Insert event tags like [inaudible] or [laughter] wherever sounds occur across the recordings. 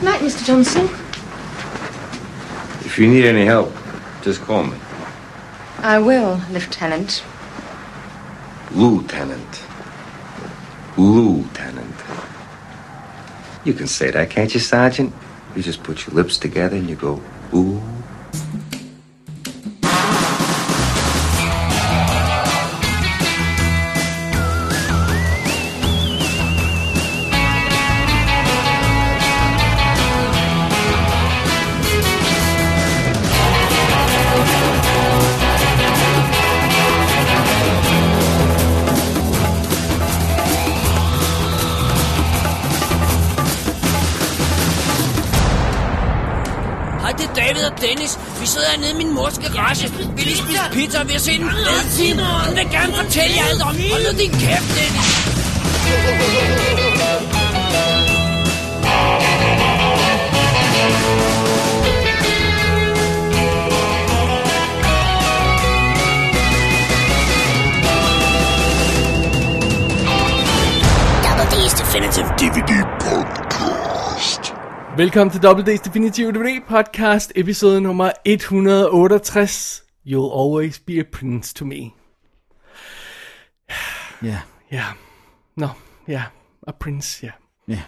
Good night, Mr. Johnson. If you need any help, just call me. I will, Lieutenant. Lieutenant. Lieutenant. You can say that, can't you, Sergeant? You just put your lips together and you go, ooh. Mors. Vi lige spise pizza, og vi har set en fed film. Hun vil gerne fortælle jer alt om. Hold nu din kæft, Dennis. Velkommen til WD's Definitive DVD Podcast, episode nummer 168. You'll always be a prince to me. Ja, Ja, nå, ja, a prince, ja. ja.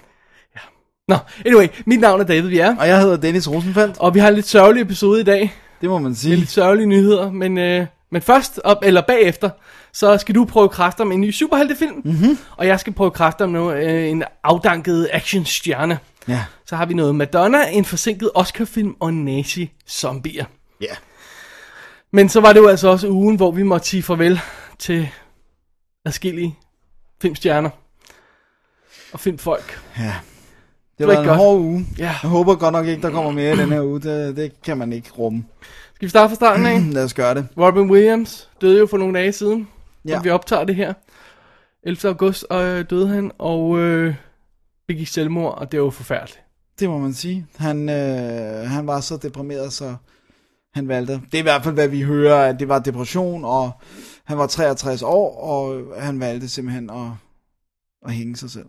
Nå, anyway, mit navn er David Bjerre, Og jeg hedder Dennis Rosenfeldt. og vi har en lidt sørgelig episode i dag. Det må man Med sige. lidt sørgelige nyheder, men, øh, men først, op, eller bagefter, så skal du prøve kræfter med en ny superheltefilm, mm-hmm. og jeg skal prøve kræfter med øh, en afdanket actionstjerne. Ja. Så har vi noget Madonna, en forsinket Oscar-film og nazi-zombier. Ja. Men så var det jo altså også ugen, hvor vi måtte sige farvel til adskillige filmstjerner og filmfolk. Ja. var Det var en godt. hård uge. Ja. Jeg håber godt nok ikke, der kommer mere i den her uge. Det, det kan man ikke rumme. Skal vi starte fra starten af? [clears throat] Lad os gøre det. Robin Williams døde jo for nogle dage siden, ja. Vi optager det her. 11. august øh, døde han, og øh, begik selvmord, og det var jo forfærdeligt. Det må man sige. Han, øh, han var så deprimeret, så han valgte. Det er i hvert fald, hvad vi hører, at det var depression, og han var 63 år, og han valgte simpelthen at, at hænge sig selv.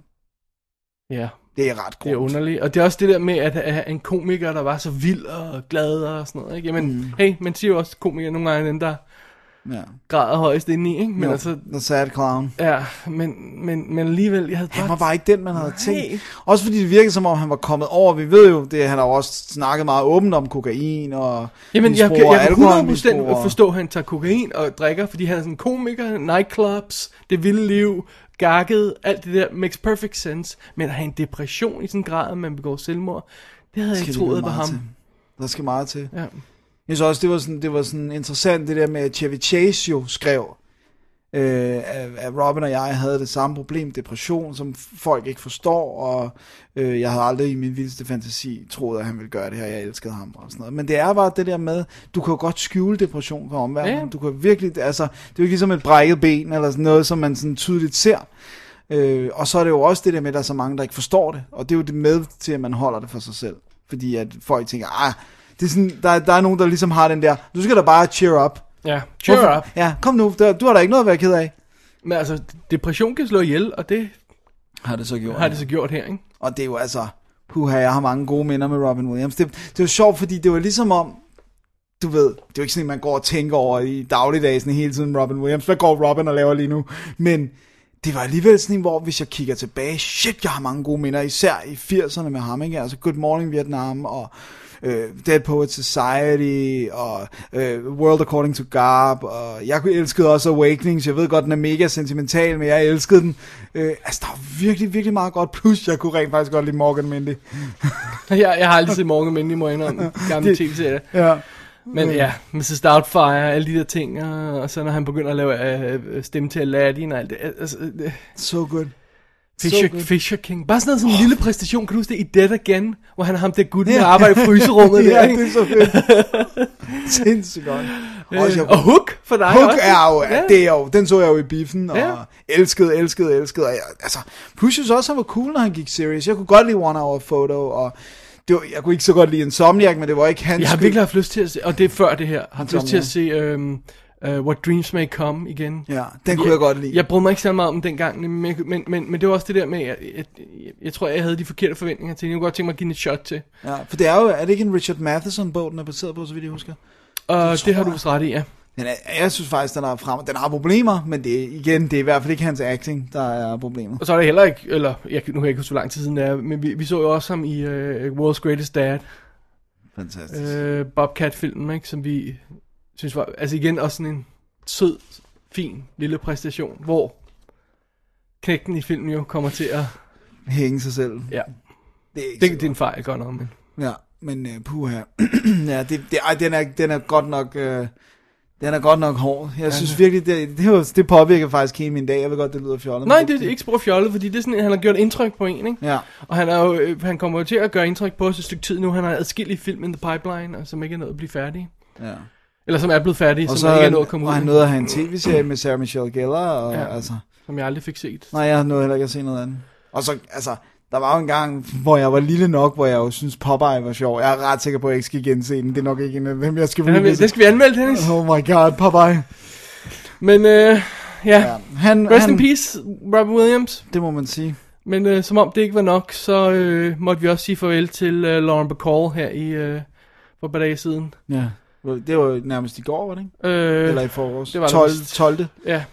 Ja, Det er ret det er grumt. underligt. Og det er også det der med, at, at en komiker, der var så vild og glad og sådan noget. Ikke? Jamen, mm. hey, man siger jo også, at komikere nogle gange er dem, der Ja. græder højst indeni. Ikke? Men Jo, altså, The Sad Clown. ja, men, men, men alligevel, jeg havde Han var bare... ikke den, man havde Nej. tænkt. Også fordi det virkede som om, han var kommet over. Vi ved jo, det, han har også snakket meget åbent om kokain og Jamen, jeg, jeg, jeg kan alkoholmisbrug 100% og- forstå, at han tager kokain og drikker, fordi han er sådan en komiker, nightclubs, det vilde liv, gakket, alt det der makes perfect sense. Men at have en depression i sådan en grad, at man begår selvmord, det havde jeg ikke troet var ham. Til. Der skal meget til. Ja. Jeg synes også, det var sådan, det var sådan interessant, det der med, at Chevy Chase jo skrev, øh, at, Robin og jeg havde det samme problem, depression, som folk ikke forstår, og øh, jeg havde aldrig i min vildeste fantasi troet, at han ville gøre det her, jeg elskede ham og sådan noget. Men det er bare det der med, du kan jo godt skjule depression for omverdenen. Ja. Du kan virkelig, altså, det er jo ikke ligesom et brækket ben, eller sådan noget, som man sådan tydeligt ser. Øh, og så er det jo også det der med, at der er så mange, der ikke forstår det. Og det er jo det med til, at man holder det for sig selv. Fordi at folk tænker, ah, det er sådan, der, der er nogen, der ligesom har den der, du skal da bare cheer up. Ja, cheer Hvorfor- up. Ja, kom nu, der, du har da ikke noget at være ked af. Men altså, depression kan slå ihjel, og det Har det så gjort. har det så gjort her, ikke? Og det er jo altså, puha, jeg har mange gode minder med Robin Williams. Det, det var sjovt, fordi det var ligesom om, du ved, det er jo ikke sådan, at man går og tænker over i dagligdagen hele tiden, Robin Williams, hvad går Robin og laver lige nu? Men det var alligevel sådan en, hvor hvis jeg kigger tilbage, shit, jeg har mange gode minder, især i 80'erne med ham, ikke? Altså Good Morning Vietnam, og øh, Dead Poets Society, og øh, World According to Garb, og jeg elskede også Awakenings, jeg ved godt, den er mega sentimental, men jeg elskede den. Øh, altså, der var virkelig, virkelig meget godt, plus jeg kunne rent faktisk godt lide Morgan Mindy. [laughs] Jeg, jeg har aldrig set Morgan Mindy, må jeg indrømme, gamle Det- tv-serie. Ja. Men ja, Mrs. Doubtfire, alle de der ting, og, og så når han begynder at lave øh, stemme til Aladdin og alt det. Altså, øh, So good. Fisher, good. Fisher King. Bare sådan noget, sådan en lille præstation. Kan du huske det i Dead Again? Hvor han har ham der gutten, der arbejder i fryserummet [laughs] der, ja, ikke? det er så fedt. [laughs] Sindssygt godt. Også, jeg, Og Hook for dig Hook også. er jo, ja. det er jo, den så jeg jo i biffen, og Ja. elskede, elskede, elskede. Og jeg, altså, plus jeg også, han var cool, når han gik serious. Jeg kunne godt lide One Hour Photo, og det var, jeg kunne ikke så godt lide Insomniac, men det var ikke hans Jeg har skyld. virkelig haft lyst til at se, og det er før det her, har haft lyst til at se øhm, Uh, What Dreams May Come igen. Ja, den kunne jeg godt lide. Jeg brød mig ikke så meget om den gang, men, men, men, men det var også det der med, at jeg, jeg, jeg tror, jeg havde de forkerte forventninger til den. Jeg kunne godt tænke mig at give den et shot til. Ja, for det er jo, er det ikke en Richard Matheson-bog, den er baseret på, så vidt jeg husker? Og det, det har du jeg. vist ret i, ja. Den er, jeg synes faktisk, den har, frem, den har problemer, men det, igen, det er i hvert fald ikke hans acting, der er problemet. Og så er det heller ikke, eller jeg, nu kan jeg ikke huske, hvor lang tid siden det er, men vi, vi så jo også ham i uh, World's Greatest Dad, Fantastisk. uh, Bobcat-filmen, ikke, som vi synes var, altså igen også sådan en sød, fin lille præstation, hvor knægten i filmen jo kommer til at, Hænge sig selv. ja, Det er ikke det, det er en fejl godt nok, men Ja, men uh, puha. [clears throat] ja, det, det, ej, den, er, den er godt nok... Uh, den er godt nok hård. Jeg synes virkelig, det, det, var- det påvirker faktisk hele min dag. Jeg ved godt, det lyder fjollet. nej, men det er ikke spor fjollet, fordi det er sådan, han har gjort indtryk på en, ikke? Ja, Og han, er jo, øh, han kommer jo til at gøre indtryk på os et stykke tid nu. Han har adskillige film in the pipeline, og som ikke er nået at blive færdige. ja. Eller som er blevet færdige, Og som så ikke er nået at komme ud. og han nåede at have en tv-serie med Sarah Michelle Gellar, og Ja. altså... Som jeg aldrig fik set. Nej, jeg nåede heller ikke at se noget andet. Og så, altså, der var jo en gang, hvor jeg var lille nok, hvor jeg jo synes Popeye var sjov. Jeg er ret sikker på, at jeg ikke skal gense den. Det er nok ikke en af dem, jeg skal Den, vi, den skal vi anmelde, Dennis. Oh my god, Popeye. Men øh, ja, Ja, han, rest han, in peace, Robin Williams. Det må man sige. Men øh, som om det ikke var nok, så øh, måtte vi også sige farvel til øh, Lauren Bacall her i øh, for et par dage siden. Ja. Det var nærmest i går, var det ikke? Øh, Eller i forårs. det var det 12, vist. 12. Ja.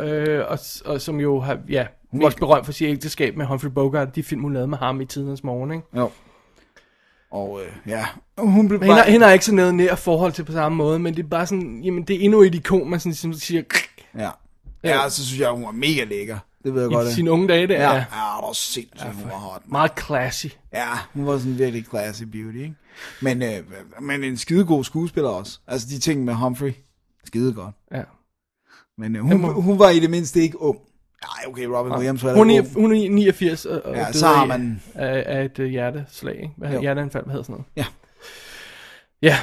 Øh, og, og som jo har, ja, Hun var- mest berømt for sit ægteskab med Humphrey Bogart, de film, hun lavede med ham i tidens morgen, ikke? Jo. Og øh, ja, hun blev Men hende, bare... hende har ikke sådan noget nær forhold til på samme måde, men det er bare sådan, jamen det er endnu et ikon, man sådan ligesom siger, Ja. Ja, så synes jeg, hun var mega lækker. Det ved jeg godt. i sine unge dage der. Ja, Ja. ja, det var sindssygt, hun var hot. Meget classy. Ja, hun var sådan virkelig classy beauty, ikke? Men, øh, men en skidegod skuespiller også. Altså de ting med Humphrey, skide godt. Ja. Men øh, hun, må- hun var i det mindste ikke ung. Nej, okay, Robin Williams var Hun er, hun er 89 og, og Ja, så har af- man- af, af et hjerteslag, ikke? Hvad, hjerteanfald, hvad hedder sådan noget? Ja. Ja.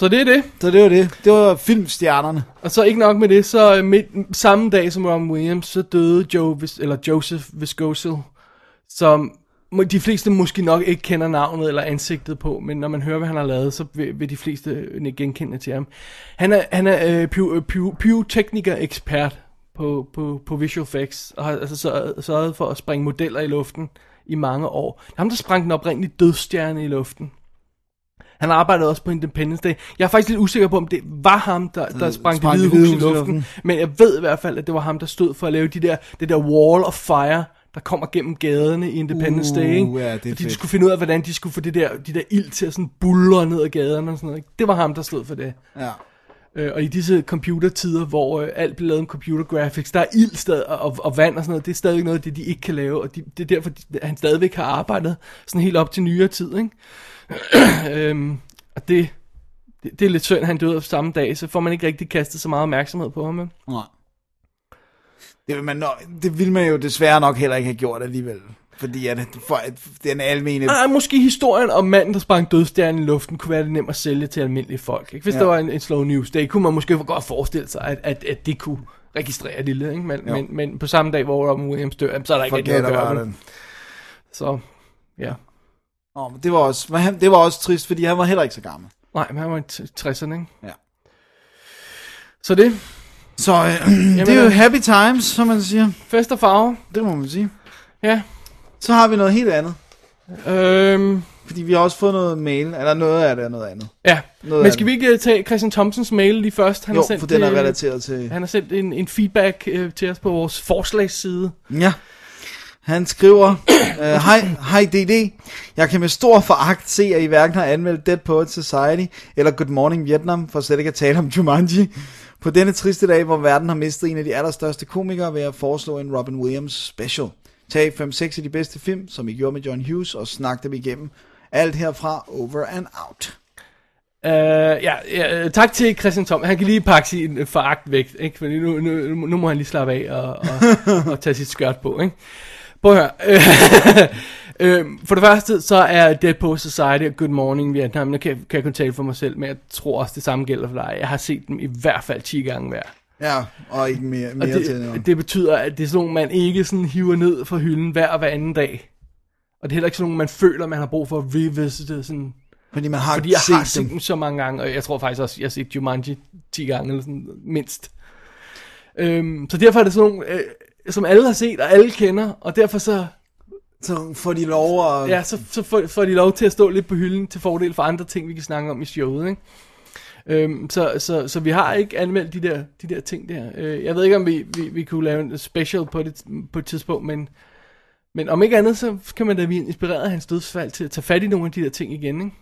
Så det er det. Så det var det. Det var filmstjernerne. Og så ikke nok med det, så øh, midt, samme dag som Robin Williams, så døde Joe, eller Joseph Viscosil, som de fleste måske nok ikke kender navnet eller ansigtet på, men når man hører, hvad han har lavet, så vil, vil de fleste øh, genkende til ham. Han er, han er øh, pyro, pyro, pyrotekniker-ekspert på, på, på visual effects, og har altså sørget, sørget for at springe modeller i luften i mange år. Ham, der sprang den oprindelige dødstjerne i luften. Han arbejdede også på Independence Day. Jeg er faktisk lidt usikker på, om det var ham, der, der sprang, sprang det hvide hus i luften. luften. Men jeg ved i hvert fald, at det var ham, der stod for at lave de der, det der wall of fire, der kommer gennem gaderne i Independence Uh, Day. Ikke? ja, det Fordi de fedt. skulle finde ud af, hvordan de skulle få det der, de der ild til at sådan buldre ned ad gaderne og sådan noget. Ikke? Det var ham, der stod for det. Ja. Øh, og i disse computertider, hvor øh, alt bliver lavet med computer graphics, der er ild stadig, og, og vand og sådan noget, det er stadig noget af det, de ikke kan lave, og de, det er derfor, de, han stadigvæk har arbejdet sådan helt op til nyere tid, ikke? [clears throat] øhm, og det, det, det er lidt synd, at han døde samme dag, så får man ikke rigtig kastet så meget opmærksomhed på ham. vel? Nej. Det vil, man nok, det vil man jo desværre nok heller ikke have gjort alligevel. Fordi at, for, at den almene... Ah, måske historien om manden, der sprang dødstjernen i luften, kunne være det nemt at sælge til almindelige folk. Ikke? Hvis ja. Der var en, en slow news day, kunne man måske godt forestille sig, at, at, at det kunne registrere det lidt. Ikke? Men, Jo. men, men på samme dag, hvor Robin Williams dør, så er der ikke Forget noget at gøre. Så, ja. Nå, men det var, også, han, det var også trist, fordi han var heller ikke så gammel. Nej, men han var i t- 60'erne, ikke? Ja. Så det, Så øh, [clears throat] det er jo happy times, som man siger. fest og farve, Det må man sige. ja. Så har vi noget helt andet. Øhm, Fordi vi har også fået noget mail, eller noget af det er noget andet. ja, Noget men skal det. vi ikke øh, tage Christian Thompsons mail lige først? Han Jo, har sendt, for den er øh, relateret til... Han har sendt en, en feedback øh, til os på vores forslagsside. Ja. Han skriver, [clears throat] øh, hej, hej DD, jeg kan med stor foragt se, at I hverken har anmeldt Dead Poets Society eller Good Morning Vietnam, for slet ikke at tale om Jumanji. På denne triste dag, hvor verden har mistet en af de allerstørste komikere, vil jeg foreslå en Robin Williams special. Tag 5-6 af de bedste film, som I gjorde med John Hughes, og snak dem igennem. Alt herfra, over and out. Uh, ja, ja, tak til Christian Tom. Han kan lige pakke sin foragt væk, ikke? Fordi nu, nu, nu må han lige slappe af og, og, [laughs] og tage sit skørt på, ikke? Prøv at høre. [laughs] Øh, for det første, så er Dead Post Society og Good Morning Vietnam, der kan, kan jeg kun tale for mig selv, men jeg tror også, det samme gælder for dig. Jeg har set dem i hvert fald 10 gange hver. Ja, og ikke mere, Og mere til det, det betyder, at det er sådan nogle, man ikke sådan hiver ned fra hylden hver og hver anden dag. Og det er heller ikke sådan nogle, man føler, man har brug for at revisite sådan Fordi man har Fordi jeg set har set dem. dem så mange gange, og jeg tror faktisk også, jeg har set Jumanji 10 gange, eller sådan, mindst. Øhm, så derfor er det sådan nogle, øh, som alle har set, og alle kender, og derfor så, Så får de lov at... ja, så, så får, får de lov til at stå lidt på hylden til fordel for andre ting, vi kan snakke om i showet, ikke? Øhm, så, så, så vi har ikke anmeldt de der, de der ting der. Øh, jeg ved ikke, om vi, vi, vi kunne lave en special på det på et tidspunkt, men, men om ikke andet, så kan man da blive inspireret af hans dødsfald til at tage fat i nogle af de der ting igen, ikke?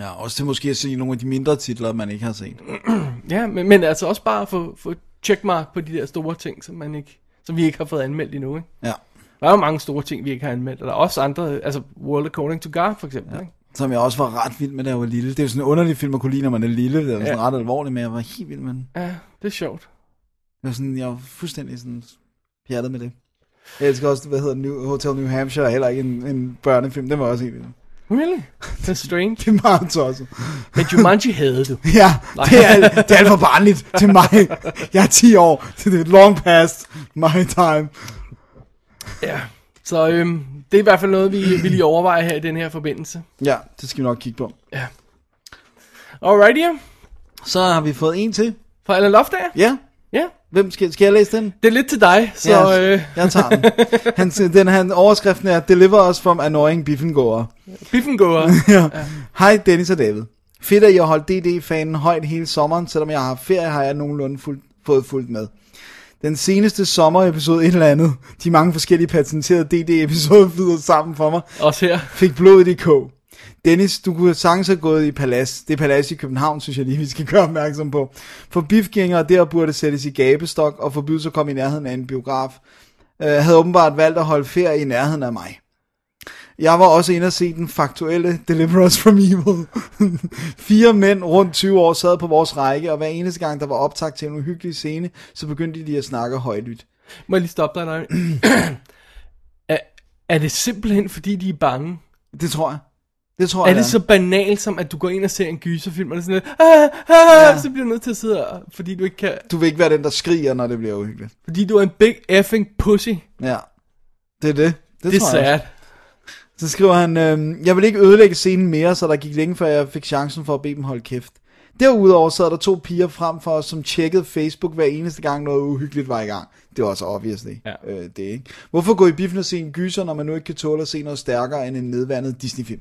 Ja, også til måske at se nogle af de mindre titler, man ikke har set. [clears throat] Ja, men, men altså også bare få, få checkmark på de der store ting, som, man ikke, som vi ikke har fået anmeldt endnu. Ikke? Ja. Der er jo mange store ting, vi ikke har anmeldt, og der er også andre, altså World According to God for eksempel. Ja. Ikke? Som jeg også var ret vild med, da jeg var lille. Det er jo sådan en underlig film at kunne lide, når man er lille. Det er sådan Ja. ret alvorligt, men jeg var helt vild med den. Ja, det er sjovt. Jeg var, sådan, jeg var fuldstændig sådan pjattet med det. Jeg elsker også, hvad hedder New, Hotel New Hampshire, heller ikke en, en børnefilm. Den var også helt vild. Really? Det er strange. Det er meget tosset. Men Jumanji havde du. [laughs] Ja, det er, det er alt for barnligt til mig. Jeg er 10 år. Det er long past my time. Ja. Så øhm, det er i hvert fald noget, vi, vi lige overvejer her i den her forbindelse. Ja, det skal vi nok kigge på. Alrighty, ja. Så har vi fået en til. Fra Alan Loftager. Ja, Ja. hvem skal, skal jeg læse den? Det er lidt til dig, så Ja, øh, jeg tager den. [laughs] Han, den han, overskriften er, Deliver us from annoying biffengåere. biffen går. [laughs] ja. Hej Dennis og David. Fedt, at I har holdt DD-fanen højt hele sommeren, selvom jeg har haft ferie, har jeg nogenlunde fuld, fået fuldt med. Den seneste sommerepisode, et eller andet, de mange forskellige patenterede DD-episoder flyder sammen for mig, Også her. fik blodet i kog. Dennis, du kunne sagtens have gået i Palads. Det er Palads i København, synes jeg lige, vi skal gøre opmærksom på. For biffgængere der burde sættes i gabestok og forbydes at komme i nærheden af en biograf. Øh, havde åbenbart valgt at holde ferie i nærheden af mig. Jeg var også inde og se den faktuelle Deliver Us From Evil. [laughs] Fire mænd rundt 20 år sad på vores række, og hver eneste gang, der var optag til en uhyggelig scene, så begyndte de at snakke højlydt. Må jeg lige stoppe dig, nej? [clears throat] er, er det simpelthen, fordi de er bange? Det tror jeg. Det tror Er jeg, det så banalt som, at du går ind og ser en gyserfilm, og det er sådan lidt, ah, ah, Ja. så bliver du nødt til at sidde, og- fordi du ikke kan, Du vil ikke være den, der skriger, når det bliver uhyggeligt. fordi du er en big effing pussy. Ja, det er det. Det, Det er tror jeg sad. også. Så skriver han, øh, jeg vil ikke ødelægge scenen mere, så der gik længe før jeg fik chancen for at bede dem holde kæft. Derudover sad der to piger frem for os, som tjekkede Facebook hver eneste gang noget uhyggeligt var i gang. Det var også obviously Ja. øh, det, ikke? Hvorfor gå i biffen og se en gyser, når man nu ikke kan tåle at se noget stærkere end en nedvandet Disney-film?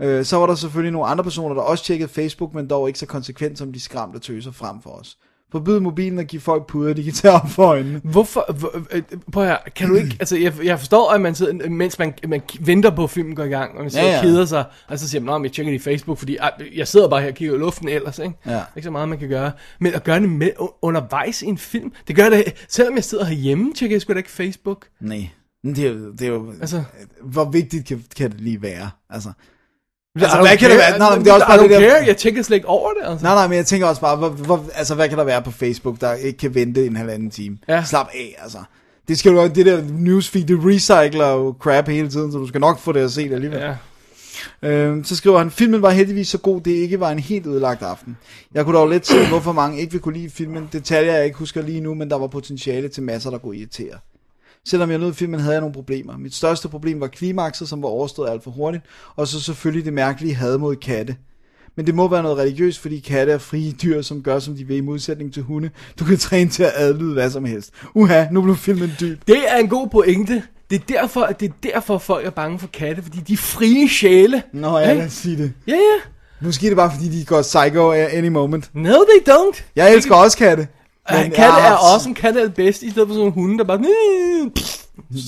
Øh, så var der selvfølgelig nogle andre personer, der også tjekkede Facebook, men dog ikke så konsekvent som de skræmte tøser frem for os. Forbyd mobilen og give folk puder, de kan tage op for øjnene. Hvorfor, hvor, øh, prøv her, kan du ikke, [clears throat] altså jeg, jeg forstår, at man sidder, mens man, man venter på, at filmen går i gang, og man sidder Ja, ja, og keder sig, og så siger man, at jeg tjekker det i Facebook, fordi ah, jeg sidder bare her og kigger i luften ellers, ikke? Ja. Ikke så meget, man kan gøre. Men at gøre det med, undervejs i en film, det gør det, selvom jeg sidder herhjemme, tjekker jeg sgu da ikke Facebook. Nej, det er, jo- det er jo... Altså, hvor vigtigt kan, kan det lige være? Altså, altså hvad kan det være? Nej, men det er også bare det der- care, jeg tjekker slet ikke over det, altså. nej, nej, men jeg tænker også bare, hvor, hvor, altså, hvad kan der være på Facebook, der ikke kan vente en halvanden time? Ja. Slap af, altså. Det skal du det der newsfeed, det recycler jo crap hele tiden, så du skal nok få det at se det alligevel. Ja. Øhm, så skriver han, filmen var heldigvis så god, det ikke var en helt ødelagt aften. Jeg kunne dog let se, hvorfor mange ikke vil kunne lide filmen. Detaljer, jeg ikke husker lige nu, men der var potentiale til masser, der kunne irritere. Selvom jeg nød filmen, havde jeg nogle problemer. Mit største problem var klimakset, som var overstået alt for hurtigt, og så selvfølgelig det mærkelige had mod katte. Men det må være noget religiøst, fordi katte er frie dyr, som gør, som de vil, i modsætning til hunde. Du kan træne til at adlyde hvad som helst. Uha, nu blev filmen dyb. Det er en god pointe. Det er derfor, at det er derfor folk er bange for katte, fordi de er frie sjæle. Nå ja, Ikke? lad os sige det. Ja, ja. Måske er det bare, fordi de går psycho at any moment. No, they don't. Jeg elsker også katte. Men, katte har er haft- awesome, katte er det bedste, i stedet for sådan nogle hunde, der bare...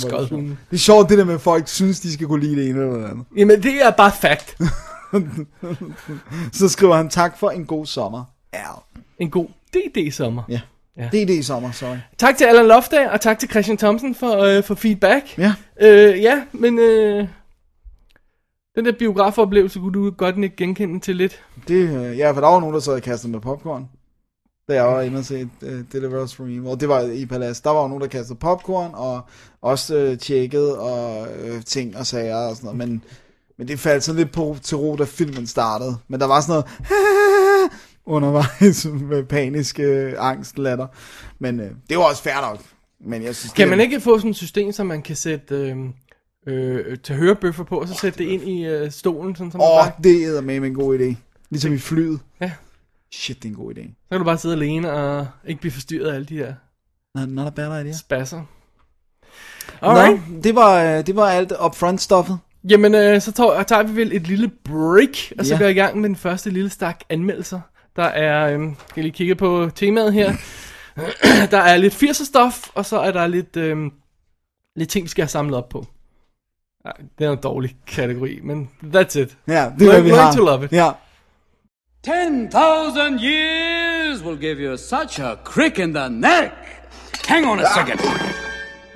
Skød hunde. Det er sjovt det der med, at folk synes, de skal kunne lide det ene eller det andet. Jamen, det er bare fact. [laughs] Så skriver han, tak for en god sommer. Al. En god DD-sommer. Ja. Ja. Det er det i sommer, sorry. Tak til Allan Lofdag, og tak til Christian Thomsen for, øh, for feedback. Ja. Øh, ja, men øh, den der biografoplevelse kunne du godt ikke genkende til lidt. Det, øh, ja, for der var nogen, der sad og kastede med popcorn. Da jeg var inde og se uh, Deliver Us From Evil. Der var i Palace. Der var jo nogen, der kastede popcorn, og også øh, tjekket og øh, ting og sager og sådan noget. Men, men det faldt sådan lidt på, til ro, da filmen startede. Men der var sådan noget [laughs] undervejs med panisk øh, angst latter. Men øh, det var også fair nok. Men jeg synes, Kan det, man ikke få sådan et system, så man kan sætte øh, øh, tage hørebøffer på, og så sætte det ind i øh, stolen, sådan som Åh, oh, oh, det er med en god idé. Ligesom i flyet. Ja. Shit, det er en god idé. så kan du bare sidde alene og ikke blive forstyrret af alle de der Not, not a bad idea. spasser. Alright. Nå, det var, øh, det var alt upfront stoffet. Jamen, øh, så tager, tager vi vel et lille break, og så Ja. går jeg i gang med den første lille stak anmeldelser. Der er, øh, skal jeg lige kigge på temaet her. [clears throat] der er lidt 80'er stof, og så er der lidt, øh, lidt ting, vi skal have samlet op på. Ej, det er en dårlig kategori, men that's it. Ja, det er, hvad Learn- vi learn har. to love it. Ja. 10,000 years will give you such a crick in the neck. Hang on a second.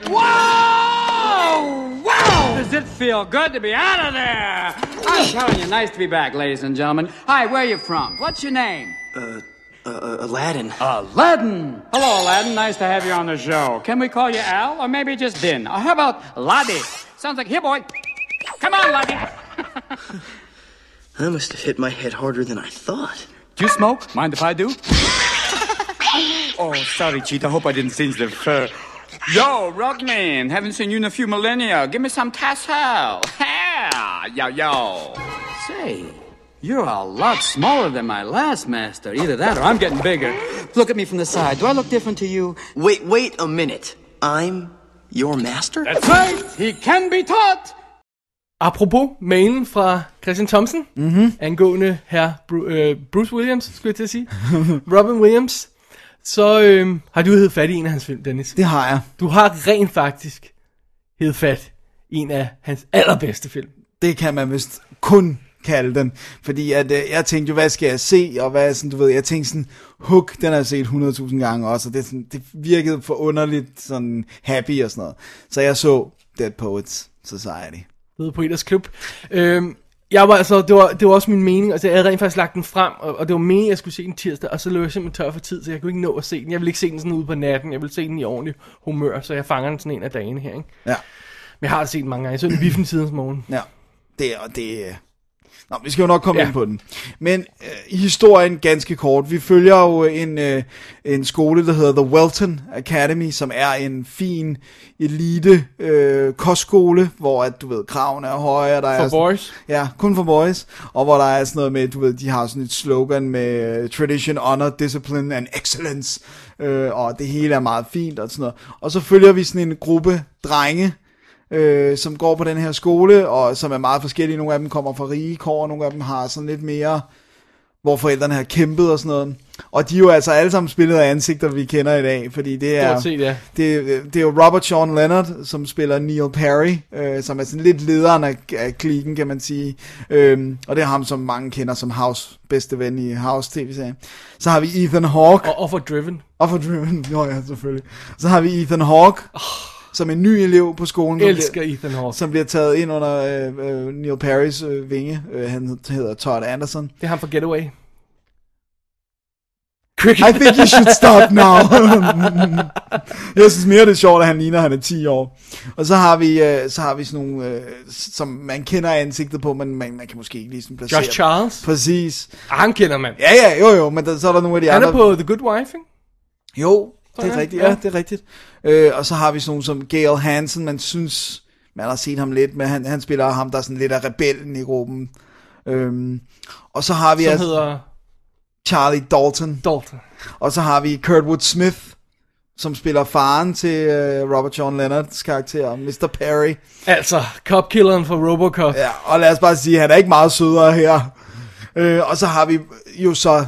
Wow! Wow! Does it feel good to be out of there? I'm telling you, nice to be back, ladies and gentlemen. Hi, where are you from? What's your name? Uh, uh, Aladdin. Aladdin. Hello, Aladdin. Nice to have you on the show. Can we call you Al, or maybe just Din? Or how about Laddie? Sounds like here, boy. Come on, Laddie. That must have hit my head harder than I thought. Do you smoke? Mind if I do? [laughs] oh, sorry, Cheetah. Hope I didn't singe the fur. Yo, Rugman. Haven't seen you in a few millennia. Give me some tassel. [laughs] Yeah, yo, yo. Say, you're a lot smaller than my last master. Either that or I'm getting bigger. Look at me from the side. Do I look different to you? Wait, wait a minute. I'm your master? That's right. He can be taught. Apropos mailen fra Christian Thompson, mm-hmm. angående her Bru- øh, Bruce Williams, skulle jeg til at sige, [laughs] Robin Williams, så øh, har du hed fat i en af hans film, Dennis. Det har jeg. Du har rent faktisk hed fat i en af hans allerbedste film. Det kan man vist kun kalde den. Fordi at, øh, jeg tænkte jo, hvad skal jeg se? Og hvad sådan, du ved, jeg tænkte sådan, Hook, den har jeg set 100.000 gange også. Og det, sådan, det virkede for underligt sådan happy og sådan noget. Så jeg så Dead Poets Society. Ved på Eders Klub. Øhm, jeg var altså, det var, det var også min mening, altså jeg havde rent faktisk lagt den frem, og, og det var meningen, at jeg skulle se den tirsdag, og så løb jeg simpelthen tør for tid, så jeg kunne ikke nå at se den. Jeg ville ikke se den sådan ude på natten, jeg ville se den i ordentlig humør, så jeg fanger den sådan en af dagene her, ikke? Ja, Men jeg har set den mange gange, jeg så den i biffen tidens morgen. ja. Det er, det. Nå, vi skal jo nok komme Ja. ind på den. Men øh, historien ganske kort. Vi følger jo en, øh, en skole, der hedder The Welton Academy, som er en fin elite øh, kostskole, hvor at, du ved, kravene er høje. Der er For sådan- boys. Ja, kun for boys. Og hvor der er sådan noget med, du ved, de har sådan et slogan med uh, tradition, honor, discipline and excellence. Øh, og det hele er meget fint og sådan noget. Og så følger vi sådan en gruppe drenge, øh, som går på den her skole, og som er meget forskellige. Nogle af dem kommer fra rige kår, og nogle af dem har sådan lidt mere, hvor forældrene har kæmpet og sådan noget. Og de er jo altså alle sammen spillet af ansigter, vi kender i dag, fordi det er... Set, ja. Det, det er jo Robert Sean Leonard, som spiller Neil Perry, øh, som er sådan lidt lederen af, af klikken, kan man sige. Øhm, og det er ham, som mange kender som House, bedste ven i House tv-serien. Så har vi Ethan Hawke, Og, og for Driven. og for Driven, [laughs] jo ja, selvfølgelig. Så har vi Ethan Hawke, som en ny elev på skolen, som Elsker bliver, Ethan Hawke. som bliver taget ind under øh, øh, Neil Perrys øh, vinge. Øh, han hedder Todd Anderson. Det er ham fra Getaway. I think you should stop now. [laughs] jeg synes mere, det er sjovt, at han ligner, at han er 10 år. Og så har vi, øh, så har vi sådan nogle, øh, som man kender ansigtet på, men man, man kan måske ikke lige sådan placere. Josh Charles. Præcis. Ah, ham kender man. Ja, ja, jo, jo, men der, så er der nogle af de Han andre. er på The Good Wife, ikke? Jo, det er rigtigt, ja. ja, det er rigtigt. Øh, og så har vi sådan nogle som Gail Hansen, man synes, man har set ham lidt, men han, han spiller ham, der er sådan lidt af rebellen i gruppen. Øhm, og så har vi Som altså hedder Charlie Dalton. Dalton. Og så har vi Kurtwood Smith, som spiller faren til uh, Robert John Leonards karakter, Mr. Perry. Altså, copkilleren fra Robocop. Ja, og lad os bare sige, han er ikke meget sødere her. Uh, og så har vi jo så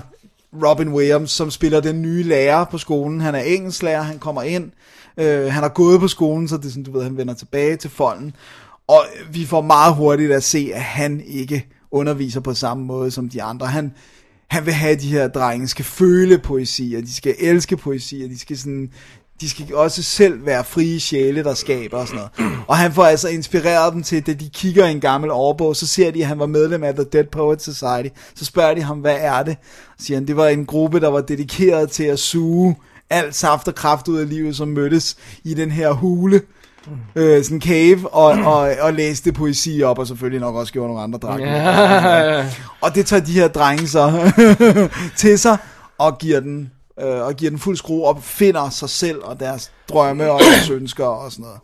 Robin Williams, som spiller den nye lærer på skolen. Han er engelsklærer, han kommer ind. Øh, han har gået på skolen, så det er sådan, du ved, han vender tilbage til folden. Og vi får meget hurtigt at se, at han ikke underviser på samme måde som de andre. Han, han vil have, at de her drenge skal føle poesi, og de skal elske poesi, og de skal sådan... De skal også selv være frie sjæle, der skaber og sådan noget. Og han får altså inspireret dem til, da de kigger i en gammel årbog, så ser de, at han var medlem af The Dead Poets Society. Så spørger de ham, hvad er det? Så siger han, det var en gruppe, der var dedikeret til at suge alt saft og kraft ud af livet, som mødtes i den her hule øh, sådan cave, og, og, og læste poesi op, og selvfølgelig nok også gjorde nogle andre drenge. Ja. Og det tager de her drenge så [laughs] til sig, og giver den, øh, og giver den fuld skrue op, finder sig selv, og deres drømme, og deres ønsker, og sådan noget.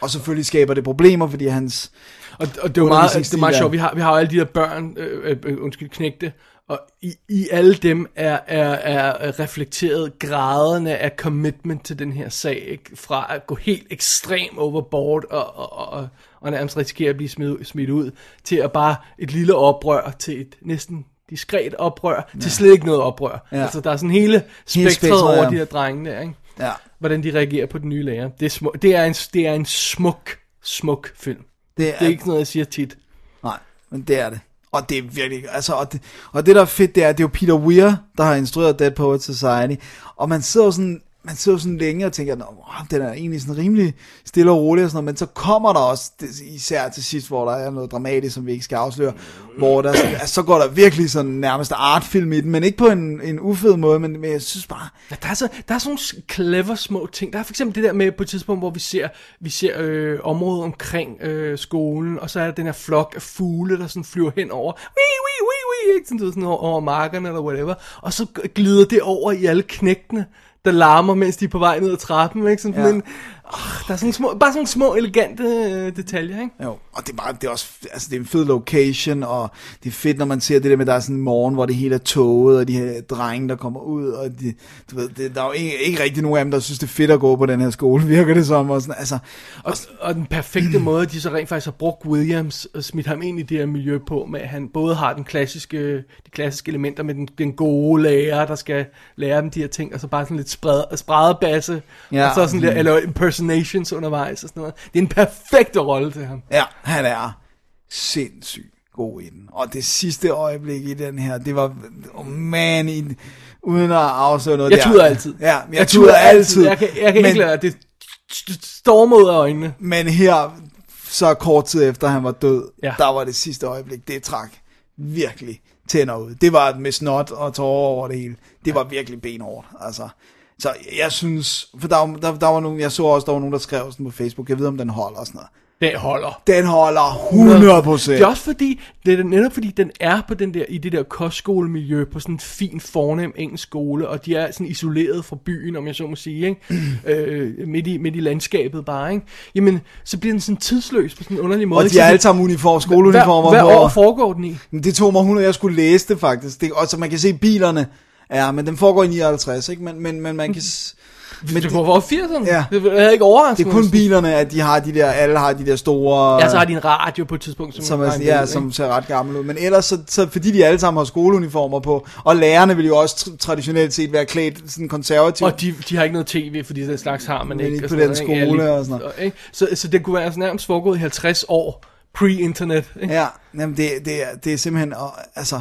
Og selvfølgelig skaber det problemer, fordi hans... Og, og det er jo meget, det er meget sjovt, vi har, vi har jo alle de der børn, øh, øh, øh, undskyld, knægte, og i, i alle dem er, er, er reflekteret graderne af commitment til den her sag, ikke? fra at gå helt ekstrem overboard og, og, og, og, og nærmest risikere at blive smidt, smidt ud, til at bare et lille oprør til et næsten diskret oprør, ja. til slet ikke noget oprør. Ja. Altså der er sådan hele spektret over ja. de her drenge der, ikke? Ja. hvordan de reagerer på den nye lærer. Det er, smu- det er, en, det er en smuk, smuk film. Det er, Det er ikke noget, jeg siger tit. Nej, men det er det. Og det er virkelig, altså, og det, og det der er fedt, det er, det er jo Peter Weir, der har instrueret Dead Poets Society, og man sidder jo sådan, man sidder sådan længe og tænker, Nå, wow, den er egentlig sådan rimelig stille og rolig og sådan noget, men så kommer der også, især til sidst, hvor der er noget dramatisk, som vi ikke skal afsløre, hvor der, altså, så går der virkelig sådan nærmest artfilm i den, men ikke på en, en ufed måde, men, men jeg synes bare, Ja, der, er så, der er sådan nogle clever små ting. Der er for eksempel det der med på et tidspunkt, hvor vi ser, vi ser øh, området omkring øh, skolen, og så er der den her flok af fugle, der sådan flyver hen over, wii, wii, wii, wii, ikke? Sådan, sådan over, over markerne eller whatever. Og så glider det over i alle knægtene, der larmer, mens de er på vej ned ad trappen. Ikke? Sådan, Ja. en, oh, der er sådan små, bare sådan små, elegante øh, detaljer. Ikke? Jo, og det er, bare, det er også, altså det er en fed location, og det er fedt, når man ser det der med, der er sådan en morgen, hvor det hele er toget, og de her drenge, der kommer ud, og de, du ved, det, der er jo ikke, ikke rigtig nogen af dem, der synes, det er fedt at gå på den her skole, [laughs] virker det som, og sådan, altså, Og, og den perfekte måde, de så rent faktisk har brugt Williams og smidt ham ind i det her miljø på, med at han både har den klassiske, de klassiske elementer med den, den gode lærer, der skal lære dem de her ting, og så bare sådan lidt spred, spreddebasse, Ja. og så sådan lidt, eller impersonations undervejs og sådan noget. Det er en perfekt rolle til ham. ja, han er sindssygt god i den, og det sidste øjeblik i den her, det var, oh man, i, uden at afsløre noget Jeg der. tuder altid. Ja, jeg, jeg tuder altid. Jeg kan, jeg kan men, ikke lade være. det st- stormer ud af øjnene. Men her, så kort tid efter han var død, ja. Ja. der var det sidste øjeblik, det trak virkelig tænder ud. Det var med snot og tårer over det hele. Det var virkelig benhårdt, altså. Så jeg synes, for der, var- der, der var nogen, jeg så også, der var nogen, der skrev sådan på Facebook, jeg ved om den holder og sådan noget. Det holder. Den holder 100 procent. Det er også fordi, det er netop fordi, den er på den der, i det der kostskolemiljø, på sådan en fin, fornem engelsk skole, og de er sådan isoleret fra byen, om jeg så må sige, ikke? øh, midt, i, midt i landskabet bare, ikke? Jamen, så bliver den sådan tidsløs på sådan en underlig måde. Og de det- alle sammen uniform, skoleuniformer Hvad, hvad år foregår den i? Det tog mig 100, jeg skulle læse det faktisk. Det, og så man kan se bilerne, ja, men den foregår i 59, ikke? Men, men, men man kan... [laughs] Men det foregår i 80'erne. Ja. Det er ikke overraskende. det er kun bilerne, at de har de der, alle har de der store... Ja, så har de en radio på et tidspunkt, som, som, er ja, som ser ret gammel ud. Men ellers, så, så fordi de alle sammen har skoleuniformer på, og lærerne vil jo også tr- traditionelt set være klædt sådan konservativt. Og de, de har ikke noget tv, fordi den slags har man Men ikke. ikke og på den noget, ikke? skole lige- og sådan noget. ikke? Så, så det kunne være sådan nærmest foregået i 50 år, pre-internet. Ikke? Ja, jamen det, det, er, det er simpelthen, og, altså,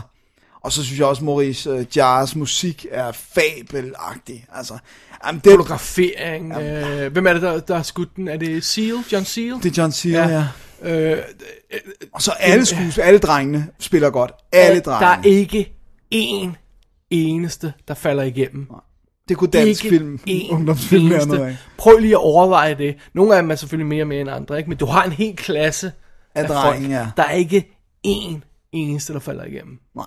og så synes jeg også, Maurice uh, Jars musik er fabelagtig. Altså, jamen det, Fotografering. Øh, hvem er det, der, der har skudt den? Er det Seal? John Seal? det er John Cena, ja. ja. Øh, Og så alle skues, alle drengene spiller godt. Alle der er drengene. ikke én eneste, der falder igennem. Det kunne dansk ikke film, én [laughs] ungdomsfilm være noget af. eneste. Prøv lige at overveje det. Nogle af dem er selvfølgelig mere med end andre, ikke? men du har en hel klasse Af drenge, ja. Der er ikke én eneste, der falder igennem. Nej.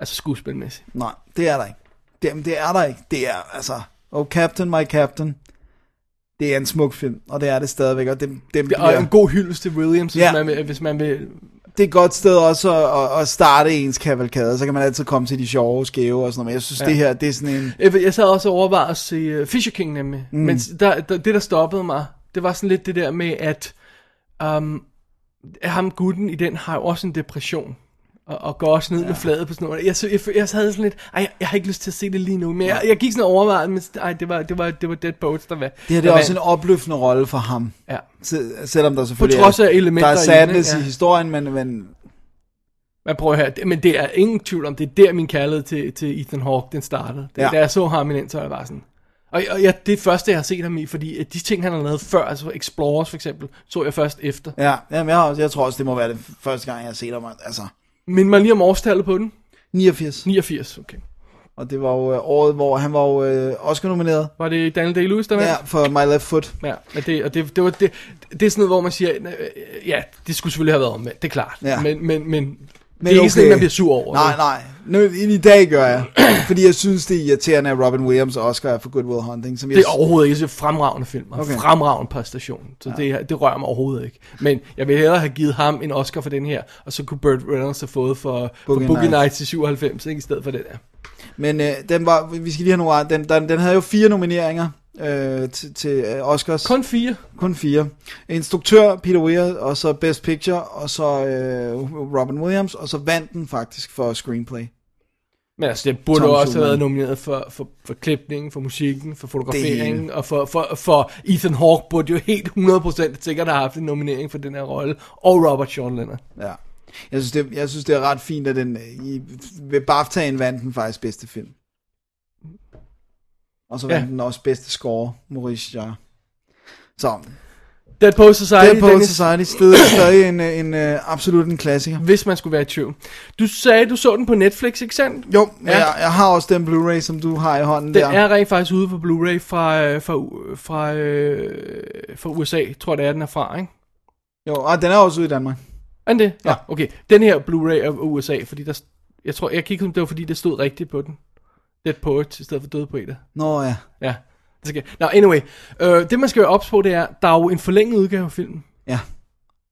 Altså skuespilmæssigt. Nej, det er der ikke. Det, jamen, det er der ikke. Det er, altså, Oh Captain, My Captain. Det er en smuk film, og det er det stadigvæk, og det, det, Det er en god hyldest til Williams, hvis, Ja. man vil, hvis man vil... det er et godt sted også at, at, at starte ens kavalkade, så kan man altid komme til de sjove, skæve og sådan noget, men jeg synes, ja. Det her, det er sådan en... Jeg, jeg sad også og overvejede at se uh, Fisher King nemlig, mm. men der, der, det der stoppede mig, det var sådan lidt det der med, at um, ham gutten i den har jo også en depression. Og, og går også ned ja. med fladet på sådan noget. Jeg, jeg, jeg, jeg havde sådan lidt, ej, jeg, jeg har ikke lyst til at se det lige nu, men jeg, jeg gik sådan og overvejede, men ej, det var, det var, det var Dead Poets, der var. Det her det er også en opløftende rolle for ham. Ja. Se- Selvom der selvfølgelig På trods af er, elementer der er i sadness i? Ja. historien, men, men Men prøv at høre, det, men det er ingen tvivl om, det er der min kærlighed til, til Ethan Hawke, den startede. Det, Ja. Da jeg så ham i den, så var jeg bare sådan... Og, og jeg, det er første, jeg har set ham i, fordi de ting, han har lavet før, altså Explorers for eksempel, så jeg først efter. ja, jamen, jeg, har, jeg tror også, det må være det første gang, jeg har set ham. Altså, Mind mig lige om årstallet på den. 89. 89, okay. Og det var jo øh, året, hvor han var jo øh, Oscar-nomineret. Var det Daniel Day-Lewis, der vandt? Ja, for My Left Foot. Ja, men det, og det, det, var, det, det er sådan noget, hvor man siger, øh, ja, det skulle selvfølgelig have været omvendt, det er klart. Ja. Men, men, men, det Men er ikke sådan, okay. man bliver sur over. Nej, nej. Nu, i dag gør jeg. [clears throat] fordi jeg synes, det er irriterende, at Robin Williams Oscar er for Good Will Hunting. Som jeg Det er overhovedet ikke. Det er fremragende film, og Okay. fremragende præstation. Så ja. det, det rører mig overhovedet ikke. Men jeg vil hellere have givet ham en Oscar for den her, og så kunne Burt Reynolds have fået for Boogie, for Boogie Nights. Nights i 97, ikke, i stedet for den her. Men øh, den var, vi skal lige have nogle. Den, den, den havde jo fire nomineringer øh, til, til øh, Oscars. Kun fire. Kun fire. Instruktør Peter Weir, og så Best Picture, og så øh, Robin Williams, og så vandt den faktisk for Screenplay. Men altså, det burde Tom også have været nomineret for, for, for klipningen, for musikken, for fotograferingen, og for, for, for Ethan Hawke burde jo helt 100% sikkert have haft en nominering for den her rolle, og Robert Sean Leonard. Ja. Jeg synes, det, jeg synes, det er ret fint, at den i, ved BAFTA'en vandt den faktisk bedste film. Og så vandt Ja. den også bedste score, Maurice Jarre. Så, Dead Post Society, Dead Poets Dennis, Society stadig, stadig en, øh, en, uh, absolut en klassiker. hvis man skulle være i tvivl. Du sagde, du så den på Netflix, ikke sandt? Jo, Ja. jeg, jeg har også den Blu-ray, som du har i hånden Den der. er rent faktisk ude på Blu-ray fra, øh, fra, fra, øh, fra USA, tror jeg det er, den er fra, ikke? Jo, og den er også ude i Danmark. Er den det? Ja. Ja. okay. Den her Blu-ray er USA, fordi der, jeg tror, jeg kiggede, det var fordi, det stod rigtigt på den. Dead Poet, i stedet for Døde Poeter. Nå ja. Ja, skal Nå, anyway. Øh, det man skal være ops på, det er, der er jo en forlænget udgave af filmen. Ja.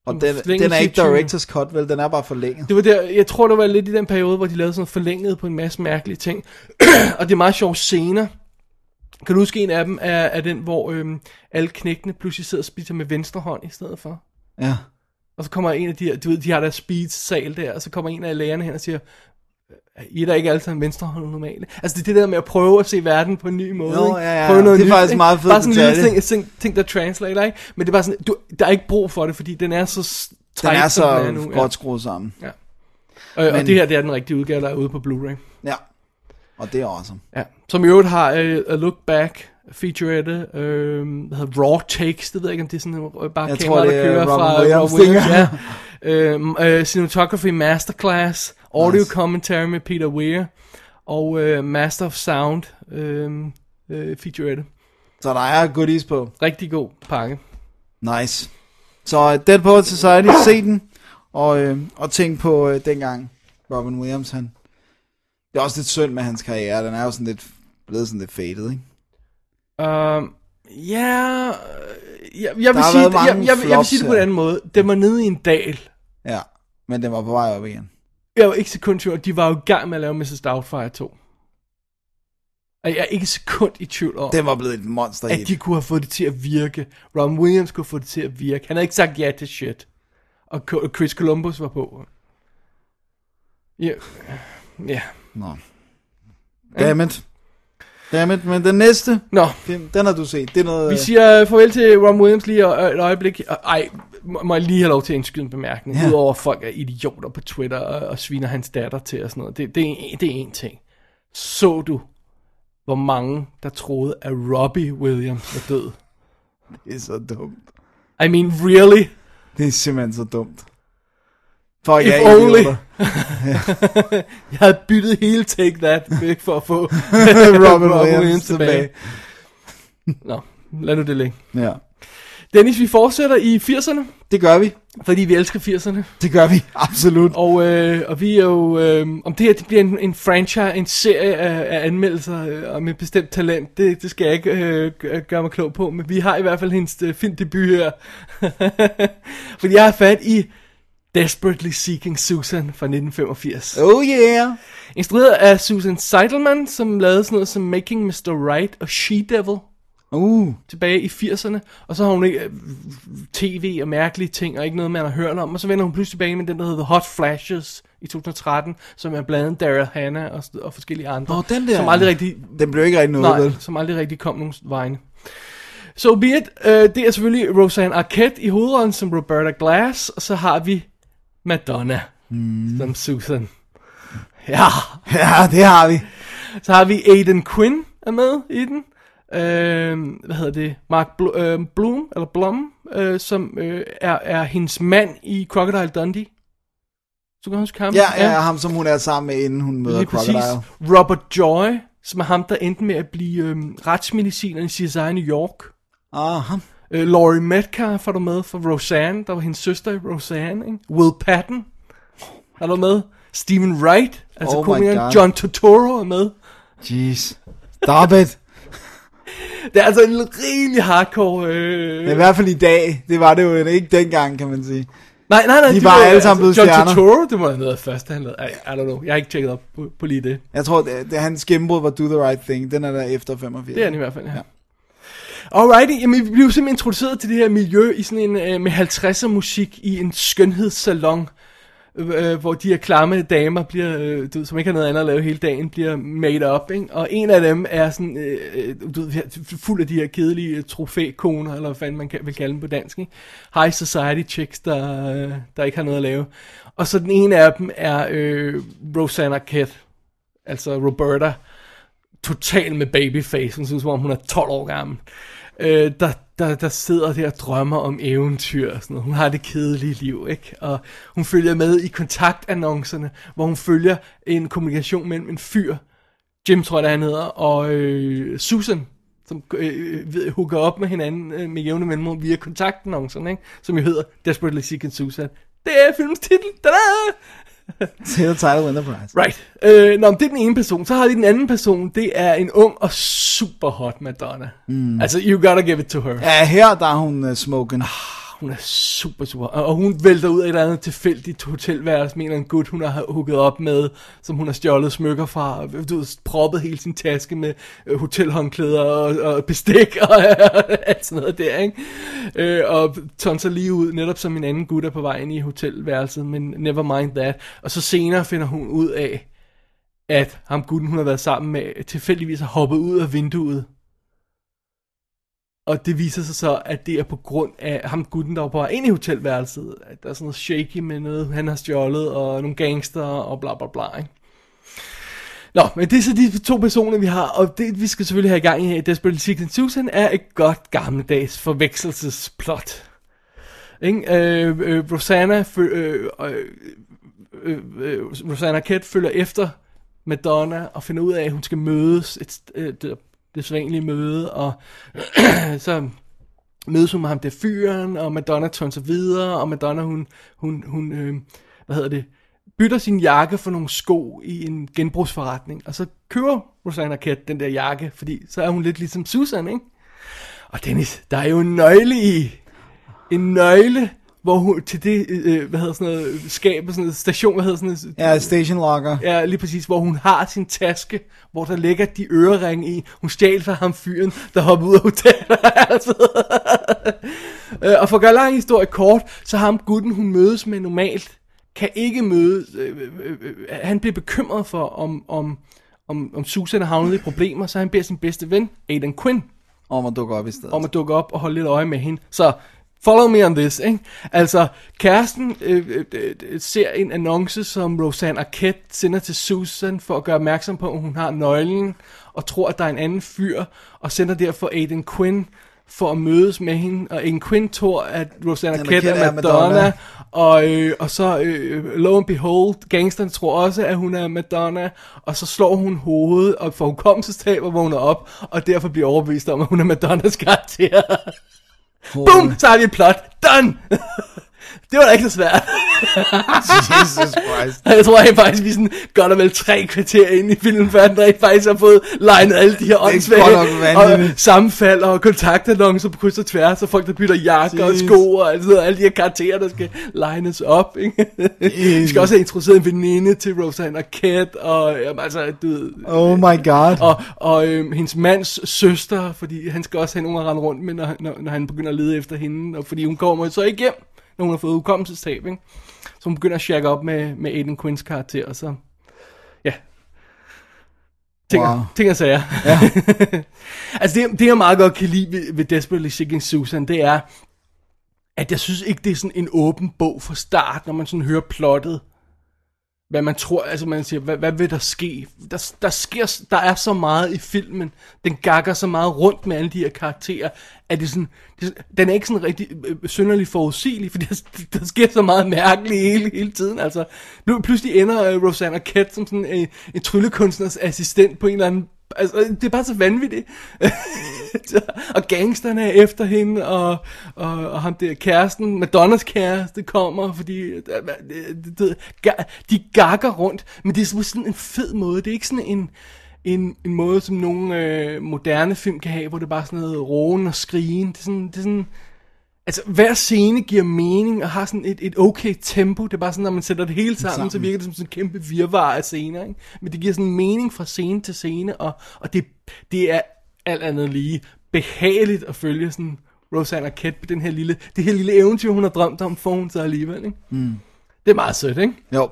Og Den den, er ikke til 20. director's cut, vel? Den er bare forlænget. Det var der, jeg tror, det var lidt i den periode, hvor de lavede sådan forlænget på en masse mærkelige ting. [clears throat] og det er meget sjove scener. Kan du huske, en af dem er, er den, hvor øhm, alle knægtene pludselig sidder og spiser med venstre hånd i stedet for? Ja. Og så kommer en af de her, du ved, de har der speed-sal der, og så kommer en af lærerne hen og siger, I er da ikke altid en venstre hånd normalt. Altså det er det der med at prøve at se verden på en ny måde. Nå, ja, ja. Prøve noget Det er nyt, faktisk ikke? meget fed Bare sådan en lille ting, ting, ting, der translater, ikke? Men det er bare sådan, du, der er ikke brug for det, fordi den er så s- Den er så den nu. godt skruet sammen. Ja. Og, og Men- det her, det er den rigtige udgave, der er ude på Blu-ray. Ja. Og det er awesome. Ja. Som i øvrigt har uh, A Look Back featurette, øh, hvad hedder Raw Takes, det ved jeg ikke, om det er sådan uh, bare Jeg kamera, tror, det der er kører Robin fra Williams, Rob Williams, ja. øh, uh, Cinematography Masterclass, Audio Nice. Commentary med Peter Weir, og uh, Master of Sound øh, øh, featurette. Så der er goodies på. Rigtig god pakke. Nice. Så Dead Poets Society, se den. Og, øh, og tænk på øh, dengang Robin Williams, han... Det er også lidt synd med hans karriere. Den er jo sådan lidt blevet sådan lidt faded, ikke? Um, ja, jeg, jeg, vil sige, mange jeg, jeg, jeg vil sige det på en anden måde. Den var nede i en dal. Ja. Men den var på vej op igen. Jeg var ikke sekund i tvivl, de var jo i gang med at lave Mrs. Doubtfire 2. Og jeg er ikke sekund i tvivl om, Den var blevet et monster at hit. de kunne have fået det til at virke. Ron Williams kunne have fået det til at virke. Han havde ikke sagt ja til shit. Og Co- Chris Columbus var på. Ja. Ja. Nå. Dammit. Dammit, men den næste Nå, film, den har du set. Det er noget... vi siger farvel til Ron Williams lige og- et øjeblik. Og- Ej, må må jeg lige have lov til at indskyde en bemærkning. Ja. Udover at folk er idioter på Twitter og, og sviner hans datter til og sådan noget. Det, det, er, det er en ting. Så du, hvor mange, der troede, at Robbie Williams var død? Det er så dumt. I mean, really? Det er simpelthen så dumt. Fuck, If jeg er only. [laughs] Jeg havde byttet hele Take That væk for at få [laughs] Robin Williams tilbage. Nå, lad nu det ligge. Ja. Dennis, vi fortsætter i 80'erne, Det gør vi. fordi vi elsker 80'erne. Det gør vi. Absolut. Og, øh, og vi er jo, øh, om det her det bliver en, en franchise, en serie af, af anmeldelser øh, om et bestemt talent, det, det skal jeg ikke øh, gø- gøre mig klog på, men vi har i hvert fald hendes øh, filmdebut her. [laughs] fordi jeg har fat i Desperately Seeking Susan fra 1985. Oh yeah. Instrueret af Susan Seidelman, som lavede sådan noget som Making Mr. Right og She-Devil Uh. tilbage i 80'erne. Og så har hun ikke øh, tv og mærkelige ting, og ikke noget, man har hørt om. Og så vender hun pludselig tilbage med den, der hedder The Hot Flashes i 2013, som er blandt andet Daryl Hannah og, og forskellige andre. Nå, den der. Som aldrig rigtig, Den blev ikke rigtig noget, nej, vel? som aldrig rigtig kom nogen vegne. So be it. Uh, det er selvfølgelig Roseanne Arquette i hovedrollen som Roberta Glass, og så har vi Madonna mm. som Susan. Ja, Ja, det har vi. så har vi Aiden Quinn er med i den. Øh, hvad hedder det? Mark Bl- øh, Bloom, eller Blom, øh, som øh, er, er hendes mand i Crocodile Dundee. Så kan huske ham? Ja, ja, ja, ham som hun er sammen med, inden hun møder Lige præcis. Crocodile. Robert Joy, som er ham, der endte med at blive øh, retsmediciner i CSI New York. Aha. Øh, Laurie Metcalf er du med for Roseanne, der var hendes søster i Roseanne. Ikke? Will Patton er du med. Stephen Wright Altså Oh komikeren. John Turturro er med. Jeez. Stop it. Det er altså en rimelig hardcore... Øh... I hvert fald i dag. Det var det jo ikke dengang, kan man sige. Nej, nej, nej. De det var alle sammen blevet John stjerner. Turturro, det må have noget af første, han lavede. I, I don't know. Jeg har ikke tjekket op på, på lige det. Jeg tror, det, det hans gennembrud var Do the Right Thing. Den er der efter 85. Det er han i hvert fald, ja. ja. Alrighty, jamen vi blev simpelthen introduceret til det her miljø i sådan en, øh, med 50'er musik i en skønhedssalon, Øh, øh, hvor de her klamme damer bliver, øh, du ved, som ikke har noget andet at lave hele dagen, bliver made up, ikke? Og en af dem er sådan, øh, øh du ved, fuld af de her kedelige øh, trofækoner, eller hvad fanden man kan, vil kalde dem på dansk, ikke? High society chicks, der, øh, der ikke har noget at lave. Og så den ene af dem er øh, Rosanna Arquette, altså Roberta, total med babyface. Hun synes, som om hun er 12 år gammel. Øh, øh, der, der, der sidder der og drømmer om eventyr og sådan noget. Hun har det kedelige liv, ikke? Og hun følger med i kontaktannoncerne, hvor hun følger en kommunikation mellem en fyr, Jim tror jeg, det han hedder, og øh, Susan, som øh, ved- hooker op med hinanden øh, med jævne mellemrum via kontaktannoncerne, ikke? Som jo hedder Desperately Seeking Susan. Det er filmens titel. Tada! [laughs] Til title Enterprise. Right. Øh, nå, men det er den ene person. Så har vi den anden person. Det er en ung og super hot Madonna. Mm. Altså, you gotta give it to her. Ja, her der er hun uh, smoking. Hun er super, super. Og hun vælter ud af et eller andet tilfældigt hotelværelse med en gut, hun har hugget op med, som hun har stjålet smykker fra. og, Du ved, proppet hele sin taske med øh, hotelhåndklæder og, og bestik og, og [laughs] alt sådan noget der, ikke? Øh, og tonser lige ud, netop som en anden gut er på vej ind i hotelværelset, men never mind that. Og så senere finder hun ud af, at ham gutten, hun har været sammen med, tilfældigvis har hoppet ud af vinduet og det viser sig så, at det er på grund af ham gutten, der var på vej ind i hotelværelset. At der er sådan noget shaky med noget, han har stjålet, og nogle gangster og bla bla bla. Ikke? Nå, men det er så de to personer, vi har, og det vi skal selvfølgelig have i gang i her i Desperately Seeking Susan, er et godt gammeldags forvekselsesplot. Ikke? Øh, øh, Rosanna, øh, øh, øh, øh, Rosanna Kett følger efter Madonna og finder ud af, at hun skal mødes et, øh, det, sædvanlige møde, og [clears throat] så mødes hun med ham der fyren, og Madonna tørner sig videre, og Madonna hun, hun, hun øh, hvad hedder det, bytter sin jakke for nogle sko i en genbrugsforretning, og så køber Rosanna Arquette den der jakke, fordi så er hun lidt ligesom Susan, ikke? Og Dennis, der er jo en nøgle i. En nøgle, hvor hun, til det, øh, hvad hedder sådan noget, skab, sådan noget station, hvad hedder sådan noget, Ja, station locker. Ja, lige præcis, hvor hun har sin taske, hvor der ligger de øreringe i. Hun stjal fra ham fyren, der hoppede ud af hotellet. altså. [laughs] Øh, og for at gøre lang historie kort, så ham gutten, hun mødes med normalt, kan ikke møde, øh, øh, øh, han bliver bekymret for, om, om, om, om Susan er havnet i problemer, så han beder sin bedste ven, Aidan Quinn, Om at dukke op i stedet. om at dukke op og holde lidt øje med hende. Så follow me on this, ikke? Altså, kæresten øh, øh, øh, ser en annonce, som Rosanne Arquette sender til Susan for at gøre opmærksom på, at hun har nøglen, og tror, at der er en anden fyr, og sender derfor Aiden Quinn for at mødes med hende, og Aiden Quinn tror, at Rosanne Arquette er er Madonna, Madonna. og, øh, og så, øh, lo and behold, gangsteren tror også, at hun er Madonna, og så slår hun hovedet og får hukommelsestab og vågner op, og derfor bliver overbevist om, at hun er Madonnas karakter. [laughs] Boom, så har vi et plot. Done! [laughs] det var da ikke så svært. [laughs] Jesus Christ. Jeg tror rent faktisk, vi sådan godt og vel tre kvarter ind i filmen, før rent faktisk har fået legnet alle de her åndssvage og sammenfald og kontaktannoncer på kryds og tværs, og folk, der bytter jakker og sko og alt sådan noget, alle de her karakterer, der skal legnes op. Ikke? Vi skal også have introduceret en veninde til Rosanna Arquette, og jamen, altså, du ved, Oh my god. og, og øhm, hendes mands søster, fordi han skal også have nogen at rende rundt med, når, når, når han begynder at lede efter hende, og fordi hun kommer så ikke hjem, hun har fået hukommelsestab, ikke? Så hun begynder at shakke op med, med Aiden Quinns karakter, og så, ja. Ting, wow. ting og sager. Ja. [laughs] altså det, det jeg meget godt kan lide ved, ved Desperately Seeking Susan, det er, at jeg synes ikke, det er sådan en åben bog fra start, når man sådan hører plottet hvad man tror, altså man siger, hvad, hvad vil der ske? Der, der sker, der er så meget i filmen, den gakker så meget rundt med alle de her karakterer, at det sådan, det, den er ikke sådan rigtig øh, øh synderligt forudsigelig, for [laughs] der, der sker så meget mærkeligt hele, hele tiden, altså. Nu pludselig ender øh, Rosanna Kett som sådan en, en tryllekunstners assistent på en eller anden Altså, det er bare så vanvittigt. [laughs] og gangsterne er efter hende, og, og, og ham der kæresten, Madonnas kæreste, kommer, fordi øh, det- ga- de gakker rundt, men det er på sådan en fed måde. Det er ikke sådan en, en, en måde, som nogle øh, moderne film kan have, hvor det er bare sådan noget roen og skrigen. Det er sådan, det er sådan Altså, hver scene giver mening og har sådan et, et okay tempo. Det er bare sådan, når man sætter det hele sammen, sammen. så virker det som sådan en kæmpe virvar af scener. Ikke? Men det giver sådan mening fra scene til scene, og, og det, det er alt andet lige behageligt at følge sådan Rosanna Arquette på den her lille, det her lille eventyr, hun har drømt om, får hun så alligevel. Ikke? Mm. Det er meget sødt, ikke? Jo.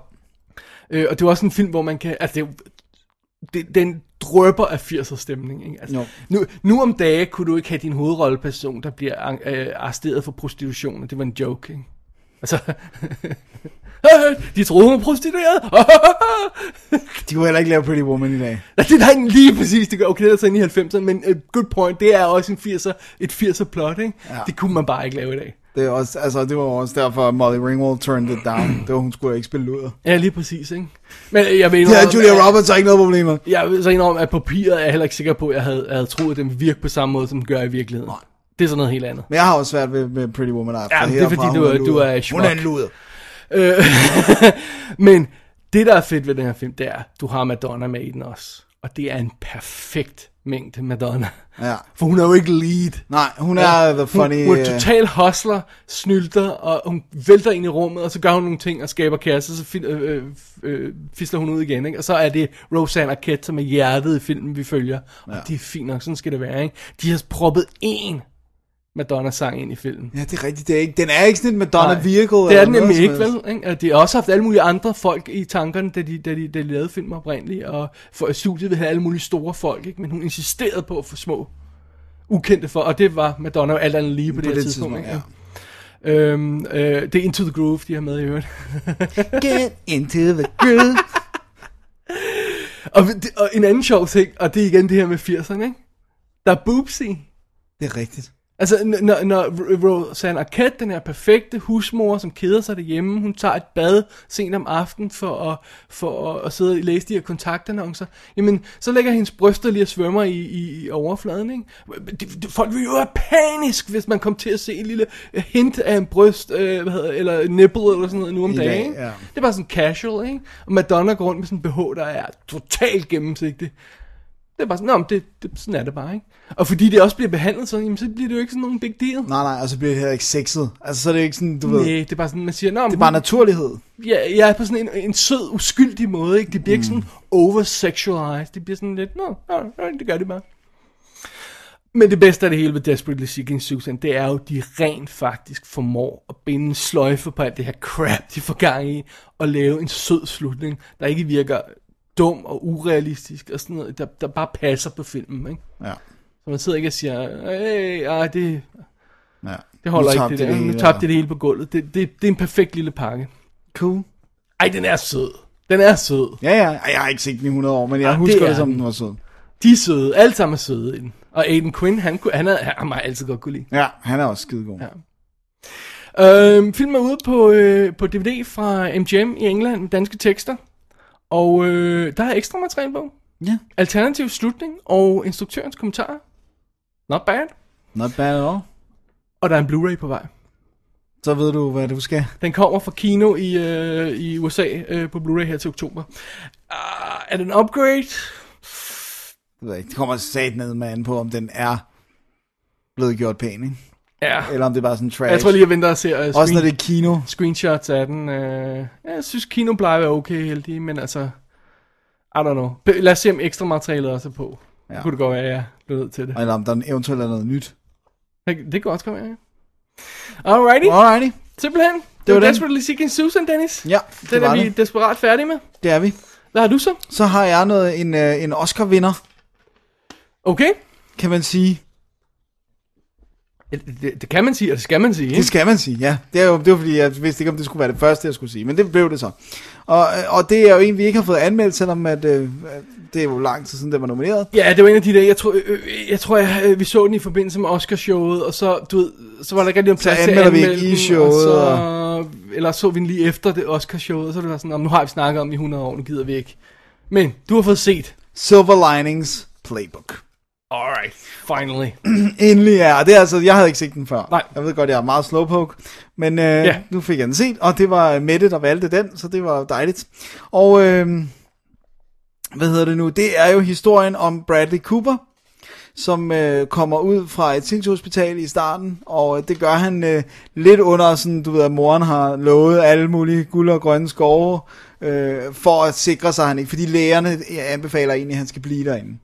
Øh, og det er også en film, hvor man kan... Altså, det, er det, den drøber af 80'er stemning. Ikke? Altså, nu, nu om dage kunne du ikke have din hovedrolleperson, der bliver øh, arresteret for prostitution, det var en joke. Ikke? Altså, [laughs] de troede, hun var prostitueret. [laughs] De kunne heller ikke lave Pretty Woman i dag. [laughs] det er lige præcis, det okay, det er så inde i 90'erne, men uh, good point, det er også en 80'er, et 80'er plot, ikke? Ja. Det kunne man bare ikke lave i dag. Det, er også, altså, det var også derfor, at Molly Ringwald turned it down. det var, hun skulle ikke spille luder. Ja, lige præcis, ikke? Men jeg ved havde Julia Roberts har ikke noget problem med. Jeg vil så indrømme, at papiret er jeg heller ikke sikker på, at jeg havde, jeg havde troet, at den ville virke på samme måde, som den gør i virkeligheden. Nej. Det er sådan noget helt andet. Men jeg har også svært ved, med Pretty Woman. Altså, Ja, det er fordi, hun du er- du er Hun schmuck. er en luder. Øh, [laughs] men det, der er fedt ved den her film, det er, at du har Madonna med i den også. Og det er en perfekt mængde Madonna. Ja. [laughs] For hun er jo ikke lead. Nej, hun er the funny... Hun, hun er øh, total hustler, snylter, og hun vælter ind i rummet, og så gør hun nogle ting og skaber kæreste, og så fin, øh, øh, øh, fisler hun ud igen, ikke? Og så er det Rosanna Arquette, som er hjertet i filmen, vi følger. Og Ja. det er fint nok, sådan skal det være, ikke? De har proppet én Madonna-sang ind i filmen. Ja, det er rigtigt. Det er ikke, den er ikke sådan et Madonna Nej, vehicle. Det er den nemlig ikke, vel? Ikke? De har også haft alle mulige andre folk i tankerne, da de, da de, da de lavede filmen oprindeligt, og for studiet ville have alle mulige store folk, ikke? men hun insisterede på at få små, ukendte for, og det var Madonna alt andet lige på, På det, her det tidspunkt. tidspunkt, ikke? Øhm, øh, det er Into the Groove, de har med i øvrigt. [laughs] Get into the groove. og, og en anden sjov ting, og det er igen det her med 80'erne, ikke? Der er boobs i. Det er rigtigt. Altså, når, når R- Rosanna Arquette, den her perfekte husmor, som keder sig derhjemme, hun tager et bad sent om aftenen for at, for at, at sidde og læse de her kontaktannoncer, jamen, så lægger hendes bryster lige og svømmer i, i, i overfladen, ikke? Det, det, folk vil jo være panisk, hvis man kom til at se en lille hint af en bryst, øh, hvad hedder, eller nipple eller sådan noget nu om I dag, dagen. ja. Det er bare sådan casual, ikke? Og Madonna går rundt med sådan en BH, der er totalt gennemsigtig. Det er bare sådan, nå, det, det, sådan er det bare, ikke? Og fordi det også bliver behandlet sådan, jamen, så bliver det jo ikke sådan nogen big deal. Nej, nej, og så bliver det heller ikke sexet. Altså, så er det ikke sådan, du ved... Nej, det er bare sådan, man siger, nå, Det er bare naturlighed. ja, er på sådan en, en sød, uskyldig måde, ikke? Det bliver ikke sådan over-sexualized. Det bliver sådan lidt, nå, nå, nå, det gør det bare. Men det bedste af det hele ved Desperately Seeking Susan, det er jo, at de rent faktisk formår at binde en sløjfe på alt det her crap, de får gang i, og lave en sød slutning, der ikke virker dum og urealistisk, og sådan noget, der, der bare passer på filmen, ikke? Ja. Så man sidder ikke og siger, hey, ej, det, ja. det holder ikke det der. det nu tabte det det hele på gulvet. Det, det, det er en perfekt lille pakke. Cool. Ej, den er sød. Den er sød. Ja, ja. Ej, Jeg har ikke set den i 100 år, men jeg Ah, det husker det, er som den. var sød. De er søde. Alle sammen er søde i den. Og Aiden Quinn, han, kunne, han, er, han har altid godt kunne lide. Ja, han er også skidegod. Ja. Øhm, filmen er ude på, øh, på DVD fra MGM i England med danske tekster. Og øh, der er ekstra materiale på. Ja. Alternativ slutning og instruktørens kommentarer. Not bad. Not bad at all. Og der er en Blu-ray på vej. Så ved du, hvad du skal. Den kommer fra Kino i, øh, i USA øh, på Blu-ray her til oktober. Uh, er det en upgrade? Jeg ved ikke, det kommer sat ned med an på, om den er blevet gjort pæn, ikke? Ja. Eller om det bare sådan trash. Jeg tror lige, jeg venter og ser uh, Også når det er kino. screenshots af den. Uh, jeg synes, Kino plejer at være okay heldig, men altså... I don't know. Lad os se, om ekstra materialet også er på. Ja. Ja. Kunne det godt være, at jeg blev nødt til det. Eller om der eventuelt er noget nyt. Det, det kan også komme, ja. Alrighty. Alrighty. Simpelthen. Det, Det var var. Desperately Seeking Susan, Dennis. Ja, det Den er vi det. desperat færdige med. Det er vi. Hvad har du så? Så har jeg noget, en, øh, en Oscar-vinder, Okay. kan man sige. Det, det, det kan man sige, og det skal man sige. Det Ikke? skal man sige, ja. Det er jo det var, fordi, jeg vidste ikke, om det skulle være det første, jeg skulle sige. Men det blev det så. Og, og det er jo en, vi ikke har fået anmeldt, selvom at, øh, det er jo lang tid siden, det var nomineret. Ja, det var en af de der, jeg tror, øh, øh, jeg tror, jeg, øh, vi så den i forbindelse med Oscarshowet, og så, du ved, så var der ikke rigtig om plads til at anmelder vi ikke anmelde i showet, og så, eller så vi den lige efter det Oscarshowet, og så var det var sådan, "Nå, nu har vi snakket om i 100 år, nu gider vi ikke. Men, du har fået set. Silver Linings Playbook. Alright, finally. [clears throat] Endelig er, og det er altså, jeg havde ikke set den før. Nej. Jeg ved godt, jeg er meget slowpoke, men øh, Ja. nu fik jeg den set, og det var Mette, der valgte den, så det var dejligt. Og øh, hvad hedder det nu? Det er jo historien om Bradley Cooper, som øh, kommer ud fra et sindshospital i starten, og øh, det gør han øh, lidt under, sådan, du ved, at moren har lovet alle mulige guld og grønne skove, øh, for at sikre sig, at han ikke, fordi lægerne øh, anbefaler egentlig, at han skal blive derinde.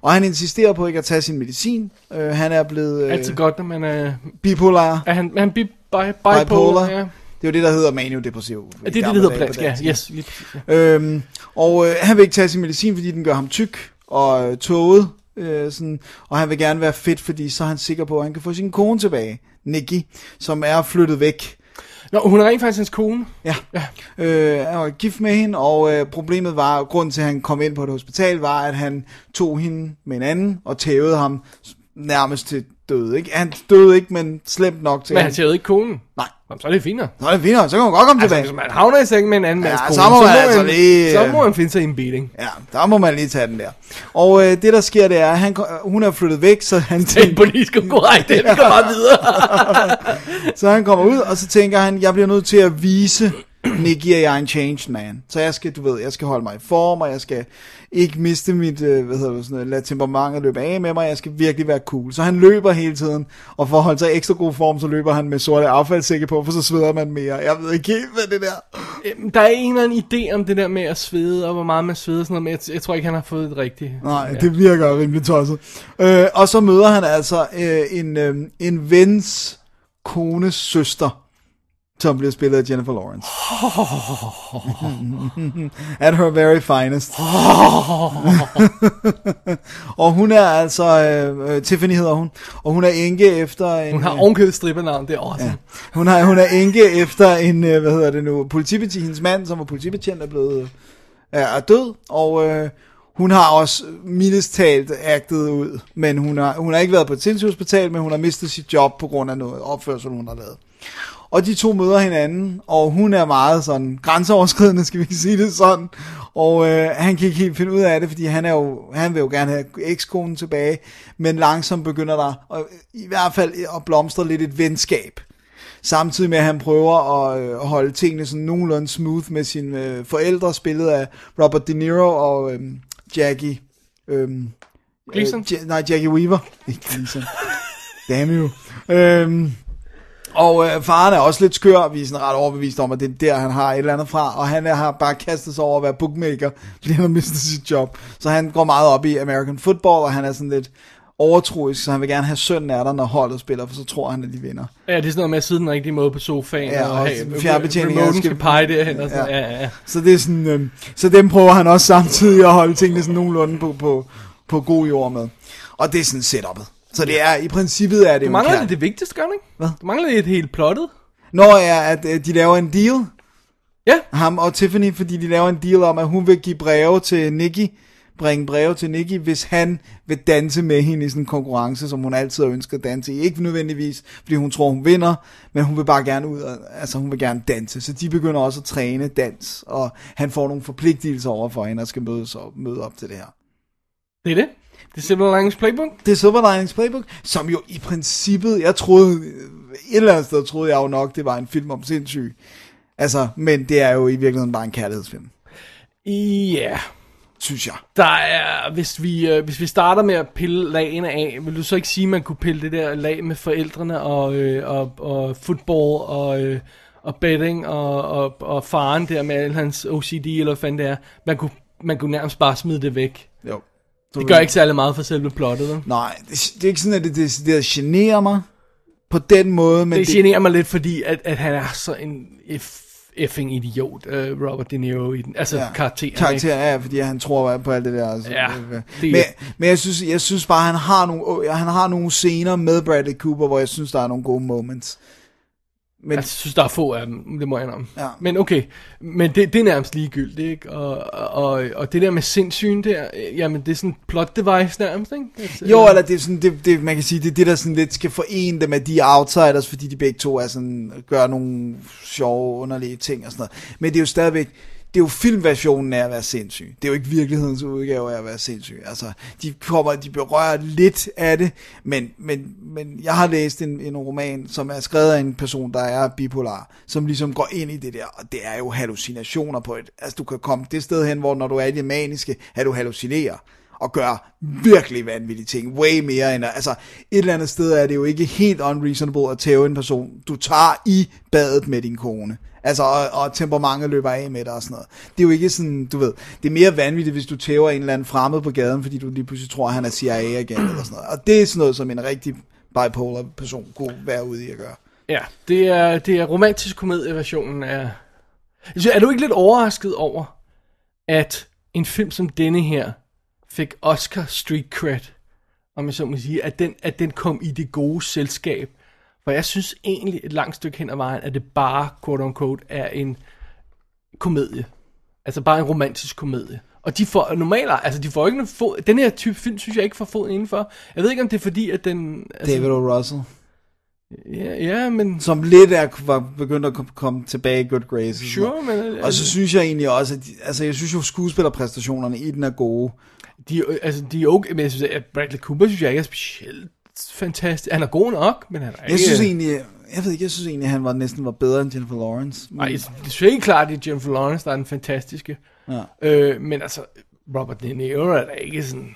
Og han insisterer på ikke at tage sin medicin. Øh, han er blevet øh, Altid godt, når man er... bipolar. Er han, er han bi, bi, bipolar? Bipolar. Ja. Det er jo det, der hedder maniodepressiv. Er det det, det hedder på dansk? Ja, yes. Lige ja. Øhm, og øh, han vil ikke tage sin medicin, fordi den gør ham tyk og øh, tåget. Øh, sådan, og han vil gerne være fedt, fordi så er han sikker på, at han kan få sin kone tilbage, Nikki, som er flyttet væk. Nå, hun er rent faktisk hans kone. Ja. Ja. Øh, han var gift med hende, og øh, problemet var, grunden til, at han kom ind på et hospital, var, at han tog hende med en anden, og tævede ham nærmest til død. Ikke? Han døde ikke, men slemt nok til Men han siger ikke konen. Nej. Nå, så er det finere. Det er fint, nok, så kan man godt komme Altså, tilbage. hvis man havner i sengen med en anden Ja, mands så kone, må man altså lige, så øh, må man finde sig i en beating. Ja, der må man lige tage den der. Og øh, det der sker, det er, at han, hun er flyttet væk, så han, Tænk på, de skal gå ej, det skal bare videre. [laughs] så han kommer ud, og så tænker han, jeg bliver nødt til at vise Nicky, at jeg er en changed man. Så jeg skal, du ved, jeg skal holde mig i form, og jeg skal ikke miste mit, øh, hvad hedder det, sådan noget, lade temperamentet løbe af med mig, jeg skal virkelig være cool. Så han løber hele tiden, og for at holde sig i ekstra god form, så løber han med sorte affaldssække på, for så sveder man mere. Jeg ved ikke helt, hvad det der. Øhm, Der er en eller anden idé om det der med at svede, og hvor meget man sveder sådan noget, men jeg, jeg tror ikke, han har fået det rigtige. Nej, ja. det virker rimelig tosset. Øh, og så møder han altså øh, en, øh, en vens kones søster, som bliver spillet af Jennifer Lawrence. [laughs] At her very finest. [laughs] og hun er altså, øh, øh, Tiffany hedder hun, og hun er enke efter en... Hun har øh, ovenkøbet strippernavn, det er awesome. hun, har, hun er enke efter en, øh, hvad hedder det nu, politibetjent, hendes mand, som var politibetjent, er blevet er, er død, og øh, hun har også mildest talt agtet ud, men hun har, hun har ikke været på et sindssygehospital, men hun har mistet sit job på grund af noget opførsel, hun har lavet. Og de to møder hinanden, og hun er meget sådan grænseoverskridende, skal vi sige det sådan. Og øh, han kan ikke helt finde ud af det, fordi han, er jo, han vil jo gerne have ekskonen tilbage, men langsomt begynder der og, i hvert fald at blomstre lidt et venskab. Samtidig med, at han prøver at øh, holde tingene sådan nogenlunde smooth med sine øh, forældre, spillet af Robert De Niro og øh, Jackie... Øh, Gleason? Øh, Ja- nej, Jackie Weaver. Ikke Gleason. Damn you. Øhm, og øh, faren er også lidt skør, vi er sådan ret overbevist om, at det er der, han har et eller andet fra, og han er, har bare kastet sig over at være bookmaker, [laughs] fordi han har mistet sit job. Så han går meget op i American football, og han er sådan lidt overtroisk, så han vil gerne have sønnen af der, når holdet spiller, for så tror han, at de vinder. Ja, det er sådan noget med at sidde den rigtige måde på sofaen, Ja, og, og fjernbetjeningen skal- skal pege derhen, og sådan, ja, ja, ja. Så det er sådan, øh, så dem prøver han også samtidig at holde tingene sådan nogenlunde på, på, på god jord med. Og det er sådan setup'et. Så det er, i princippet er det Du mangler det, det vigtigste, gør du ikke? Hvad? Du mangler lidt helt plottet. Når er, at øh, de laver en deal, Ja, ham og Tiffany, fordi de laver en deal om, at hun vil give breve til Nicky, bringe breve til Nicky, hvis han vil danse med hende i sådan en konkurrence, som hun altid har ønsket at danse i. Ikke nødvendigvis, fordi hun tror, hun vinder, men hun vil bare gerne ud, og, altså hun vil gerne danse. Så de begynder også at træne dans, og han får nogle forpligtelser over for hende, og skal mødes og møde op til det her. det er det. Det er Silver Linings Playbook. Det er Silver Linings Playbook, som jo i princippet, jeg troede, et eller andet sted troede jeg jo nok, det var en film om sindssyg. Altså, men det er jo i virkeligheden bare en kærlighedsfilm, Ja, synes jeg. der er, hvis vi, øh, hvis vi starter med at pille lagene af, vil du så ikke sige, at man kunne pille det der lag med forældrene og, øh, og, og football og, øh, og betting og, og, og faren der med al hans OCD eller hvad fanden det er. Man kunne, man kunne nærmest bare smide det væk. Så Det gør ikke særlig meget for selve plottet. vel? Nej, det, det er ikke sådan, at det, det generer mig på den måde, men Det det, generer mig lidt, fordi at, at han er så en eff, effing idiot, uh, Robert De Niro, i den, altså ja, karakteren. ikke? karakter er, fordi han tror på alt det der. Altså, Ja, øh, det- men, men jeg synes, jeg synes bare, han har nogle, han har nogle scener med Bradley Cooper, hvor jeg synes, der er nogle gode moments. Men Jeg synes, der er få af dem, det må jeg indrømme. Ja. Men okay, men det, det er nærmest ligegyldigt, ikke? Og, og, og det der med sindssygen der, jamen det er sådan plot device nærmest, ikke? Altså, Jo, eller det er sådan, det, det, man kan sige, det er det, der sådan lidt skal forene dem, at de er outsiders, fordi de begge to er sådan, gør nogle sjove, underlige ting og sådan noget. Men det er jo stadigvæk, er jo filmversionen af at være sindssyg. Det er jo ikke virkelighedens udgave af at være sindssyg. Altså, de kommer, de berører lidt af det, men, men, men jeg har læst en, en roman, som er skrevet af en person, der er bipolar, som ligesom går ind i det der, og det er jo hallucinationer på et, altså du kan komme det sted hen, hvor når du er i det maniske, at du hallucinerer og gør virkelig vanvittige ting. Way mere end... Altså, et eller andet sted er det jo ikke helt unreasonable at tæve en person, du tager i badet med din kone. Altså, og, og temperamentet løber af med dig og sådan noget. Det er jo ikke sådan, du ved, det er mere vanvittigt, hvis du tæver en eller anden fremmed på gaden, fordi du lige pludselig tror, at han er CIA-agent eller sådan noget. Og det er sådan noget, som en rigtig bipolar person kunne være ude i at gøre. Ja, det er, det er romantisk komedieversionen af... Så er du ikke lidt overrasket over, at en film som denne her fik Oscar street cred, om jeg så må sige, at den, at den kom i det gode selskab. For jeg synes egentlig et langt stykke hen ad vejen, at det bare, quote unquote, er en komedie. Altså bare en romantisk komedie. Og de får normalt, altså de får ikke noget fod, den her type film, synes jeg ikke får foden indenfor. Jeg ved ikke, om det er fordi, at den... Altså, David O. Russell, Ja, ja, men... som lidt er var begyndt at komme, tilbage i good graces. Sure, men... Og så synes jeg egentlig også, at altså jeg synes jo skuespillerpræstationerne i den er gode. De, altså, de er okay, men jeg synes, at Bradley Cooper synes jeg ikke er specielt fantastisk. Han er god nok, men han er ikke... Jeg synes egentlig, jeg ved ikke, jeg synes egentlig, at han var næsten var bedre end Jennifer Lawrence. Men, Nej, det er helt klart, det er Jennifer Lawrence, der er den fantastiske. Ja. Øh, men altså, Robert De Niro er da ikke sådan...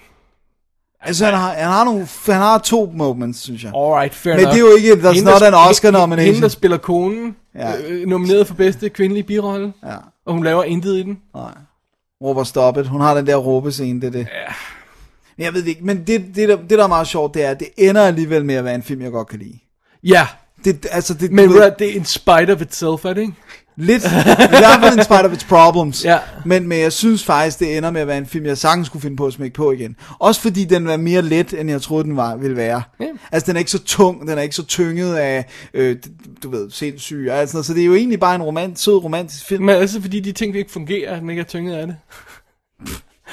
altså, han har, han, har nogle, han har to moments, synes jeg. Alright, fair Men enough. det er jo ikke, there's Hende, not der- an Oscar nomination. Hende, der spiller konen, ja. øh, nomineret for bedste kvindelige birolle, Ja, og hun laver intet i den. nej. Råber stop it. Hun har den der råbescene, det er det. Ja. Jeg ved det ikke, men det, det, der, det, der er meget sjovt, det er, at det ender alligevel med at være en film, jeg godt kan lide. Ja, Det, altså, det, men ved, det er in spite of itself, er det ikke? Lidt, i hvert fald in spite of its problems. Ja. Men, men jeg synes faktisk, det ender med at være en film, jeg sagtens skulle finde på at smække på igen. Også fordi den var mere let, end jeg troede, den var, ville være. Ja. Altså, den er ikke så tung, den er ikke så tynget af, øh, du ved, sindssyg og alt sådan noget. Så det er jo egentlig bare en romant, sød romantisk film. Men altså, fordi de ting ikke fungerer, den ikke er tynget af det.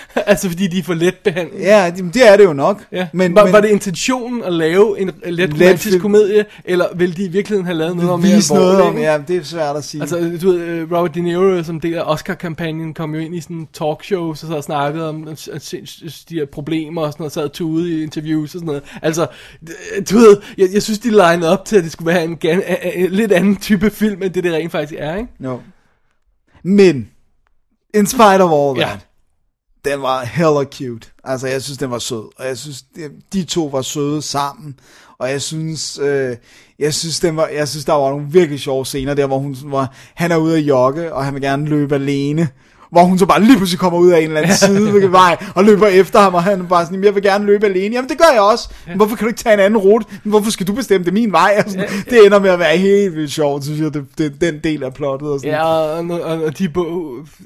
[laughs] altså, fordi de er for let behandlet. Ja, det er det jo nok. Ja. Men, var, men var det intentionen at lave en let Let romantisk film. komedie, eller ville de i virkeligheden have lavet noget mere vise noget om, alvorligt? ja, det er svært at sige. Altså, du ved, øh, Robert De Niro, som del af Oscar-kampagnen, kom jo ind i sådan en talkshow, så og snakkede om de her problemer og sådan noget, sad tude i interviews og sådan noget. Altså, du ved, jeg, jeg synes, de linede op til, at det skulle være en, en, en lidt anden type film, end det det rent faktisk er, ikke? No. Men, in spite of all Ja den var hella cute. Altså, jeg synes, den var sød. Og jeg synes, de to var søde sammen. Og jeg synes, øh, jeg synes, den var, jeg synes, der var nogle virkelig sjove scener der, hvor, hun, hvor han er ude at jogge, og han vil gerne løbe alene. Hvor hun så bare lige pludselig kommer ud af en eller anden [laughs] side vej, og løber efter ham, og han er bare sådan, jeg vil gerne løbe alene. Jamen, det gør jeg også. Men hvorfor kan du ikke tage en anden rute? Men hvorfor skal du bestemme, det min vej? Og sådan, Det ender med at være helt vildt sjovt, synes jeg, det, det, den del af plottet. Og sådan. Ja, og, og, og, de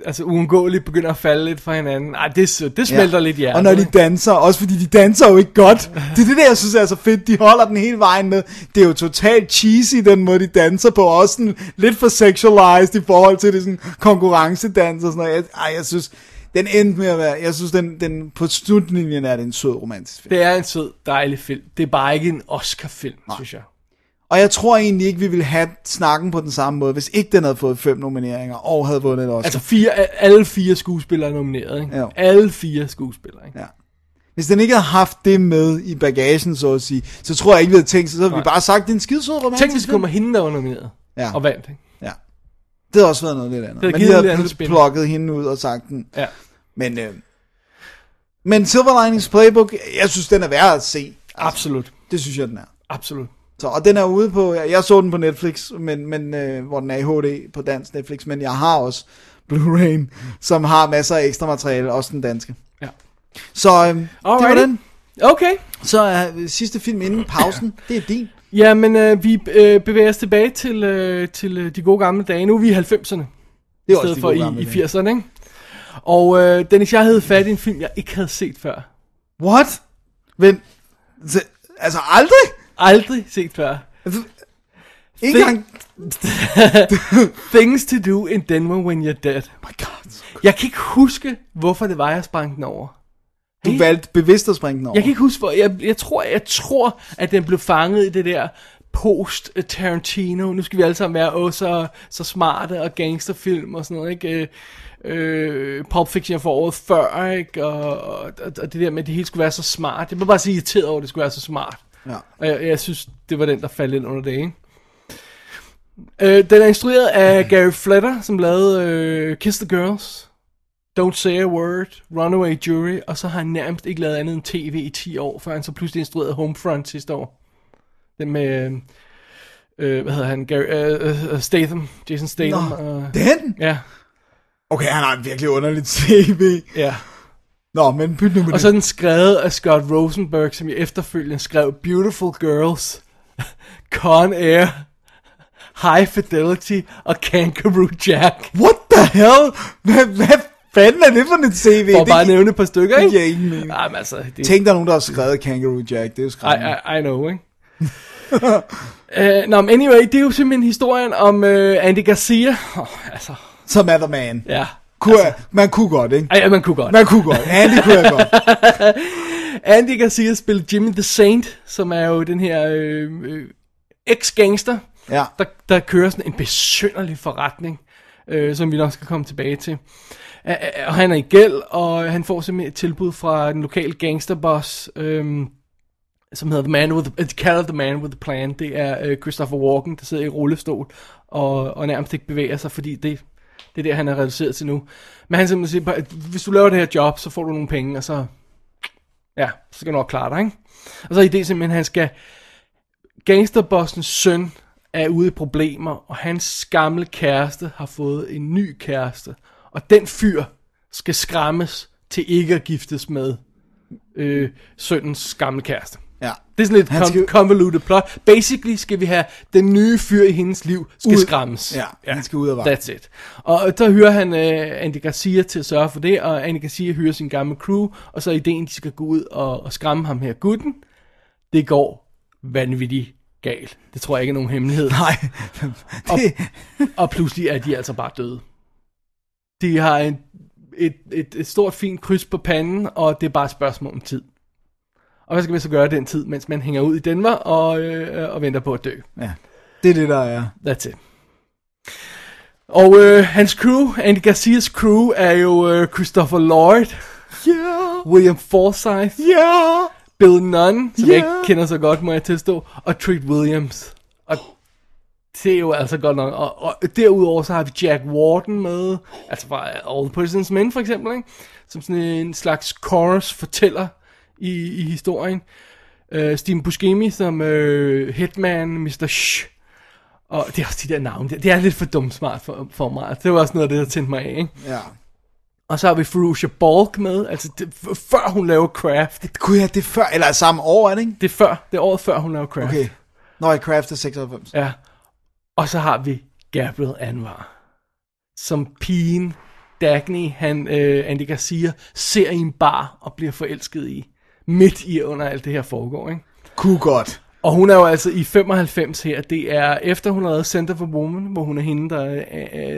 altså uundgåeligt begynder at falde lidt fra hinanden. Ej, det, det smelter lidt hjertet. Og når de danser, også fordi de danser jo ikke godt. [laughs] Det er det der, jeg synes er så fedt. De holder den hele vejen med. Det er jo totalt cheesy, den måde de danser på. Også sådan lidt for sexualized i forhold til det sådan konkurrencedans og sådan noget. Jeg, ej, jeg synes, den endte med at være, jeg synes, den, den på slutlinjen er det en sød romantisk film. Det er en sød, dejlig film. Det er bare ikke en Oscar-film, synes jeg. Og jeg tror egentlig ikke, vi ville have snakken på den samme måde, hvis ikke den havde fået fem nomineringer og havde vundet et Oscar. Altså fire, alle fire skuespillere er nomineret, ikke? Jo. Alle fire skuespillere, ikke? Ja. Hvis den ikke havde haft det med i bagagen, så at sige, så tror jeg ikke, vi havde tænkt, så havde vi Nej. bare sagt, det er en skidesød romantisk Tænk, hvis kommer hende, der var nomineret. Ja. Og vandt, ikke? Det havde også været noget lidt andet. havde Men de havde andet plukket hende ud og sagt den. Ja. Men, øh, men Silver Linings Playbook, jeg synes, den er værd at se. Altså, Absolut. Det synes jeg, den er. Absolut. Så, og den er ude på, jeg, jeg så den på Netflix, men, men, øh, hvor den er i HD på dansk Netflix, men jeg har også Blu-ray, som har masser af ekstra materiale, også den danske. Ja. Så øh, det var Alrighty. den. Okay. Så øh, sidste film inden pausen, det er din. Jamen, øh, vi øh, bevæger os tilbage til, øh, til øh, de gode gamle dage. Nu er vi i 90'erne, Det er også de for i, i dage. 80'erne, ikke? Og øh, Dennis, jeg havde fat i en film, jeg ikke havde set før. What? Men, så- altså aldrig? Aldrig set før. Ikke Det- engang... [laughs] Things to do in Denver when you're dead. Oh my god. Jeg kan ikke huske, hvorfor det var, jeg sprang den over. Du valgte bevidst at springe den over. Jeg kan ikke huske, hvor... Jeg, jeg, tror, jeg tror, at den blev fanget i det der post-Tarantino. Nu skal vi alle sammen være åh, så, så smarte og gangsterfilm og sådan noget, ikke? Øh, øh, Pulp Fiction for året før, ikke? Og, og, og det der med, at det hele skulle være så smart. Jeg må bare sige irriteret over, at det skulle være så smart. Ja. Og jeg, jeg synes, det var den, der faldt ind under det, ikke? Øh, den er instrueret af Gary Fletter, som lavede øh, Kiss the Girls, Don't Say a Word, Runaway Jury, og så har han nærmest ikke lavet andet end tv i 10 år, før han så pludselig instruerede Homefront sidste år. Den med, øh, øh, hvad hedder han, Gary, øh, øh, Statham, Jason Statham. Nå, og, den? ja, Okay, han har en virkelig underligt tv. ja. Nå, men pyt nu med Og så er den skrevet af Scott Rosenberg, som i efterfølgende skrev Beautiful Girls, [laughs] Con Air, High Fidelity og Kangaroo Jack. What the hell? Hvad, hvad fanden er det for en tv? For det bare at nævne et par stykker, ikke? giver ingen mening. Jamen altså, det, Tænk dig nogen, der har skrevet Kangaroo Jack. Det er jo I, skræmmende. I, I know, ikke? uh, [laughs] Nå, men anyway, det er jo simpelthen historien om uh, Andy Garcia. Oh, altså, Som er the man. ja. Kunne, altså, man kunne godt, ikke? Ej, ja, man kunne godt. Man kunne godt. Andy kunne jeg godt. [laughs] Andy Garcia spiller Jimmy the Saint, som er jo den her øh, øh, ex-gangster, Ja. der, der kører sådan en besynderlig forretning, øh, som vi nok skal komme tilbage til. Og han er i gæld, og øh, han får simpelthen et tilbud fra den lokale gangsterboss, øhm, som hedder The Man with the, de The Man with the Plan. Det er øh, Christopher Walken, der sidder i rullestol og, og nærmest ikke bevæger sig, fordi det, det er det, han er reduceret til nu. Men han simpelthen siger, at hvis du laver det her job, så får du nogle penge, og så, ja, så skal du nok klare dig, ikke? Og så er ideen simpelthen, at han skal, gangsterbossens søn er ude i problemer, og hans gamle kæreste har fået en ny kæreste. Og den fyr skal skræmmes til ikke at giftes med øh, sønnens gamle kæreste. Ja. Det er sådan lidt Han skal- convoluted plot. Basically skal vi have den nye fyr i hendes liv skal Ud. skræmmes. Ja, han skal ud af vejen. That's it. Og så hører han uh, Andy Garcia til at sørge for det, og Andy Garcia hører sin gamle crew, og så er ideen, de skal gå ud og, og skræmme ham her gutten. Det går vanvittigt galt. Det tror jeg ikke er nogen hemmelighed. Nej. [laughs] det, Og pludselig er de altså bare døde. De har en, et, et, et stort fint kryds på panden, og det er bare et spørgsmål om tid. Og hvad skal vi så gøre den tid, mens man hænger ud i Denver og, øh, og venter på at dø? ja. det er det, der er. That's it. Og øh, hans crew, Andy Garcias crew, er jo øh, Christopher Lloyd, Yeah. William Forsythe, Yeah. Bill Nunn, som jeg Ja. ikke kender så godt, må jeg tilstå, og Treat Williams. Det er jo altså godt nok. Og, og derudover så har vi Jack Warden med, altså fra All the President's Men for eksempel, ikke? som sådan en slags chorus fortæller i, i historien. Uh, Steve Buscemi som uh, Hitman, Mr. Shh. Og det er også de der navne, det, det er lidt for dumt smart for, for mig. Det var også noget af det, der tændte mig af, ikke? Ja. Og så har vi Ferrugia Balk med, altså det, før hun laver Craft. Kunne jeg det før, eller samme år, er det ikke? Det er før, det er året før hun laver Craft. Okay. Nå, jeg crafter 96. Ja. Og så har vi Gabriel Anwar. Som pigen Dagny, han, øh, Andy Garcia, ser i en bar og bliver forelsket i. Midt i under alt det her foregår, ikke? Kunne godt. Og hun er jo altså i 95 her. Det er efter hun har lavet Center for Woman, hvor hun er hende, der,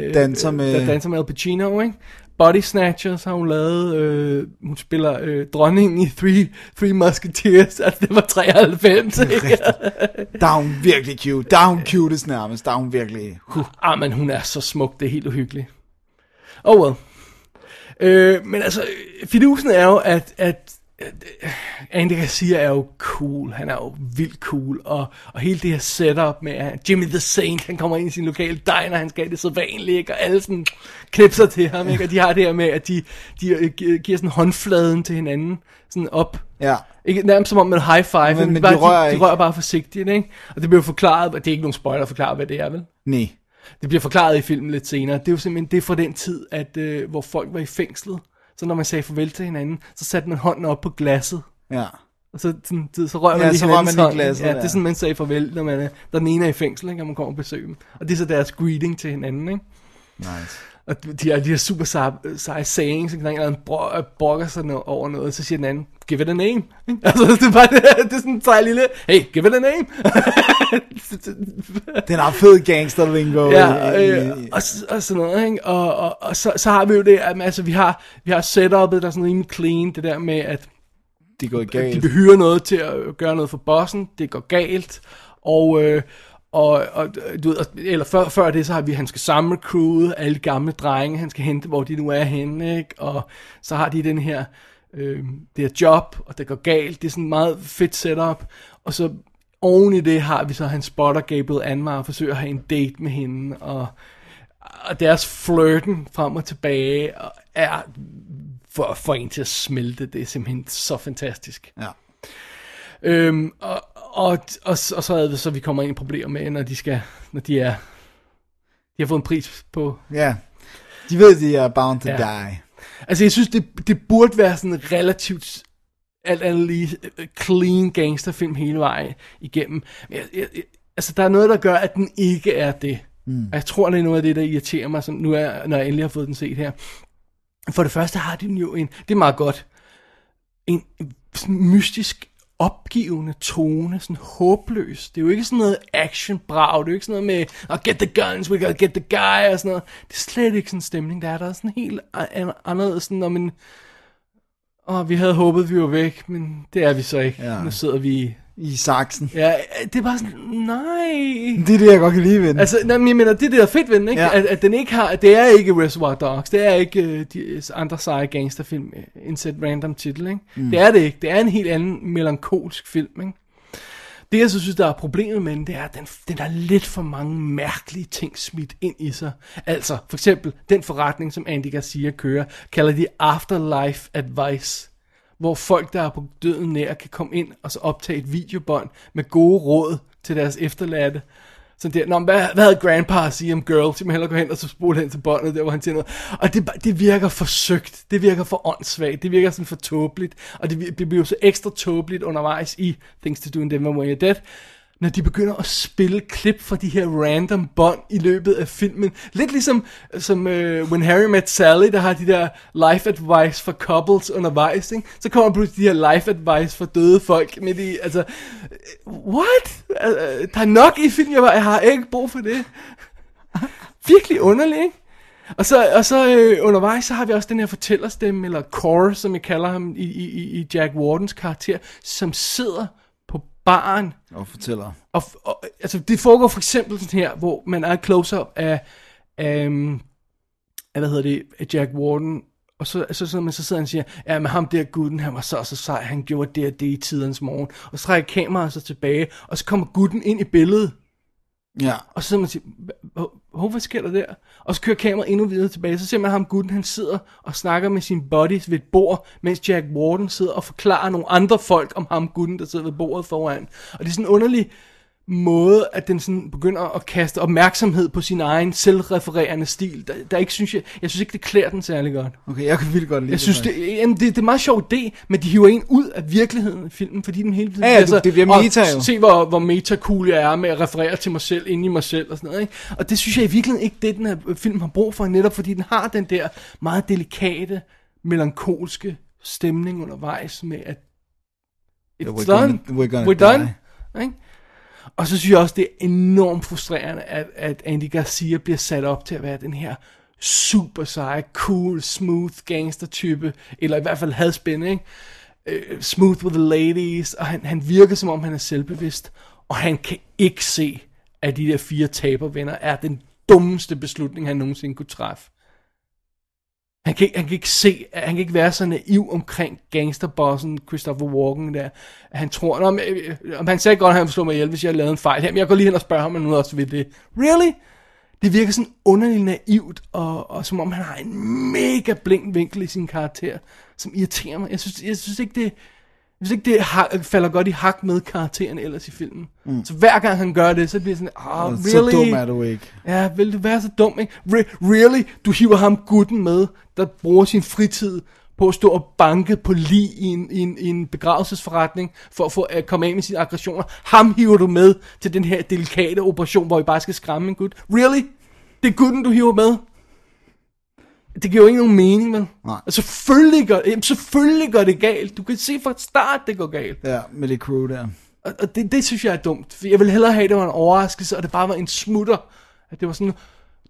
øh, Danser med- der danser med Al Pacino, ikke? Body Snatchers har hun lavet. Øh, hun spiller øh, dronningen i Three, Three Musketeers. Altså, det var 93. ikke? Der er hun virkelig cute. Der er hun cutest nærmest. Der er hun virkelig... Huh. Ah, men hun er så smuk, det er helt uhyggeligt. Oh well. Øh, men altså, fidusen er jo, at, at, Andy Garcia er jo cool. Han er jo vildt cool. Og, og hele det her setup med at Jimmy the Saint, han kommer ind i sin lokale diner, han skal det så vanligt, ikke? og alle sådan knipser til ham. Ikke? Og de har det her med, at de, de øh, gi- giver sådan håndfladen til hinanden, sådan op. Ja. Ikke, nærmest som om en high five, Men- men, men bare, de rører de, de rører bare forsigtigt, ikke? Og det bliver forklaret, og det er ikke nogen spoiler at forklare, hvad det er, vel? Nej. Det bliver forklaret i filmen lidt senere. Det er jo simpelthen det er fra den tid, at, øh, hvor folk var i fængslet. Så når man sagde farvel til hinanden, så satte man hånden op på glasset. Ja. Og så, sådan, så, så rører man Ja, lige så rører man lige glasset, Ja, ja. det er sådan, man sagde farvel, når, man er, når den ene er i fængsel, ikke, og man kommer og besøger dem. Og det er så deres greeting til hinanden, ikke? Nice. Og de har de her super seje, sayings, ikke? der er en eller anden bro- brokker sig over noget, så siger den anden, give it a name. [laughs] Altså, det er bare det, [laughs] det er sådan en sej lille, hey, give it a name. [laughs] Den har fed gangster lingo. Ja, i- øh, og, og sådan noget, ikke? Og, og, og så, så har vi jo det, at altså, vi har, vi har setupet, der er sådan rimelig clean, det der med, at det går de galt. behyrer noget til at gøre noget for bossen, det går galt, Og, øh, og, og du ved, eller før, før det, så har vi, han skal samle crewet, alle de gamle drenge, han skal hente, hvor de nu er henne, ikke? Og så har de den her, øh, det her job, og det går galt. Det er sådan meget fedt setup. Og så oven i det har vi så, han spotter Gabriel Anmar og forsøger at have en date med hende, og, og deres flirten frem og tilbage og er for, for en til at smelte. Det er simpelthen så fantastisk. Ja. Øhm, og, og, og, og så er det så, vi kommer ind i problemer med, når de skal, når de er, de har fået en pris på. Ja. De ved, de er bound to Ja. die. Altså, jeg synes, det, det burde være sådan relativt alt andet lige øh, clean gangsterfilm hele vejen igennem. Men jeg, jeg, jeg, altså, der er noget, der gør, at den ikke er det. Mm. Og jeg tror, det er noget af det, der irriterer mig, som nu er, når jeg endelig har fået den set her. For det første har de jo en, det er meget godt, en sådan mystisk opgivende tone, sådan håbløs. Det er jo ikke sådan noget action brav, det er jo ikke sådan noget med, oh, get the guns, we gotta get the guy, og sådan noget. Det er slet ikke sådan en stemning, der er der er sådan helt anderledes, sådan når man, åh, vi havde håbet, vi var væk, men det er vi så ikke. Ja. Nu sidder vi i- saksen. Ja, det er bare sådan, nej. Det er det, jeg godt kan lide ved den. Altså, nej, men jeg mener, det er det, der er fedt ved den, ikke? Ja. Ja. At, at, den ikke har, det er ikke Reservoir Dogs, det er ikke uh, de andre seje gangsterfilm, øh, indsæt random titel, ikke? Mm. Det er det ikke, det er en helt anden melankolsk film, ikke? Det, jeg så synes, der er problemet med den, det er, at den, den har lidt for mange mærkelige ting smidt ind i sig. Altså, for eksempel, den forretning, som Andy Garcia kører, kalder de Afterlife Advice hvor folk, der er på døden nær, kan komme ind og så optage et videobånd med gode råd til deres efterladte. Så der, Nå, hvad, hvad havde grandpa at sige om girl? Så man hellere gå hen og så spole hen til båndet, der hvor han siger noget. Og det, det virker forsøgt, det virker for åndssvagt, det virker sådan for tåbeligt. Og det, det bliver jo så ekstra tåbeligt undervejs i Things to Do in Denver When You're Dead, når de begynder at spille klip fra de her random bånd i løbet af filmen. Lidt ligesom øh, som uh, When Harry Met Sally, der har de der life advice for couples undervejs, ikke? Så kommer pludselig de her life advice for døde folk midt i, altså, øh, what? Uh, der er nok i filmen, jeg, bare, jeg har ikke brug for det. Virkelig underligt, ikke? Og så, og så øh, undervejs, så har vi også den her fortællerstemme, eller Core, som jeg kalder ham i, i, i- Jack Wardens karakter, som sidder baren Og fortæller. og, og altså, det foregår for eksempel sådan her, hvor man er close-up af, af, um, af, hvad hedder det, af Jack Warden, og så, så, så, men så sidder han og siger, ja, men ham der gutten, han var så så sej, han gjorde det og det i tidens morgen. Og så trækker kameraet så tilbage, og så kommer gutten ind i billedet, Ja. og så sidder man og siger, hov, hvad sker der der? Og så kører kameraet endnu videre tilbage, så ser man ham gutten, han sidder og snakker med sin buddies ved et bord, mens Jack Warden sidder og forklarer nogle andre folk om ham gutten, der sidder ved bordet foran. Og det er sådan underligt underlig måde, at den sådan begynder at kaste opmærksomhed på sin egen selvrefererende stil, der, der ikke synes jeg, jeg synes ikke, det klæder den særlig godt. Okay, jeg kan vildt godt lide Jeg synes, faktisk. det, jamen, det, det er en meget sjov idé, men de hiver en ud af virkeligheden i filmen, fordi den hele tiden Ja, ja, det bliver "Åh, meta jo." Se, hvor, hvor meta cool jeg er med at referere til mig selv, inde i mig selv og sådan noget. Ikke? Og det synes jeg i virkeligheden ikke, det den her film har brug for, netop fordi den har den der meget delikate, melankolske stemning undervejs med, at it's we're done, gonna- we're gonna we're done. Ikke? Og så synes jeg også, det er enormt frustrerende, at, at Andy Garcia bliver sat op til at være den her super seje, cool, smooth gangster-type, eller i hvert fald hadspænd, ikke? Uh, smooth with the ladies, og han, han virker som om han er selvbevidst, og han kan ikke se, at de der fire tabervenner er den dummeste beslutning, han nogensinde kunne træffe. Han kan, ikke- han kan ikke se, han kan ikke være så naiv omkring gangsterbossen Christopher Walken der. Han tror, om, øh, om han sagde godt, at han ville slå mig ihjel, hvis jeg lavede en fejl. her, men jeg går lige hen og spørger ham, om han også ved det. Really? Det virker sådan underligt naivt, og, og som om han har en mega blink vinkel i sin karakter, som irriterer mig. Jeg synes, jeg synes ikke, det, synes ikke, det ha- falder godt i hak med karakteren ellers i filmen. Mm. Så hver gang han gør det, så bliver det sådan, oh, really? Så dum er du ikke. Ja, vil du være så dum, ikke? Re- really? Du hiver ham gutten med, der bruger sin fritid på at stå og banke på lige i en, i en, i en begravelsesforretning, for at få at komme af med sine aggressioner. Ham hiver du med til den her delikate operation, hvor vi bare skal skræmme en gut. Really? Det er gutten, du hiver med? Det giver jo ikke nogen mening, vel? Nej. Og selvfølgelig gør, jamen, selvfølgelig gør det galt. Du kan se fra start, det går galt. Ja, med det crew der. Og, og det, det synes jeg er dumt. For jeg ville hellere have, at det var en overraskelse, og det bare var en smutter. At det var sådan,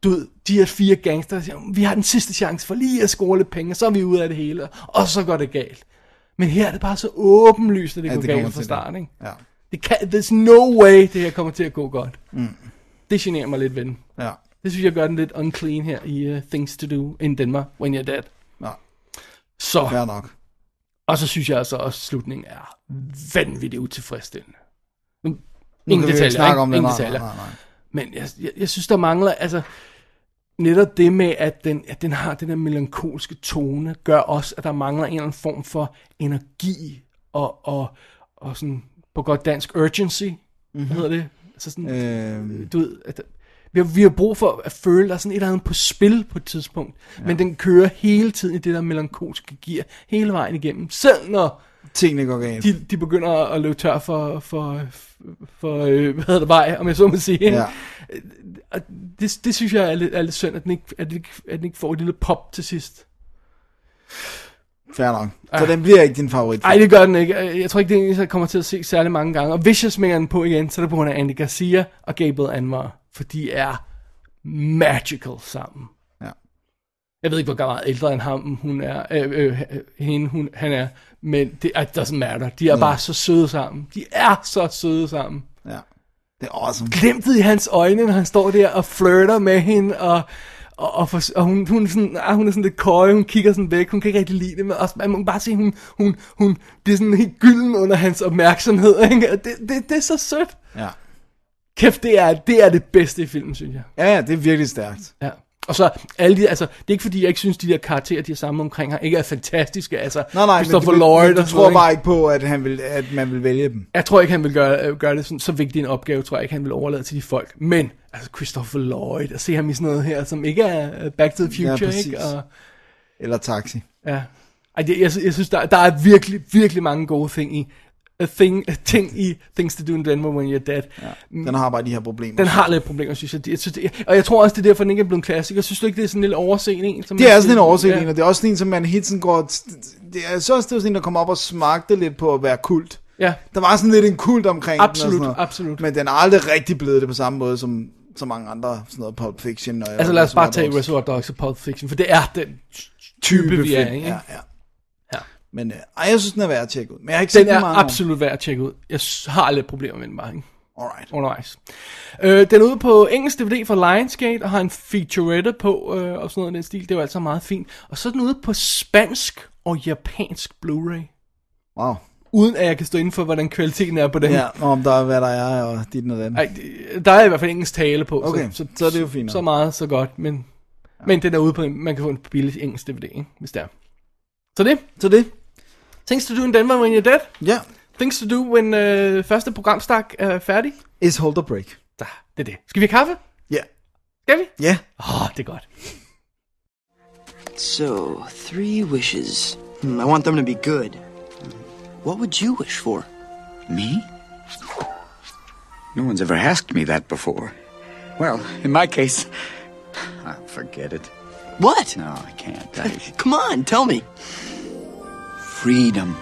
du ved, de her fire gangster, vi har den sidste chance for lige at score lidt penge, og så er vi ude af det hele, og så går det galt. Men her er det bare så åbenlyst, at det Ja, går det galt fra start, ikke? Ja. Det kan, there's no way, det her kommer til at gå godt. Mm. Det generer mig lidt ved den. Ja. Det synes jeg gør den lidt unclean her i uh, Things to Do in Denmark When You're Dead. Ja. Så, Fair nok. og så synes jeg altså også, at slutningen er vanvittigt utilfredsstillende. Ingen detaljer, ikke? om det. Ingen Nej, detaljer. nej, nej. Men jeg, jeg, jeg synes, der mangler, altså, netop det med, at den, at den har den der melankolske tone, gør også, at der mangler en eller anden form for energi og, og, og sådan, på godt dansk, urgency, mm-hmm. hedder det? Altså sådan, Øh, du ved, at vi har, vi har brug for at føle, der er sådan et eller andet på spil på et tidspunkt. Ja. Men den kører hele tiden i det der melankolske gear, hele vejen igennem. Selv når tingene går galt. de, de begynder at løbe tør for, for, for øh, hvad hedder det, vej, om jeg så må sige. Ja. Og det, det synes jeg er lidt, er lidt synd, at den, ikke, at, den ikke, at den ikke får et lille pop til sidst. Fair nok. Så den bliver ikke din favorit. Nej, det gør den ikke. Jeg tror ikke, det er en, jeg kommer til at se særlig mange gange. Og hvis jeg smænger den på igen, så er det på grund af Andy Garcia og Gabriel Anwar. For de er magical sammen. Ja. Jeg ved ikke, hvor gammel ældre end ham hun er, øh, øh, hende hun, han er, men det it doesn't matter. De er Ja. bare så søde sammen. De er så søde sammen. Ja. Det er awesome. Glemtet i hans øjne, når han står der og flirter med hende, og, og, og, for, og hun, hun, er sådan, ah, hun er sådan lidt køje, hun kigger sådan væk, hun kan ikke rigtig lide det, men også, man må bare se, hun, hun, hun bliver sådan helt gylden under hans opmærksomhed, ikke? Det, det, det er så sødt. Ja. Kæft, det er, det er det bedste i filmen, synes jeg. Ja, ja, det er virkelig stærkt. Ja. Og så alle de, altså, det er ikke fordi, jeg ikke synes, de der karakterer, de har sammen omkring her, ikke er fantastiske. Altså, Nej, nej, Christopher men, Lloyd men du tror noget, bare ikke på, at, han vil, at man vil vælge dem. Jeg tror ikke, han vil gøre, gøre det sådan, så vigtig en opgave, tror jeg ikke, han vil overlade til de folk. Men, altså Christopher Lloyd, at se ham i sådan noget her, som ikke er øh, Back to the Ja, Future, præcis. ikke? Og, Eller taxi. ja. Ej, det, jeg, jeg synes, der, der er virkelig, virkelig mange gode ting i, a thing, a ting i Things to Do in Denver When You're Dead. Ja. Den har bare de her problemer. Den har lidt problemer, synes jeg. Jeg synes, det, og jeg tror også, det er derfor, den ikke er blevet en klassiker. Jeg synes du ikke, det er sådan en lille overset en? Som Det er sådan en Ja. oversigt en, og det er også sådan en, som man hele tiden går... Det er så også det var sådan en, der kom op og smagte lidt på at være kult. Ja, Der var sådan lidt en kult omkring den Absolut, sådan noget. absolut. Men den er aldrig rigtig blevet det på samme måde som så mange andre, sådan noget Pulp Fiction. Og altså lad os bare tage. Reservoir Dogs og Pulp Fiction, for det er den type, vi er, ikke? Ja, ja. Men øh, ej, jeg synes, den er værd at tjekke ud. Men jeg har ikke set den er mange absolut værd at tjekke ud. Jeg har lidt problemer med den bare, ikke? Alright. Undervejs. Øh, den er ude på engelsk DVD fra Lionsgate, og har en featurette på, øh, og sådan noget i den stil. Det er jo altså meget fint. Og så er den ude på spansk og japansk Blu-ray. Wow. Uden at jeg kan stå inden for, hvordan kvaliteten er på den. Ja, om der er, hvad der er, og dit og den. Ej, det- der er i hvert fald engelsk tale på. Okay, så, så er det jo fint. Så meget, så godt. Men, ja. men den er ude på, man kan få en billig engelsk DVD, ikke? hvis det er. Så det. Så det. Things to do in Denver when you're dead. Ja. Things to do when øh, første programstak er færdig. Is hold a break. Så, det er det. Skal vi have kaffe? Ja. Skal vi? Ja. Åh, oh, det er godt. So, three wishes. Hmm, I want them to be good. What would you wish for? Me? No one's ever asked me that before. Well, in my case, I'll [laughs] forget it. What? No, I can't. I, [laughs] Come on, tell me. Freedom.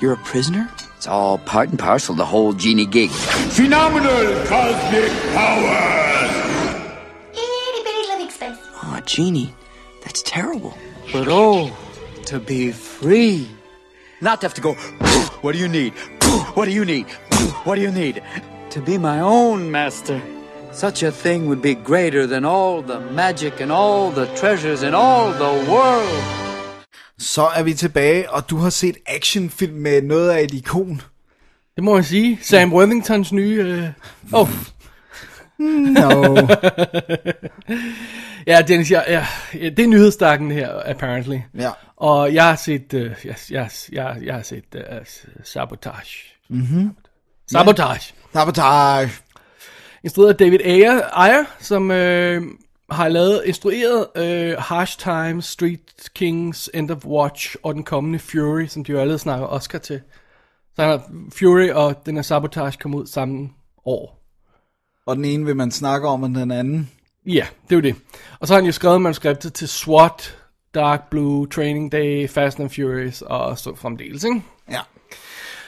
You're a prisoner? It's all part and parcel of the whole genie gig. Phenomenal cosmic powers! Itty bitty living space. Oh, genie. That's terrible. But oh, to be free. Not to have to go, what do you need? What do you need? What do you need? To be my own master. Such a thing would be greater than all the magic and all the treasures in all the world. Så er vi tilbage, og du har set actionfilm med noget af et ikon. Det må jeg sige. Sam Worthingtons nye... Øh... Oh, No. [laughs] ja, Dennis, jeg, jeg, ja, det er nyhedsstakken her, apparently. ja. Og jeg har set, øh, jeg, jeg, jeg, jeg har set øh, Sabotage. Mm-hmm. Sabotage. Sabotage. Instrueret af David Ayer, Ayer som øh, har lavet, instrueret øh, Harsh Times, Street Kings, End of Watch og den kommende Fury, som de jo alle snakker Oscar til. Så han har Fury og den her Sabotage kom ud samme år. Og den ene vil man snakke om, og den anden... Ja, det er jo det. Og så har han jo skrevet manuskriptet til SWAT, Dark Blue, Training Day, Fast and Furious og så fremdeles, ikke?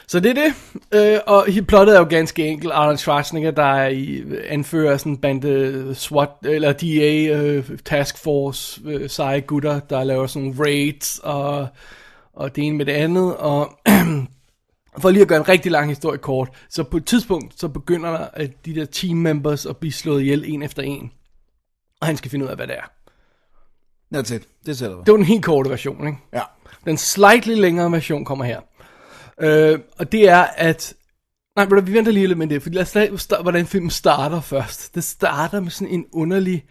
Så det er det. Øh, og plottet er jo ganske enkelt. Arnold Schwarzenegger, der er i anfører sådan en bande SWAT, eller DA øh, Task Force, øh, seje gutter, der laver sådan raids, og, og det ene med det andet, og [clears throat] For lige at gøre en rigtig lang historie kort, så på et tidspunkt, så begynder der, at de der team members at blive slået ihjel en efter en. Og han skal finde ud af, hvad det er. That's it. Det sætter. Det var den helt korte version, ikke? Ja. Den slightly længere version kommer her. Øh, og det er, at... Nej, men vi venter lige lidt med det, for lad os start- hvordan filmen starter først. Det starter med sådan en underlig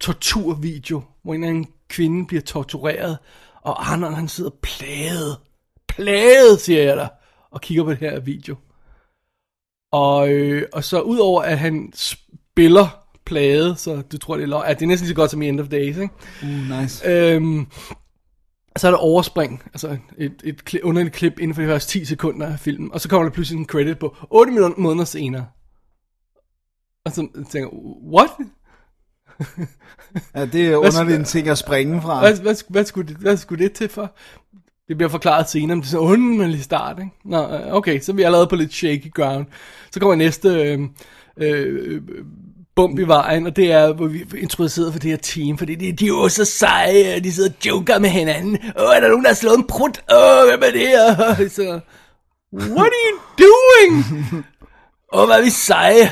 torturvideo, hvor en eller anden kvinde bliver tortureret, og Arnold han sidder plaget, plaget, siger jeg dig, og kigger på det her video. Og, øh, og så udover at han spiller plaget, så du tror det er løgn, at det er næsten lige så godt som i End of Days, ikke? Uh, nice. Øhm, så er der overspring, altså et, et kli- underligt klip inden for de første 10 sekunder af filmen, og så kommer der pludselig en credit på 8 minutter måneder senere. Og så tænker jeg, what? Ja, det er underligt en ting at springe fra. Hvad, hvad, hvad, skulle det, hvad skulle det til for? Det bliver forklaret senere, men det er så underlig start, ikke? Nå, øh, okay, så er vi allerede på lidt shaky ground. Så kommer næste øh, øh, bump i vejen, og det er, hvor vi er introduceret for det her team, fordi de, de er jo så seje, og de sidder og joker med hinanden. Åh, er der nogen, der har slået en prut? Åh, hvem er det her? [laughs] Så, what are you doing? [laughs] Åh, hvor er vi seje.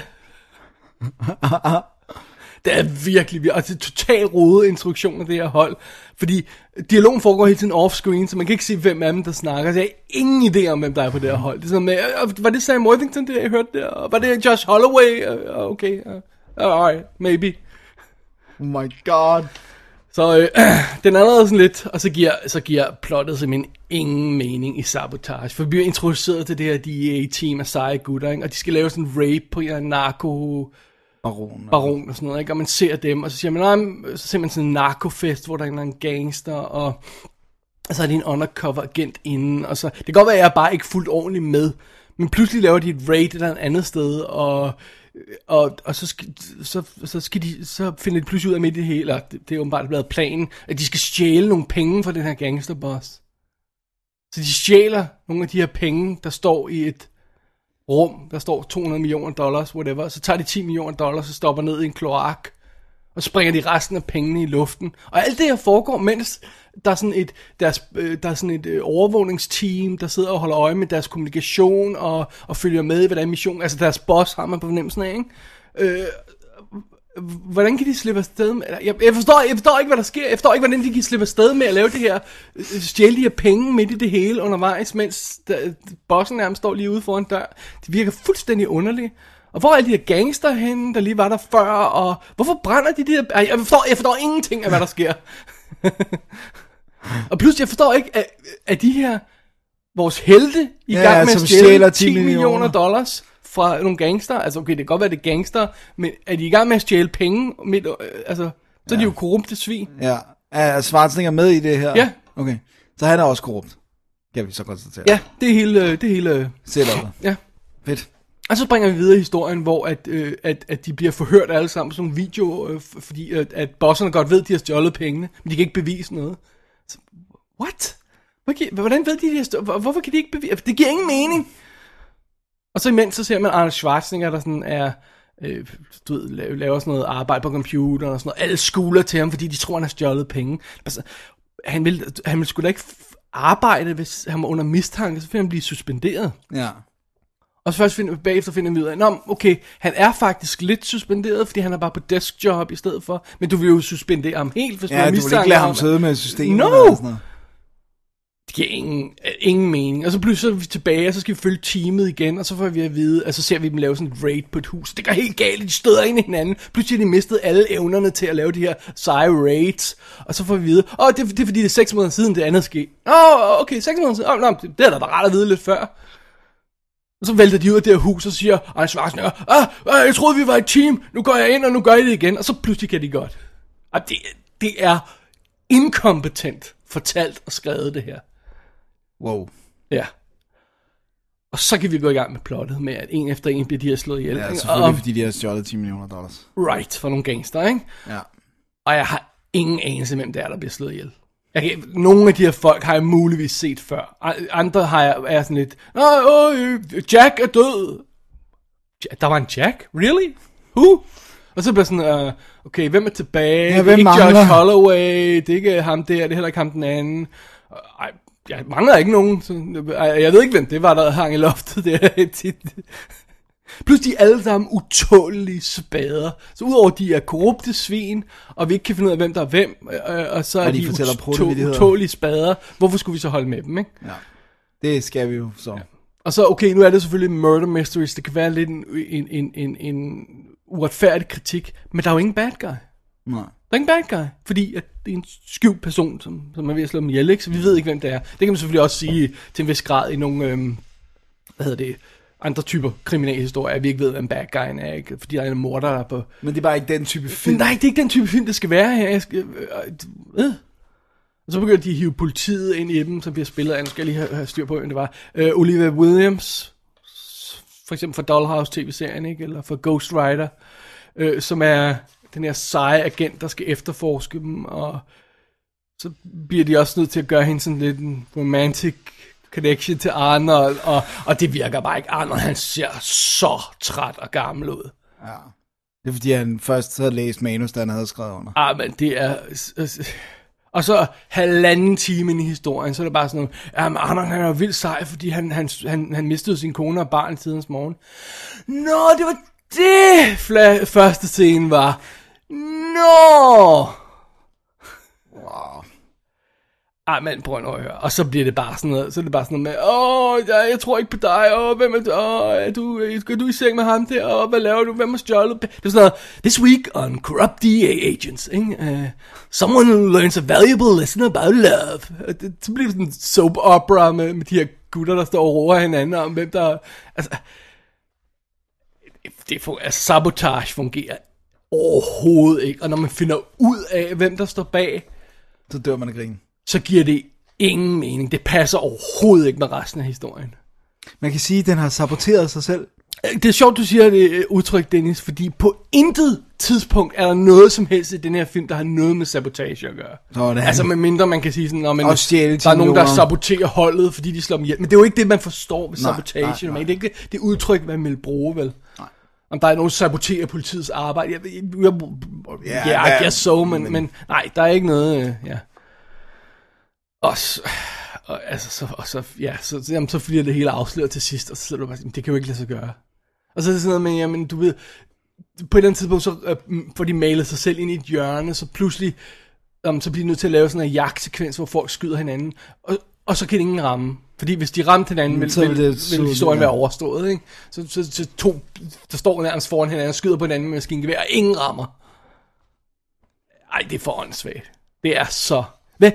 Det er virkelig, virkelig, altså totalt rodet instruktion af det her hold. Fordi dialogen foregår hele tiden off-screen, så man kan ikke se, hvem af dem, der snakker. Så jeg har ingen idé om, hvem der er på det her hold. Det er sådan med, var det Sam Worthington, det jeg hørte der? Var det Josh Holloway? Okay, alright, maybe. Oh my god. Så øh, [clears throat] den er allerede sådan lidt, og så giver, så giver plottet simpelthen ingen mening i Sabotage. For vi bliver introduceret til det her DEA-team af seje gutter, ikke? og de skal lave sådan en rape på en narko Baron. baron og sådan noget, ikke? og man ser dem, og så siger man, nej, så ser man sådan en narkofest, hvor der er en gangster, og, og så er de en undercover agent inden, og så, det kan godt være, at jeg er bare ikke fuldt ordentligt med, men pludselig laver de et raid et eller andet sted, og, og, og så, skal, så, så, skal de, så finder de pludselig ud af midt i det hele, og det, det er åbenbart blevet planen, at de skal stjæle nogle penge fra den her gangsterboss. Så de stjæler nogle af de her penge, der står i et rum, der står 200 millioner dollars, whatever, så tager de 10 millioner dollars og stopper ned i en kloak, og springer de resten af pengene i luften. Og alt det her foregår, mens der er sådan et, deres, øh, der er sådan et øh, overvågningsteam, der sidder og holder øje med deres kommunikation, og, og følger med i, hvordan missionen, altså deres boss har man på fornemmelsen af, ikke? Øh, hvordan kan de slippe afsted med, jeg, jeg, forstår, jeg forstår ikke, hvad der sker, jeg forstår ikke, hvordan de kan slippe afsted med at lave det her, øh, stjæle de her penge midt i det hele undervejs, mens der, bossen nærmest står lige ude foran dør. Det virker fuldstændig underligt. Og hvor er alle de her gangster henne, der lige var der før, og hvorfor brænder de de her, jeg forstår, jeg forstår ingenting af, hvad der sker. [laughs] og pludselig, jeg forstår ikke, at, at de her, vores helte, i Ja, gang med som at stjæle stjæler 10 10 millioner millioner dollars fra nogle gangster. Altså, okay, det kan godt være, det er gangster, men er de i gang med at stjæle penge? Midt, øh, altså, så er de jo korrupte svin. Ja. Er Schwarzenegger med i det her? Ja. Okay. Så han er også korrupt. Kan vi så konstatere. Ja, det er hele... øh, Det er hele øh, Setupet. ja. Fedt. Og så springer vi videre i historien, hvor at, øh, at, at de bliver forhørt alle sammen nogle video, øh, fordi at, at bosserne godt ved, at de har stjålet pengene, men de kan ikke bevise noget. What? Hvordan ved de, de har stjålet? Hvor- Hvorfor kan de ikke bevise? Det giver ingen mening. Og så imens så ser man Arnold Schwarzenegger, der sådan er, øh, du ved, laver, sådan noget arbejde på computeren og sådan noget. Alle skuler til ham, fordi de tror, han har stjålet penge. Altså, han vil, han vil sgu da ikke arbejde, hvis han var under mistanke, så finder han blive suspenderet. Ja. Og så først finder, bagefter finder vi ud af, Nå, okay, han er faktisk lidt suspenderet, fordi han er bare på deskjob i stedet for. Men du vil jo suspendere ham helt, hvis du Ja, har du vil mistanke ikke lade ham det. sidde med systemet. No! og sådan noget. Det giver ingen, øh, ingen mening. Og så pludselig så er vi tilbage, og så skal vi følge teamet igen, og så får vi at vide, og så ser vi dem lave sådan et raid på et hus. Det går helt galt, de støder ind i hinanden. Pludselig har de mistet alle evnerne til at lave de her seje raids. Og så får vi at vide, åh, det, er- det er fordi, det er seks måneder siden, det andet skete. Åh, okay, seks måneder siden. Oh, no, det, det er da rart at vide lidt før. Og så vælter de ud af det her hus, og siger Arne Schwarzenegger, ah, ah, jeg troede, vi var et team, nu går jeg ind, og nu gør I det igen. Og så pludselig kan de godt. Og det, det er inkompetent fortalt og skrevet det her. Wow. Ja. Og så kan vi gå i gang med plottet med, at en efter en bliver de her slået ihjel. Ja, selvfølgelig, og, fordi de har stjålet 10 millioner dollars. right, for nogle gangster, ikke? Ja. Og jeg har ingen anelse, hvem det er, der bliver slået ihjel. Jeg kan, nogle af de her folk har jeg muligvis set før. Andre har jeg, er sådan lidt, Åh, øh, Jack er død. Der var en Jack? Really? Who? Og så bliver sådan, uh, okay, hvem er tilbage? Ja, det er hvem ikke Josh mangler? Holloway, det er ikke ham der, det er heller ikke ham den anden. Ej, jeg mangler ikke nogen. Så, jeg ved ikke, hvem det var, der hang i loftet der tit. Plus de er alle sammen utålige spader. Så udover de er korrupte svin, og vi ikke kan finde ud af, hvem der er hvem, øh, og så er Og de de, fortæller utå- utålige spader, hvorfor skulle vi så holde med dem, ikke? Ja. Det skal vi jo så. Ja. Og så, okay, nu er det selvfølgelig murder mysteries, det kan være lidt en, en, en, en, en uretfærdig kritik, men der er jo ingen bad guy. Nej. Der er ingen bad guy, fordi at det er en skjult person, som, som er ved at slå dem ihjel, ikke? så vi ved ikke, hvem det er. Det kan man selvfølgelig også sige til en vis grad i nogle, øhm, hvad hedder det, andre typer kriminalhistorier, at vi ikke ved, hvem bad guyen er, ikke? fordi der er en morder, der er på... Men det er bare ikke den type film. Nej, det er ikke den type film, det skal være her. Jeg skal, øh, øh. Og så begynder de at hive politiet ind i dem, som bliver spillet af, nu skal jeg lige have, have styr på, hvem det var. Øh, Olivia Williams, for eksempel for Dollhouse tv-serien, ikke? eller for Ghost Rider, øh, som er den her seje agent, der skal efterforske dem, og så bliver de også nødt til at gøre hende sådan lidt en romantic connection til Arnold, og, og det virker bare ikke. Arnold, han ser så træt og gammel ud. Ja. Det er fordi, han først havde læst manus, da han havde skrevet under. Ah, men det er... Og så halvanden time ind i historien, så er det bare sådan noget, ja, men Arnold han er vildt sej, fordi han, han, han, han mistede sin kone og barn i tidens morgen. Nå, det var det, fla- første scene var. No! Wow. Ej, men prøv nu at høre. Og så bliver det bare sådan noget, så er det bare sådan noget med, åh, jeg, jeg tror ikke på dig, åh, hvem er du, åh, er du, er du i seng med ham der, åh, hvad laver du, hvem har stjålet? Det er sådan noget, this week on corrupt DA agents, ikke? Uh, someone learns a valuable lesson about love. Og Det, så bliver det sådan en soap opera med, med de her gutter, der står og roer hinanden om, hvem der, altså, det, for, altså, sabotage fungerer overhovedet ikke, og når man finder ud af, hvem der står bag, Så dør man af grin. så giver det ingen mening. Det passer overhovedet ikke med resten af historien. Man kan sige, at den har saboteret sig selv. Øh, Det er sjovt, du siger det øh, udtryk, Dennis, fordi på intet tidspunkt er der noget som helst i den her film, der har noget med sabotage at gøre. Sådan. Altså med mindre man kan sige sådan, "Nå, men Og stjæle der er nogen, der millioner." saboterer holdet, fordi de slår dem ihjel. Men det er jo ikke det, man forstår ved Nej, sabotage. nej, Nej. Det er ikke det udtryk, man vil bruge, vel? Nej. Om der er nogen, der saboterer politiets arbejde. Jeg, jeg, jeg, ja, der- I guess so, men, men nej, der er ikke noget, øh, ja. Og så, og, altså, så, og så, ja, så, så, jamen, så bliver det hele afsløret til sidst, og så sidder du bare, det kan jo ikke lade sig gøre. Og så er det sådan noget med, jamen, du ved, på et eller andet tidspunkt, så øh, får de malet sig selv ind i et hjørne, så pludselig, um, så bliver de nødt til at lave sådan en jagtsekvens, hvor folk skyder hinanden, og, og så kan ingen ramme. Fordi hvis de ramte hinanden, vil, så vil, vil vil, det slutte, vil historien ja. være overstået, ikke? Så, så, så to, der står nærmest foran hinanden og skyder på hinanden med maskingevær, og ingen rammer. Ej, det er for åndssvagt. Det er så... Hvad,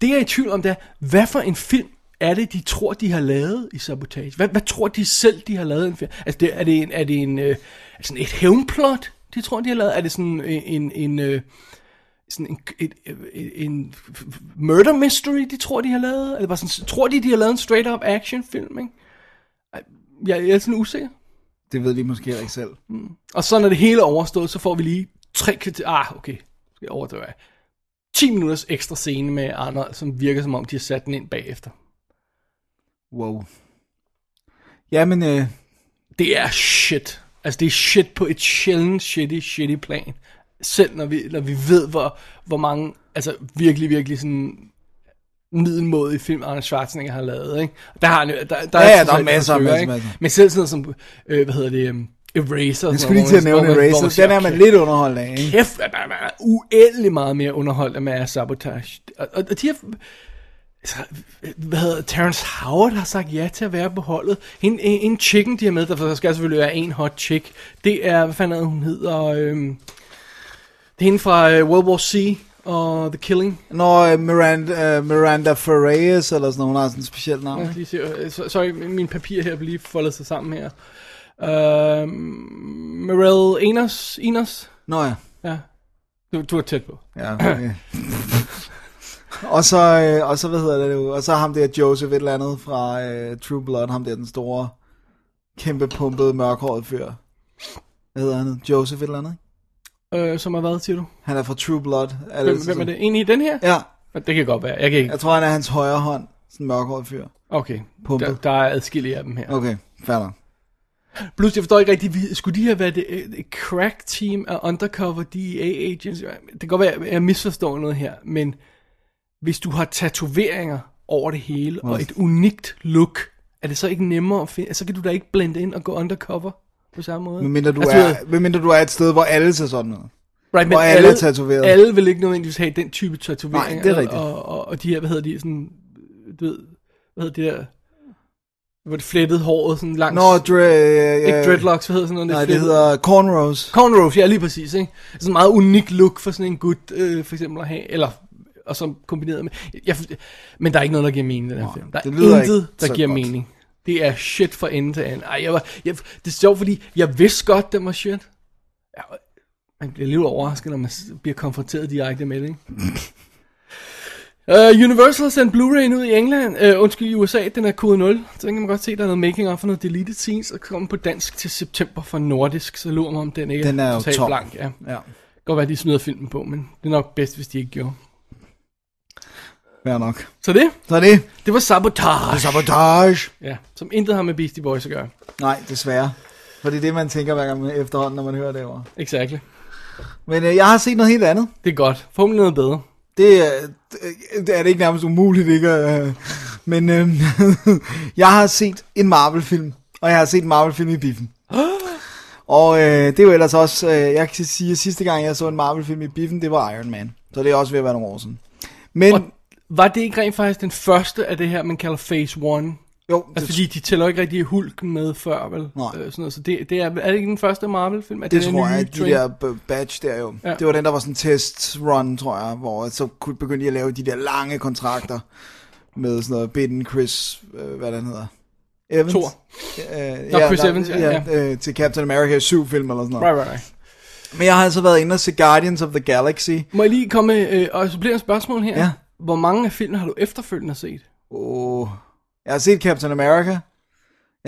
det jeg er i tvivl om, det er, hvad for en film er det, de tror, de har lavet i Sabotage? Hvad, hvad tror de selv, de har lavet i en film? Altså, det, er det en, er det en, øh, sådan et hævnplot, de tror, de har lavet? Er det sådan en, en, en øh, sådan en, et, et, en murder mystery, de tror, de har lavet? Eller bare sådan, tror de, de har lavet en straight-up action film, ikke? Jeg, jeg er sådan usikker. Det ved vi måske heller ikke selv. Og så når det hele er overstået, så får vi lige tre kvarter... Ah, okay. Skal jeg overdrive? 10 minutters ekstra scene med Arnold, som virker som om, de har sat den ind bagefter. Wow. Jamen, øh, Det er shit. Altså, det er shit på et sjældent shitty, shitty plan. Selv når vi, når vi ved, hvor, hvor mange, altså virkelig, virkelig sådan middelmådige film, Arnold Schwarzenegger har lavet, ikke? Der har han jo- der, der Ja, ja, trods der er masser, masser, masser. Men selv sådan noget som, øh, hvad hedder det, um, Eraser. jeg skulle lige til at hvor nævne hvor man- hvor Eraser. siger, Den er man "Okay, lidt underholdt af, ikke? kæft, man er, er uendelig meget mere underholdt af med sabotage. Og, og, og de har, altså, hvad hedder, Terrence Howard har sagt ja til at være på holdet. En, en, en chicken, de har med, der skal selvfølgelig være en hot chick. Det er, hvad fanden er hun hedder? Øhm, er hende fra øh, World War C og The Killing. Når øh, Miranda, øh, Miranda Ferreras eller sådan noget, hun har sådan et specielt navn. Skal lige se, øh, så- sorry, min papir her bliver lige foldet sig sammen her. Uh, Morel Enos, Enos? Nå ja. Ja. Du, du er tæt på. Ja, okay. [laughs] og så, øh, og så, hvad hedder det nu, og så ham der Joseph et eller andet fra øh, True Blood, ham der den store, kæmpe pumpede, mørkhåret fyr. Hvad hedder han? Joseph et eller andet? Øh, som har været, siger du? Han er fra True Blood. Er Hvem, hvem er det? En i den her? Ja, Det kan godt være. Jeg kan ikke. jeg tror han er hans højre hånd. Sådan en mørkhåret fyr. Okay. Pumpet. Der, der er adskillige af dem her. Okay, fair. Plus, jeg forstår ikke rigtig, vi- skulle de have været et, et crack team af undercover DEA agents? Det kan godt være, at jeg misforstår noget her, men hvis du har tatoveringer over det hele, og et unikt look, er det så ikke nemmere at finde? Så kan du da ikke blende ind og gå undercover på samme måde? Medmindre du, Altså, er, medmindre du er et sted, hvor alle ser sådan noget. Right, men Hvor alle alle, er tatoveret. Alle vil ikke nødvendigvis have den type tatovering. Nej, det er rigtigt. Og, og, og de her, hvad hedder de, sådan, du ved, hvad hedder det der, hvor det flettede håret sådan langs, Nå, dre, ja, ikke dreadlocks, hvad hedder sådan noget? Nej, det hedder cornrows. Cornrows, ja, lige præcis, ikke? Sådan en meget unik look for sådan en gut, øh, for eksempel at have, eller, og så kombineret med, jeg, men der er ikke noget, der giver mening den her film. Der er intet, ikke der giver godt. mening. Det er shit fra ende til anden. Ej, jeg var, jeg, det er sjovt, fordi jeg vidste godt, den var shit. Jeg, man bliver lidt overrasket, når man bliver konfronteret direkte med det, ikke? Uh, [laughs] Universal har sendt Blu-ray ud i England, uh, undskyld i USA, den er kode 0. Så kan man godt se, der er noget making of for noget deleted scenes, og kommer på dansk til september for nordisk, så lurer mig om den ikke Den er totalt blank. Ja. Ja, Godt være, de smider filmen på, men det er nok bedst, hvis de ikke gjorde. Fair nok. Så det, Så det. det var Sabotage. Sabotage. Ja, som intet har med Beastie Boys at gøre. Nej, desværre. For det er det, man tænker hver gang efterhånden, når man hører det ord. Exactly. Men øh, jeg har set noget helt andet. Det er godt. Forhåbentlig noget bedre. Det, er- det er det ikke nærmest umuligt, ikke? Øh, Men øh, [laughs] jeg har set en Marvel-film, og jeg har set en Marvel-film i biffen. [gasps] Og øh, det er jo ellers også, øh, jeg kan sige, at sidste gang jeg så en Marvel-film i biffen, det var Iron Man. Så det er også ved at være nogle år siden. Men, Og var det ikke rent faktisk den første af det her, man kalder Phase 1? jo, Altså, fordi de tæller ikke rigtig Hulken med før, vel? Nej. Øh, sådan noget. Så det, det er, er det ikke den første Marvel-film? Er det den tror jeg, de der badge der jo. Ja. Ja. Det var den, der var sådan en test run, tror jeg, hvor så kunne- begyndte de at lave de der lange kontrakter med sådan noget Bitten, Chris, øh, hvad den hedder. Evans? Thor. Øh, Nå, Chris Evans, ja, Øh, til Captain America i syv film eller sådan noget. Right, right, right. Men jeg har altså været inde og se Guardians of the Galaxy. Må jeg lige komme med øh, og supplerende spørgsmål her? Ja. Hvor mange af filmene har du efterfølgende set? Oh. Jeg har set Captain America. Jeg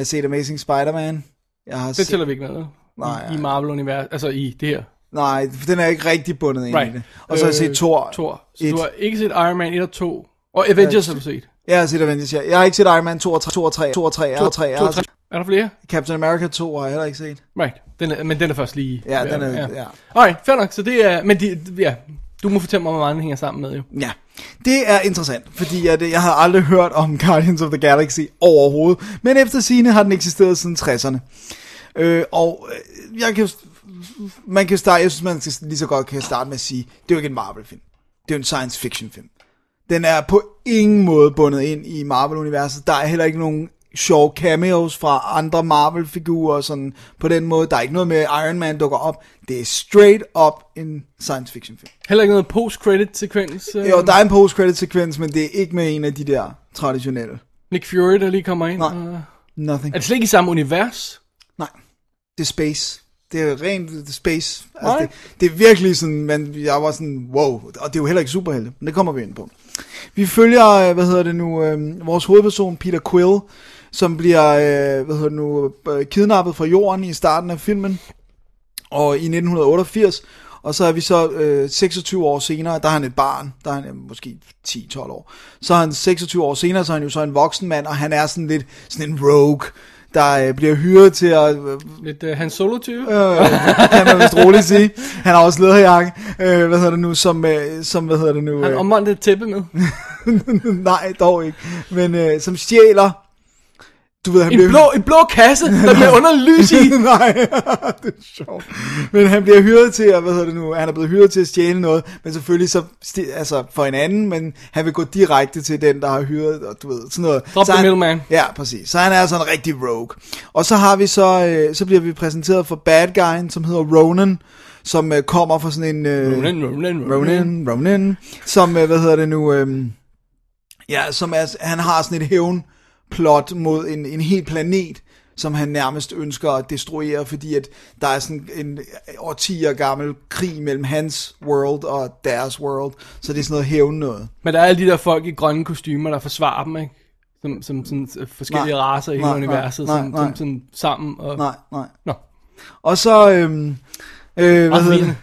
har set Amazing Spider-Man. Jeg har Det set... tæller vi ikke med. Nej, I, i Marvel-univers, altså i det her. Nej, for den er ikke rigtig bundet ind Right. i det. Og så har jeg set Thor. Thor. Så et. du har ikke set Iron Man 1 og 2. Og Avengers har du set. Jeg har set Avengers, ja. Jeg har ikke set Iron Man 2 og 3, 2 og 3, 2 og 3, jeg har 3. Jeg To, har tre. set Er der flere? Captain America 2 har jeg heller ikke set. Right. Den er, men den er først lige... Ja, den er, ja. Alright, fair nok. Så det er... Men de, ja, du må fortælle mig, hvor meget den hænger sammen med, jo. Ja, det er interessant, fordi jeg, øh, jeg har aldrig hørt om [laughs] Guardians of the Galaxy overhovedet, men efter sine har den eksisteret siden 60'erne. Øh, og øh, jeg kan, man kan starte, jeg synes, man skal lige så godt kan starte med at sige, det er jo ikke en Marvel-film. Det er jo en science fiction film. Den er på ingen måde bundet ind i Marvel-universet. Der er heller ikke nogen sjove cameos fra andre Marvel-figurer sådan på den måde. Der er ikke noget med Iron Man dukker op. Det er straight up en science fiction film. Heller ikke noget post-credit-sekvens. øh, Jo, der er en post-credit sekvens, men det er ikke med en af de der traditionelle. Nick Fury, der lige kommer ind. Nej. og- Nothing. Er det slet ikke i samme univers? Nej, det er space. Det er rent det er space. Altså, Nej. det, det er virkelig sådan, man, jeg var sådan, wow. Og det er jo heller ikke superhelte, men det kommer vi ind på. Vi følger, øh, hvad hedder det nu, øh, vores hovedperson Peter Quill, som bliver, øh, hvad hedder det nu, øh, kidnappet fra jorden i starten af filmen. Og i 1988, og så er vi så øh, 26 år senere, der er han et barn, der er han øh, måske 10-12 år. Så er han 26 år senere, så er han jo så en voksen mand, og han er sådan lidt sådan en rogue, der øh, bliver hyret til at... Øh, Lidt uh, Han Solo-type? øh, kan man vist roligt sige. Han har også lederjakke, øh, hvad hedder det nu, som, øh, som hvad hedder det nu... Han Øh, omvandlet et tæppe med. [laughs] nej, dog ikke. Men øh, som stjæler... Du ved, han En bliver... blå, en blå kasse, der bliver [laughs] underlig lys i. [laughs] Nej, [laughs] det er sjovt. Men han bliver hyret til at, hvad hedder det nu, han er blevet hyret til at stjæle noget, men selvfølgelig så, altså for en anden, men han vil gå direkte til den, der har hyret, og du ved, sådan noget. Drop så the middleman. Ja, præcis. Så han er altså en rigtig rogue. Og så har vi så, øh, så bliver vi præsenteret for bad guyen, som hedder Ronan, som øh, kommer fra sådan en... Øh, Ronan, Ronan, Ronan, Ronan, som, øh, hvad hedder det nu, øh, ja, som er, han har sådan et hævnplot mod en, en hel planet, som han nærmest ønsker at destruere, fordi at der er sådan en årtier gammel krig mellem hans world og deres world, så det er sådan noget hævn noget. Men der er alle de der folk i grønne kostymer, der forsvarer dem, ikke? Som, som sådan øh, forskellige Nej. raser i hele Nej, universet, nej, som, nej. som sådan sammen. Og... Nej, nej. Nå. Og så, øhm, øh, hvad hedder det?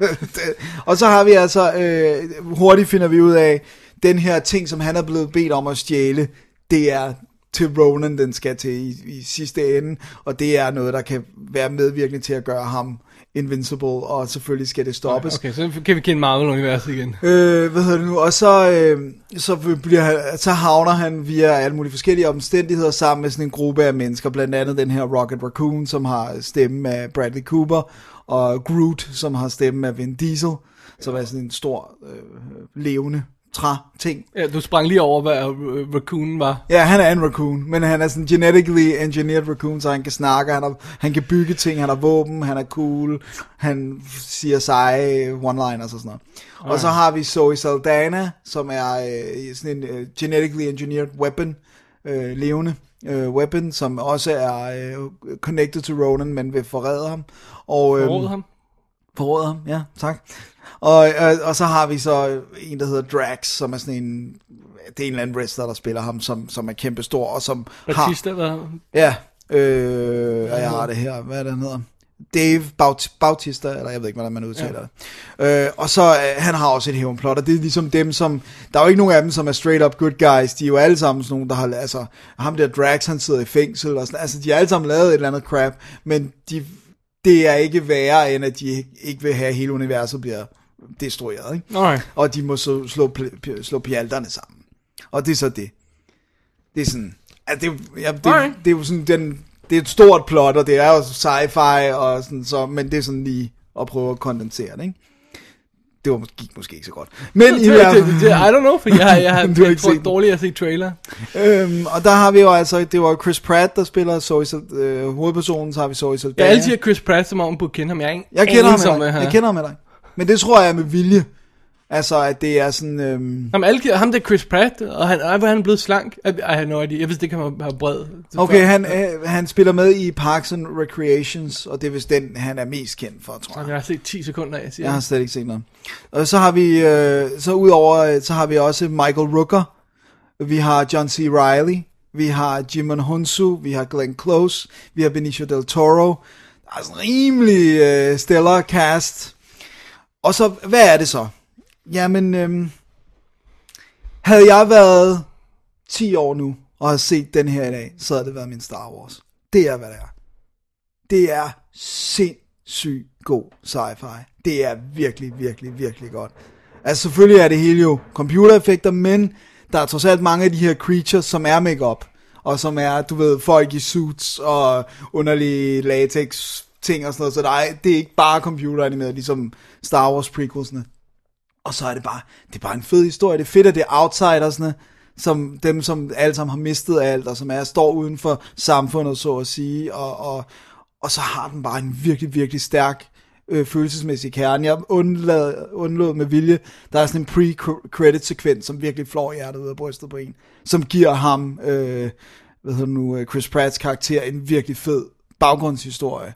[laughs] og så har vi altså, øh, hurtigt finder vi ud af, den her ting, som han er blevet bedt om at stjæle, det er til Ronan, den skal til i, i sidste ende, og det er noget, der kan være medvirkende til at gøre ham invincible, og selvfølgelig skal det stoppes. Okay, så kan vi kende Marvel-universet igen. Øh, hvad hedder det nu? Og så, øh, så, bliver så havner han via alle mulige forskellige omstændigheder sammen med sådan en gruppe af mennesker, blandt andet den her Rocket Raccoon, som har stemme af Bradley Cooper, og Groot, som har stemme af Vin Diesel, som er sådan en stor, øh, levende træ-ting. Ja, du sprang lige over, hvad uh, raccoon var. Ja, han er en raccoon, men han er sådan genetically engineered raccoon, så han kan snakke, han, er, han kan bygge ting, han har våben, han er cool, han siger seje one-liners og sådan noget. Okay. Og så har vi Zoe Saldana, som er øh, sådan en øh, genetically engineered weapon, øh, levende øh, weapon, som også er øh, connected to Ronan, men vil forræde ham. Og, øh, Forråde ham? Forråde ham, ja, tak. Og, øh, og så har vi så en, der hedder Drax, som er sådan en, det er en eller anden wrestler, der spiller ham, som, som er kæmpe stor, og som Batista, har... hvad? Ja, øh, og jeg har det her, hvad er det, han hedder? Dave Baut- Bautista, eller jeg ved ikke, hvordan man udtaler ja. det. Øh, og så, øh, han har også et hævnplot, og det er ligesom dem, som, der er jo ikke nogen af dem, som er straight up good guys, de er jo alle sammen sådan nogle, der har, altså, ham der Drax, han sidder i fængsel, og sådan, altså, de har alle sammen lavet et eller andet crap, men de, det er ikke værre, end at de ikke vil have, at hele universet bliver destrueret, ikke? Okay. Og de må så slå, slå pjalterne sammen. Og det er så det. Det er sådan, altså det, ja, det, Okay. det er jo sådan, den, det er et stort plot, og det er jo sci-fi, og sådan, så, men det er sådan lige at prøve at kondensere det, ikke? Det var, gik måske ikke så godt. Men i hvert det, I don't know, for jeg, har- jeg har [laughs] Du har ikke set dårligt at se trailer. Øhm, og der har vi jo altså, det var Chris Pratt, der spiller Zoe, øh, hovedpersonen, så har vi Zoe Saldana. Jeg altid Chris Pratt, som om man burde kende ham. Jeg, er ikke Jeg kender ham anelse om, med hvad dig. han Jeg er. kender ham med dig. Men det tror jeg er med vilje. Altså, at det er sådan... Øhm... Jamen, alle, ham der er Chris Pratt, og han, ej, hvor er han blevet slank. Have no idea. Jeg vidste ikke, han var, bred. Okay, han, øh, han spiller med i Parks and Recreations, og det er vist den, han er mest kendt for, tror jeg. Jeg har set 10 sekunder af, siger Jeg har han. slet ikke set noget. Og så har vi, øh, så udover, øh, så har vi også Michael Rooker, vi har John C. Reilly, vi har Jimon Hunsu, vi har Glenn Close, vi har Benicio Del Toro. Der er sådan en rimelig øh, stellar cast. Og så, hvad er det så? Jamen, øhm, havde jeg været 10 år nu, og har set den her i dag, så havde det været min Star Wars. Det er, hvad det er. Det er sindssygt god sci-fi. Det er virkelig, virkelig, virkelig godt. Altså selvfølgelig er det hele jo computereffekter, men der er trods alt mange af de her creatures, som er makeup og som er, du ved, folk i suits og underlige latex ting og sådan noget, så der er, det er ikke bare computeranimeret, ligesom Star Wars prequelsene. Og så er det bare, det er bare en fed historie. Det er fedt, at det er outsidersne, som dem, som alle sammen har mistet alt, og som er, står uden for samfundet, så at sige, og, og, og så har den bare en virkelig, virkelig stærk øh, følelsesmæssig kerne. Jeg undlod, undlod med vilje, der er sådan en pre-credit sekvens, som virkelig flår hjertet ud af brystet på en, som giver ham, øh, hvad hedder nu, øh, Chris Pratts karakter en virkelig fed baggrundshistorie.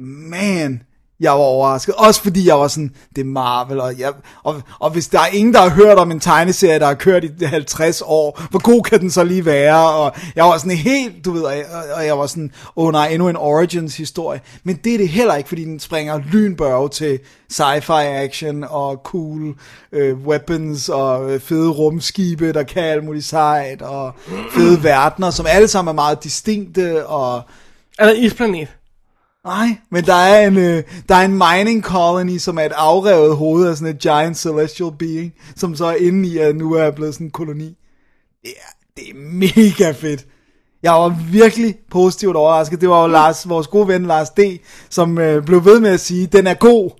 Man, jeg var overrasket. Også fordi jeg var sådan, det er Marvel, og, jeg, og, og hvis der er ingen, der har hørt om en tegneserie, der har kørt i 50 år, hvor god kan den så lige være? Og jeg var sådan helt, du ved, og jeg, og jeg var sådan, åh oh, nej, endnu en Origins historie. Men det er det heller ikke, fordi den springer lynbørge til sci-fi action og cool øh, weapons og øh, fede rumskibe, der kan alt muligt sejt, og fede verdener, som alle sammen er meget distinkte, og Er der isplanet? Nej, men der er en, øh, der er en mining colony, som er et afrevet hoved af sådan et giant celestial being, som så er inde i, at nu er blevet sådan en koloni. Det er, det er mega fedt. Jeg var virkelig positivt overrasket. Det var jo Lars, vores gode ven Lars D., som øh, blev ved med at sige, den er god.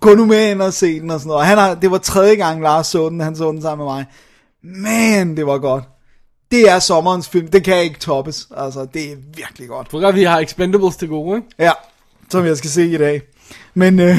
Gå nu med ind og se den og sådan noget. Og han har, det var tredje gang Lars så den, han så den sammen med mig. Man, det var godt. Det er sommerens film. Det kan ikke toppes. Altså, det er virkelig godt. For vi har Expendables til gode, ikke? Ja, som jeg skal se i dag. Men, øh,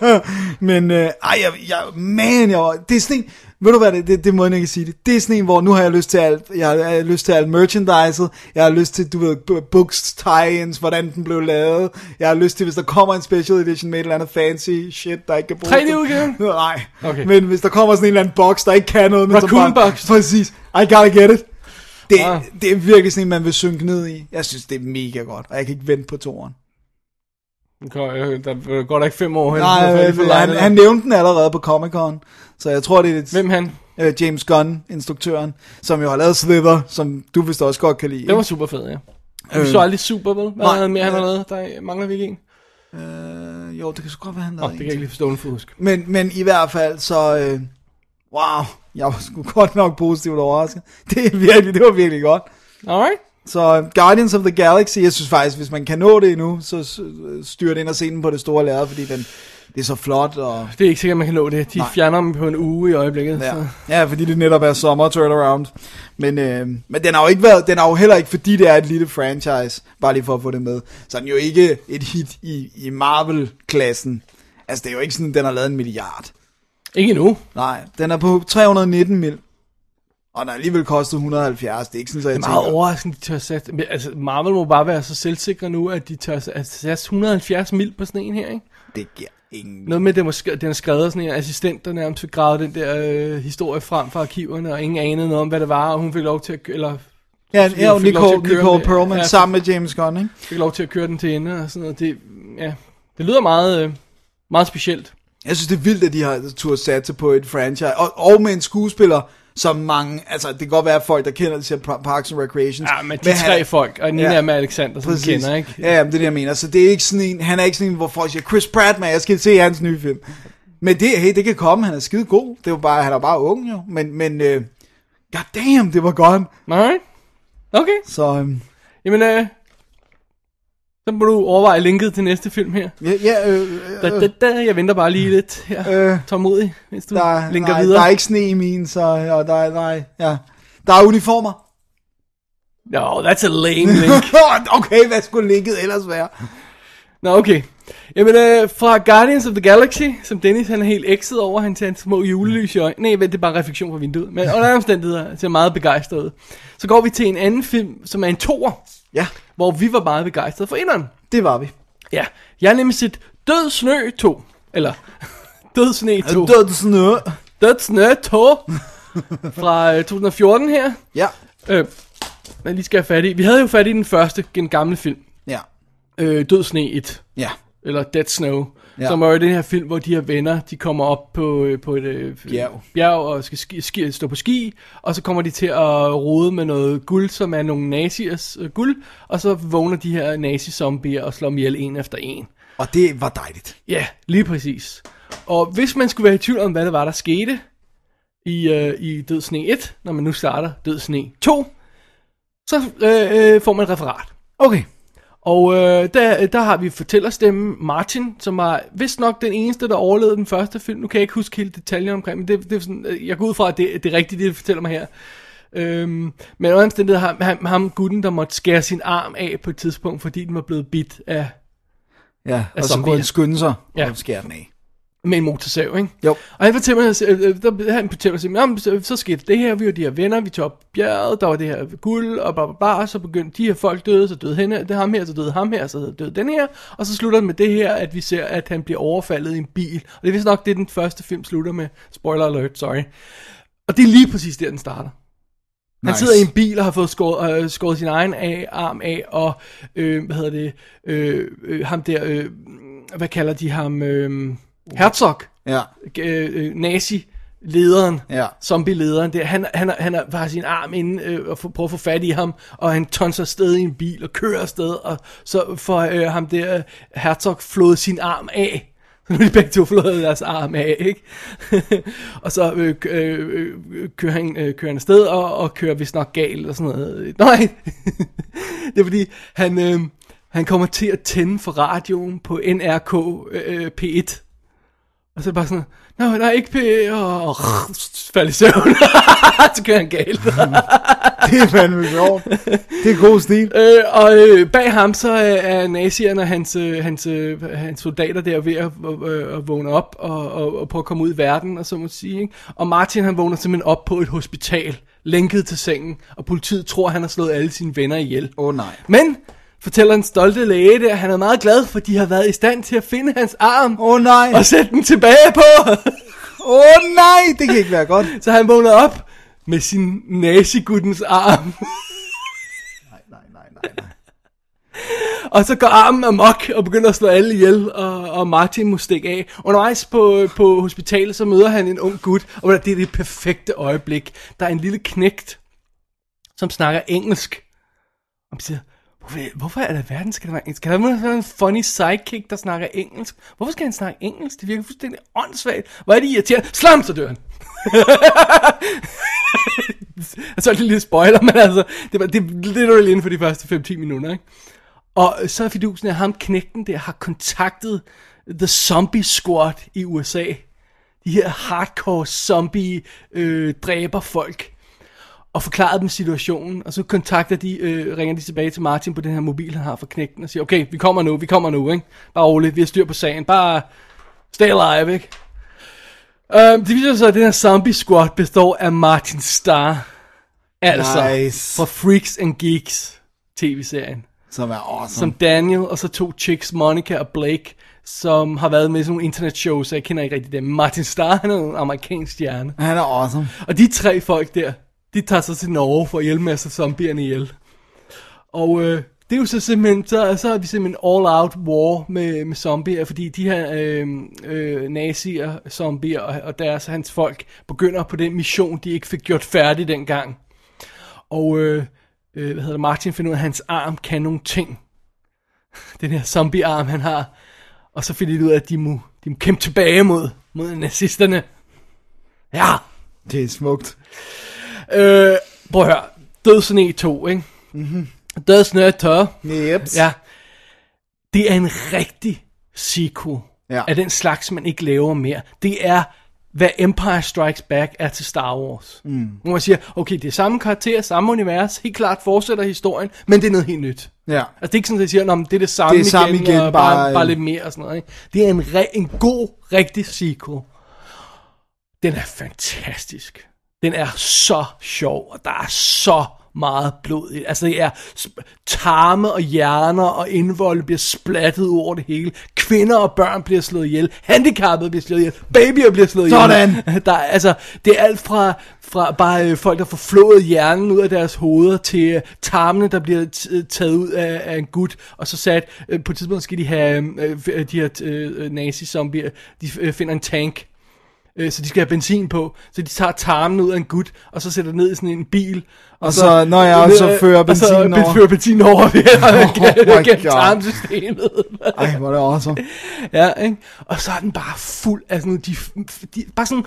[laughs] men, øh, ej, jeg, jeg, man, jeg var, det er sådan en, ved du hvad, det, det, det må jeg ikke sige det, det er sådan en, hvor nu har jeg lyst til alt, jeg har, jeg har lyst til alt merchandiset, jeg har lyst til, du ved, books, tie-ins, hvordan den blev lavet, jeg har lyst til, hvis der kommer en special edition med et eller andet fancy shit, der ikke kan bruges. 3D-udgaven? [laughs] Nej, Okay. men hvis der kommer sådan en eller anden box, der ikke kan noget, men som Raccoon bare, box. præcis, I gotta get it. Det, Ah. det er virkelig sådan en, man vil synke ned i. Jeg synes, det er mega godt, og jeg kan ikke vente på toren. Der går der ikke fem år hen. Nej, er de han, han, nævnte den allerede på Comic Con, så jeg tror, det er et... Hvem han? øh, James Gunn, instruktøren, som jo har lavet Slither, som du vist også godt kan lide. Det var super fed, ja. Øh, vi så aldrig super, vel? Hvad nej, mere han har øh, lavet? Der mangler vi ikke en. Øh, jo, det kan sgu godt være, han lavede det en kan jeg ikke lige forstå, for husk. Men, men i hvert fald, så... Øh, wow, jeg var sgu godt nok positivt overrasket. [laughs] Det er virkelig, det var virkelig godt. Alright. Så øh, Guardians of the Galaxy, jeg synes faktisk, hvis man kan nå det endnu, så styr det ind og se den på det store lærred, fordi den, det er så flot. Og, Det er ikke sikkert, man kan nå det. De Nej. fjerner dem på en uge i øjeblikket. ja. Så. ja, fordi det netop er sommer turnaround. Men, øh, men den har jo ikke været, den har jo heller ikke, fordi det er et lille franchise, bare lige for at få det med, så er den jo ikke et hit i, i Marvel-klassen. Altså, det er jo ikke sådan, den har lavet en milliard. Ikke endnu. Nej, den er på 319 mil. Og den har alligevel kostet 170. Det er ikke sådan, så jeg Det er meget tænker... overraskende, de tør sætte... Men, altså, Marvel må bare være så selvsikre nu, at de tør at sætte 170 mil på sådan en her, ikke? Det giver ingen... Noget med, at den, var, sk- den er skrevet af sådan en assistent, der nærmest fik gravet den der øh, historie frem fra arkiverne, og ingen anede noget om, hvad det var, og hun fik lov til at... Eller Ja, ja til Nicole, Nicole Perlman ja, sammen med James Gunn, ikke? fik lov til at køre den til ende, og sådan noget. Det, ja, det lyder meget, øh, meget specielt. Jeg synes, det er vildt, at de har turde satse på et franchise. Og, og med en skuespiller, som mange... Altså, det kan godt være, folk, der kender det, siger Par- Parks and Recreation. Ja, men de tre folk, og ene Ja. med Alexander, som vi kender, ikke? Ja, ja, men det er det, jeg mener. Så det er ikke sådan en... Han er ikke sådan en, hvor folk siger, Chris Pratt, man, jeg skal se hans nye film. Men det, hey, det kan komme. Han er skide god. Det var bare, han er bare ung, jo. Men, men øh, god damn, det var godt. Alright. Okay. Så, øhm, Jamen, øh, så må du overveje linket til næste film her. ja, ja øh, øh, Da, da, da, jeg venter bare lige lidt her. Øh, Tålmodig, hvis du der, linker nej, videre. der er ikke sne i min, så og der, er- nej, ja. Der er uniformer. No, that's a lame link. [laughs] okay, hvad skulle linket ellers være? Nå, okay. Jamen, øh, fra Guardians of the Galaxy, som Dennis han er helt ekset over, han tager små julelys i øjnene. Nej, det er bare refleksion fra vinduet. Men under omstændigheder ser meget begejstret ud. Så går vi til en anden film, som er en toer, Ja, hvor vi var meget begejstrede for inderen. det var vi. Ja, jeg har nemlig set Død Snø 2. Eller [laughs] Død Sne 2. Død snø. Død Snø 2. Fra øh, 2014 her. Ja, Øh, jeg lige skal have fat i. Vi havde jo fat i den første, den gamle film. ja, Øh, Død Sne 1. ja. Eller Dead Snow, Ja. som er jo den her film, hvor de her venner, de kommer op på, øh, på et øh, Bjerg. bjerg og skal ski, ski, stå på ski, og så kommer de til at rode med noget guld, som er nogle naziers øh, guld, og så vågner de her nazi-zombier og slår dem ihjel en efter en. Og det var dejligt. Ja, lige præcis. Og hvis man skulle være i tvivl om, hvad det var, der skete i, øh, i Død Sne 1, når man nu starter Død Sne 2, så øh, øh, får man et referat. Okay. Og øh, der, der har vi fortællerstemmen Martin, som var vist nok den eneste, der overlevede den første film. Nu kan jeg ikke huske hele detaljen omkring, men det, det er sådan, øh, jeg går ud fra, at det, det er rigtigt, det du fortæller mig her. Øhm, men under omstændighed ham, ham, ham gutten, der måtte skære sin arm af på et tidspunkt, fordi den var blevet bit af Ja, og så kunne han skynde sig Ja. og skære den af. Med en motorsav, ikke? Jo. Og han fortæller mig, øh, øh, der, han fortæller sig, jamen, så, så skete det her, vi var de her venner, vi tog op bjerget, der var det her guld, og bla bla bla, så begyndte de her folk døde, så døde hende, det ham her, så døde ham her, så døde den her, og så slutter det med det her, at vi ser, at han bliver overfaldet i en bil, og det er vist nok det, den første film slutter med, spoiler alert, sorry. Og det er lige præcis der, den starter. Han Nice. sidder i en bil og har fået skåret, øh, skåret sin egen af, arm af, og øh, hvad hedder det, øh, øh, ham der, øh, hvad kalder de ham, øh, Herzog, Ja, øh, øh, nazi-lederen, Ja. zombie-lederen, der, han, han, han har, sin arm inde øh, og for, prøver at få fat i ham, og han tonser afsted i en bil og kører afsted, og så får øh, ham der, Herzog, flået sin arm af. Så [laughs] nu er de begge to flået deres arm af, ikke? [laughs] og så øh, øh, øh, kører han øh, kører han afsted og, og kører vist nok galt og sådan noget. Nej, [laughs] det er fordi, han, øh, han kommer til at tænde for radioen på NRK øh, P1. Og så bare sådan, der er ikke P, og, og [laughs] falder i søvn. [laughs] så kører han galt. [laughs] det er fandme sjovt. Det er god stil. øh, og øh, bag ham så er, er nazierne og hans, øh, hans, øh, hans soldater der ved at, øh, at vågne op og, og, og prøve at komme ud i verden, og så må sige. Ikke? Og Martin han vågner simpelthen op på et hospital, lænket til sengen, og politiet tror, han har slået alle sine venner ihjel. Åh oh, nej. Men, fortæller en stolte læge der, han er meget glad, for de har været i stand til at finde hans arm, Åh oh, nej. og sætte den tilbage på. Åh oh, nej, det kan ikke være godt. [laughs] Så han vågner op med sin naziguttens arm. Nej, nej, nej, nej. Og så går armen amok og begynder at slå alle ihjel, og, og Martin må stikke af. Undervejs på, på hospitalet, så møder han en ung gut, og det er det perfekte øjeblik. Der er en lille knægt, som snakker engelsk. Og siger, hvorfor, er der verden, skal der være engelsk? Skal der være en funny sidekick, der snakker engelsk? Hvorfor skal han snakke engelsk? Det virker fuldstændig åndssvagt. Hvor er det irriterende? Slam, så dør han. [laughs] Altså, så er det lidt spoiler, men altså, det var det er literally inden for de første 5-10 minutter, ikke? Og så er fidusen, af ham knægten der har kontaktet The Zombie Squad i USA. De her hardcore zombie øh, dræber folk. Og forklaret dem situationen. Og så kontakter de, øh, ringer de tilbage til Martin på den her mobil, han har for knægten. Og siger, okay, vi kommer nu, vi kommer nu, ikke? Bare roligt, vi har styr på sagen. Bare stay alive, ikke? Øh, det viser sig, at den her zombie squad består af Martin Starr. Altså, Nice. fra Freaks and Geeks tv-serien Som er awesome. som Daniel, og så to chicks, Monica og Blake, som har været med i sådan nogle internetshows, så jeg kender ikke rigtig dem. Martin Starr, han er en amerikansk stjerne. Han er awesome. Og de tre folk der, de tager sig til Norge for at hjælpe med at slå zombierne ihjel. Og øh, det er jo så simpelthen, så, så er vi simpelthen all out war med, med zombier, fordi de her øh, øh, nazier, zombier og, og deres hans folk begynder på den mission, de ikke fik gjort færdig dengang. Og øh, øh, hvad hedder det, Martin finder ud af, at hans arm kan nogle ting. Den her zombiearm, han har. Og så finder de ud af, at de må, de må kæmpe tilbage mod, mod nazisterne. Ja, Det er smukt øh, prøv at høre. Dødsne 2, ikke? Mm-hmm. Dødsne 2. Yep. Ja. Det er en rigtig sequel Ja. af den slags, man ikke laver mere. Det er, hvad Empire Strikes Back er til Star Wars. Mm. Hvor man siger, okay, det er samme karakter, samme univers, helt klart fortsætter historien, men det er noget helt nyt. Ja. Altså det er ikke sådan, at jeg siger, "Nå, men det er det samme, Det er samme igen, igen, og bare, bare, bare- bare lidt mere og sådan noget. Ikke? Det er en, re- en god, rigtig sequel. Den er fantastisk. Den er så sjov, og der er så meget blod i. Altså det er tarme og hjerner og indvold bliver splattet over det hele. Kvinder og børn bliver slået ihjel. Handicappede bliver slået ihjel. Babyer bliver slået ihjel. Sådan. [laughs] Der er, altså, det er alt fra, fra bare øh, folk, der får flået hjernen ud af deres hoveder, til øh, tarmene, der bliver t- taget ud af, af en gut, og så sat, øh, på et tidspunkt skal de have, øh, de her øh, nazi-zombier, de øh, finder en tank, øh, så de skal have benzin på, så de tager tarmen ud af en gut, og så sætter ned i sådan en bil, og så- nå ja, og så fører så over. fører benzin over [laughs] ved Oh gennem tarmsystemet. Ej, hvor er det awesome. [laughs] Ja, ikke? Og så er den bare fuld af sådan de, de, bare sådan,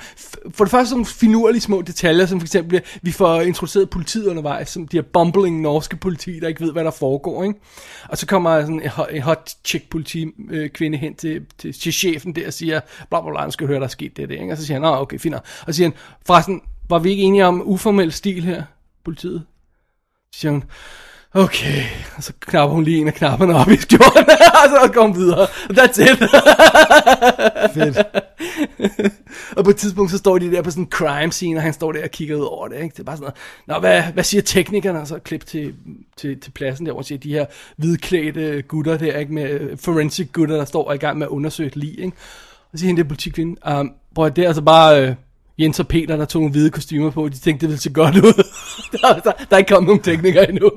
for det første sådan nogle finurlige små detaljer, som for eksempel, vi får introduceret politiet undervejs, som de her bumbling norske politi, der ikke ved, hvad der foregår, ikke? Og så kommer sådan en hot, en hot chick politi øh, kvinde hen til, til, til, chefen der og siger, bla bla bla, skal høre, der er sket det, det, ikke? Og så siger han, okay, fint. nok." Og så siger han, forresten, var vi ikke enige om uformel stil her, politiet? Så siger hun, okay, og så knapper hun lige en af knapperne op i skjorten, [laughs] og så går hun videre. That's it. Fedt. [laughs] og på et tidspunkt, så står de der på sådan en crime scene, og han står der og kigger ud over det, ikke? Det er bare sådan noget, Nå, hvad, hvad siger teknikerne? Og så klip til, til, til pladsen der, hvor siger, de her hvidklædte gutter der, ikke? Med forensic gutter, der står i gang med at undersøge et lig, ikke? Og så siger hende der politikvinde, um, bror, det er altså bare... Øh, Jens og Peter, der tog nogle hvide kostymer på, de tænkte, det ville se godt ud. [laughs] der, der, der er ikke kommet nogen teknikere endnu.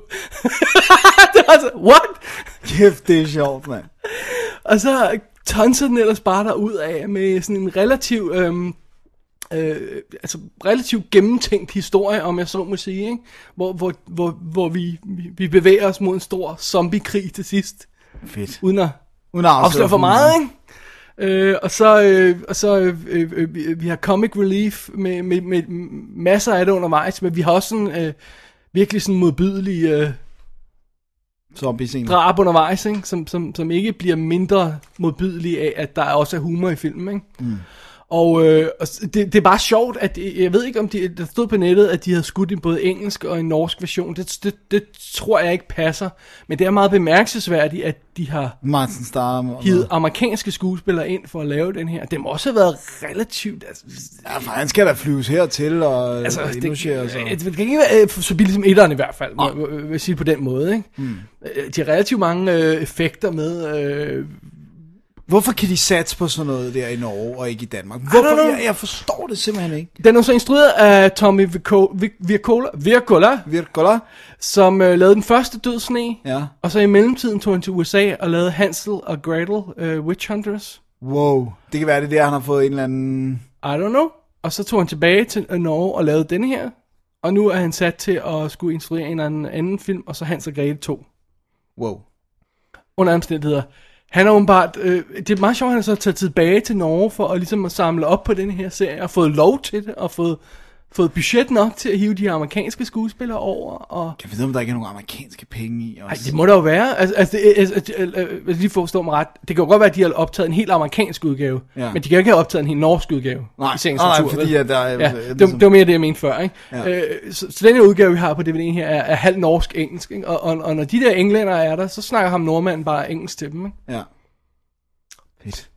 [laughs] det var altså, what? Kæft, det er sjovt, mand. Og så tonser den ellers bare ud af med sådan en relativ, øhm, øh, altså relativt gennemtænkt historie, om jeg så må sige, ikke? Hvor, hvor, hvor, hvor vi, vi- vi bevæger os mod en stor zombiekrig til sidst, Fedt. uden at Uden at afsløre for meget, ikke? Øh, og så, øh, og så øh, øh, vi, vi har comic relief med, med, med masser af det undervejs, men vi har også sådan øh, virkelig sådan modbydelige øh, Zombie scene. drab undervejs, ikke? Som, som, som ikke bliver mindre modbydelige af, at der også er humor i filmen. Ikke? Mm. Og, øh, og det, det er bare sjovt, at jeg ved ikke om de, der stod på nettet, at de havde skudt en både engelsk og en norsk version. Det, det, det tror jeg ikke passer. Men det er meget bemærkelsesværdigt, at de har Martin Starr. og- hivet amerikanske skuespillere ind for at lave den her. Det må også have været relativt... Altså, Ja, for han skal da flyves hertil og altså, altså, det, indlogeres. det, og- det, kan ikke være øh, så billigt som etteren i hvert fald, må, må, vil jeg sige på den måde. Ikke? Mm. De har relativt mange øh, effekter med, øh, Hvorfor kan de satse på sådan noget der i Norge og ikke i Danmark? Hvorfor? Jeg, jeg forstår det simpelthen ikke. Den er så instrueret af Tommy Virko- Vir- Virkola, Virkola Virkola? som øh, lavede den første Død Sne. Ja. Og så i mellemtiden tog han til USA og lavede Hansel og Gretel, øh, Witch Hunters. Wow. Det kan være, det er der, han har fået en eller anden... I don't know. Og så tog han tilbage til øh, Norge og lavede denne her. Og nu er han sat til at skulle instruere en eller anden, anden film, og så Hans og Grete 2. Wow. Under omstændigheder. Han er åbenbart, øh, det er meget sjovt, at han så taget tilbage til Norge for at, ligesom at samle op på den her serie, og fået lov til det, og fået, fået budget nok til at hive de amerikanske skuespillere over, og Jeg ved, om der ikke er nogen amerikanske penge i Ej, også. det må der jo være. Altså, altså, det, altså, altså, altså, altså lige forstå mig ret. Det kan jo godt være, at de har optaget en helt amerikansk udgave. Ja. Men de kan jo ikke have optaget en helt norsk udgave. Nej, i sagens nej, nej, natur, fordi at der er- Ja, det, ligesom- det var mere det, jeg mente før. Ikke? Ja. Øh, så, så den her udgave, vi har på DVD'en her, er, er halv norsk-engelsk. Ikke? Og, og, og, når de der englænder er der, så snakker ham nordmanden bare engelsk til dem. Ikke? Ja. Fedt.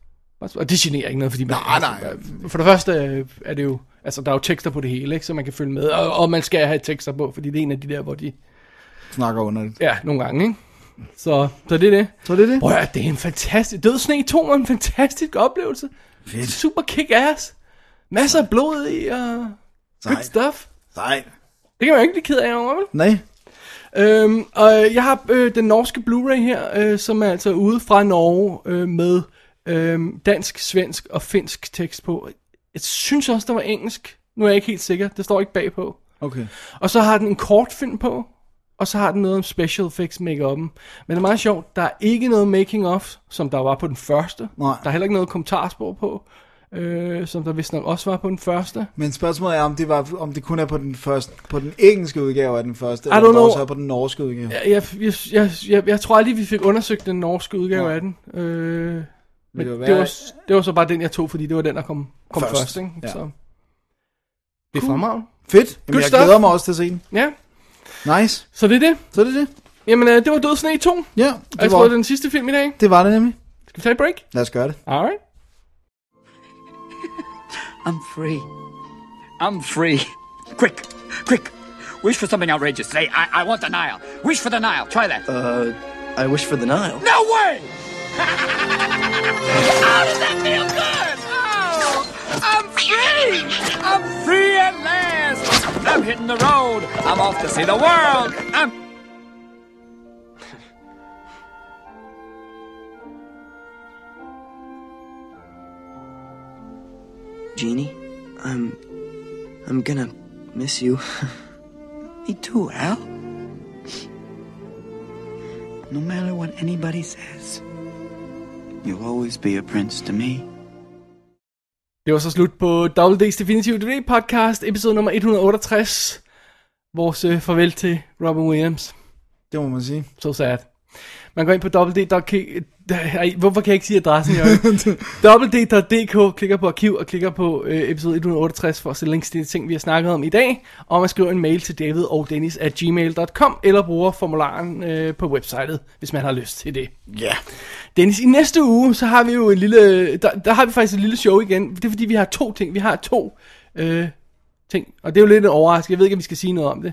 Og det generer ikke noget, fordi man, Nej, nej. altså, for det første øh, er det jo, altså der er jo tekster på det hele, ikke? så man kan følge med. Og, og man skal have tekster på, fordi det er en af de der, hvor de, Snakker under det. ja, nogle gange, ikke? Så, så det er det. Så er det det? Prøv at høre, det er en fantastisk... Død Sne 2 var en fantastisk oplevelse. Fedt. Super kick-ass. Masser af blod i, og good Sejt. stuff. Nej. Det kan man jo ikke blive ked af over, vel? Nej. Øhm, og jeg har øh, den norske Blu-ray her, øh, som er altså ude fra Norge øh, med øh, dansk, svensk og finsk tekst på. Jeg synes også, der var engelsk. Nu er jeg ikke helt sikker. Det står ikke bagpå. Okay. Og så har den en kortfilm på, og så har den noget om special effects make -up'en. Men det er meget sjovt, der er ikke noget making of, som der var på den første. Nej. Der er heller ikke noget kommentarspor på, øh, som der vist nok også var på den første. Men spørgsmålet er, om det, var, om det kun er på den, første, på den engelske udgave af den første, eller om det også er på den norske udgave. Jeg, jeg, jeg, jeg, jeg, jeg tror aldrig, vi fik undersøgt den norske udgave Nej. af den. Øh, men det, være- var, det var så bare den, jeg tog, fordi det var den, der kom, kom Først, først. ikke? ja. Så. Det er fremragende. Fedt. Jamen, Good jeg stuff. glæder mig også til at se den. Ja, Nice. så det er det. Så er det det. Jamen, øh, det var Død Sne 2. Ja, Og jeg det tror, var, det er den sidste film i dag. det var det nemlig. Skal vi tage et break? Lad os gøre det. Alright. [laughs] I'm free. I'm free. Quick, quick. Wish for something outrageous. Say, I, I want the Nile. Wish for the Nile. Try that. Uh, I wish for the Nile. no way! [laughs] How does that feel good? Oh, I'm free! I'm free at last! I'm hitting the road. I'm off to see the world. I'm. Jeannie, I'm. I'm gonna miss you. [laughs] Me too, Al. No matter what anybody says, you'll always be a prince to me. Det var så slut på WD's Definitive DVD podcast, episode nummer 168. Vores øh, farvel til Robin Williams. Det må man sige. So sad. Man går ind på www.dk... Ej, Hvorfor kan jeg ikke sige adressen, Jørgen? [laughs] www.dk, klikker på arkiv og klikker på øh, episode 168 for at se links til de ting, vi har snakket om i dag. Og man skriver en mail til david og dennis at gmail.com eller bruger formularen øh, på websitet, hvis man har lyst til det. Ja. Yeah. Dennis, i næste uge, så har vi jo en lille... Der, der har vi faktisk et lille show igen. Det er fordi, vi har to ting. Vi har to øh, ting. Og det er jo lidt en overraskelse. Jeg ved ikke, om vi skal sige noget om det.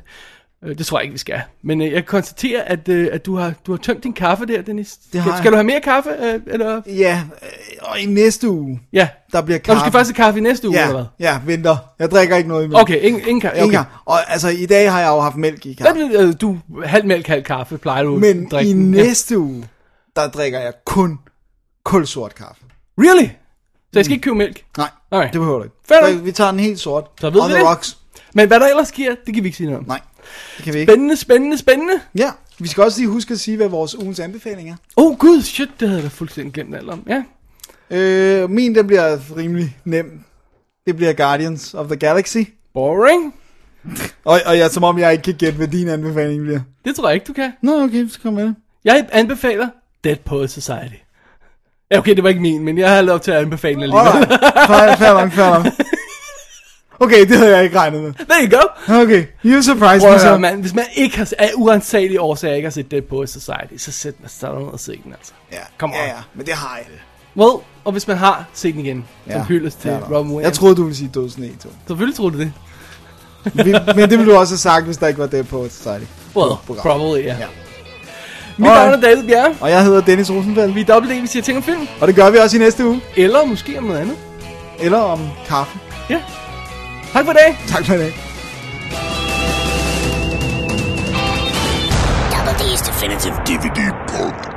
Øh, det tror jeg ikke, vi skal. Men øh, jeg kan konstatere, at, øh, at du, har, du har tømt din kaffe der, Dennis. Det har skal, skal du have mere kaffe? Øh, eller? Ja, øh, og i næste uge, Ja. der bliver Nå, kaffe. du skal faktisk have kaffe i næste uge, ja, eller hvad? ja, venter. Jeg drikker ikke noget imellem. Okay, ingen, ingen kaffe. Okay. Okay. Og altså, i dag har jeg jo haft mælk i kaffe. Hvad, du, halv mælk, halv kaffe, plejer du Men at drikke i den. næste uge, der drikker jeg kun kulsort kaffe. Ja. Really? Så jeg skal ikke købe mælk? Nej, Alright. det behøver du ikke. Nok. vi tager den helt sort. Så ved On vi the det. rocks. Men hvad der ellers sker, det kan vi ikke sige noget om. Nej, det kan vi ikke. Spændende, spændende, spændende. Ja, vi skal også lige huske at sige, hvad vores ugens anbefaling er. Oh gud, shit, det havde jeg da fuldstændig glemt alt om. Ja. Øh, min, den bliver rimelig nem. Det bliver Guardians of the Galaxy. Boring. Og, og ja, som om jeg ikke kan gætte, hvad din anbefaling bliver. Det tror jeg ikke, du kan. Nå, okay, så kom med det. Jeg anbefaler Dead Poet Society. Ja, okay, det var ikke min, men jeg har lov til at anbefale den alligevel. Alright, fair, fair nok, fair nok. Okay, det havde jeg ikke regnet med. There you go. Okay, you surprised me så. Man, hvis man ikke har, af uansagelige årsager ikke har set Dead Society, så sæt man sådan og se den altså. Ja, Come on. ja, ja, men det har jeg. Well, og hvis man har set den igen, ja. som til ja, Robin Williams. Jeg troede, du ville sige Død Sne 2. Selvfølgelig troede du det. men det ville du også have sagt, hvis der ikke var Dead Poets Society. Well, probably. Yeah. ja. Mit navn er David Bjerre. Og jeg hedder Dennis Rosenfeld. Vi er dobbelt en, vi siger ting om film. Og det gør vi også i næste uge. Eller måske om noget andet. Eller om kaffe. Ja. Yeah. Tak for det. dag. Tak for i dag. Double D's Definitive DVD Podcast.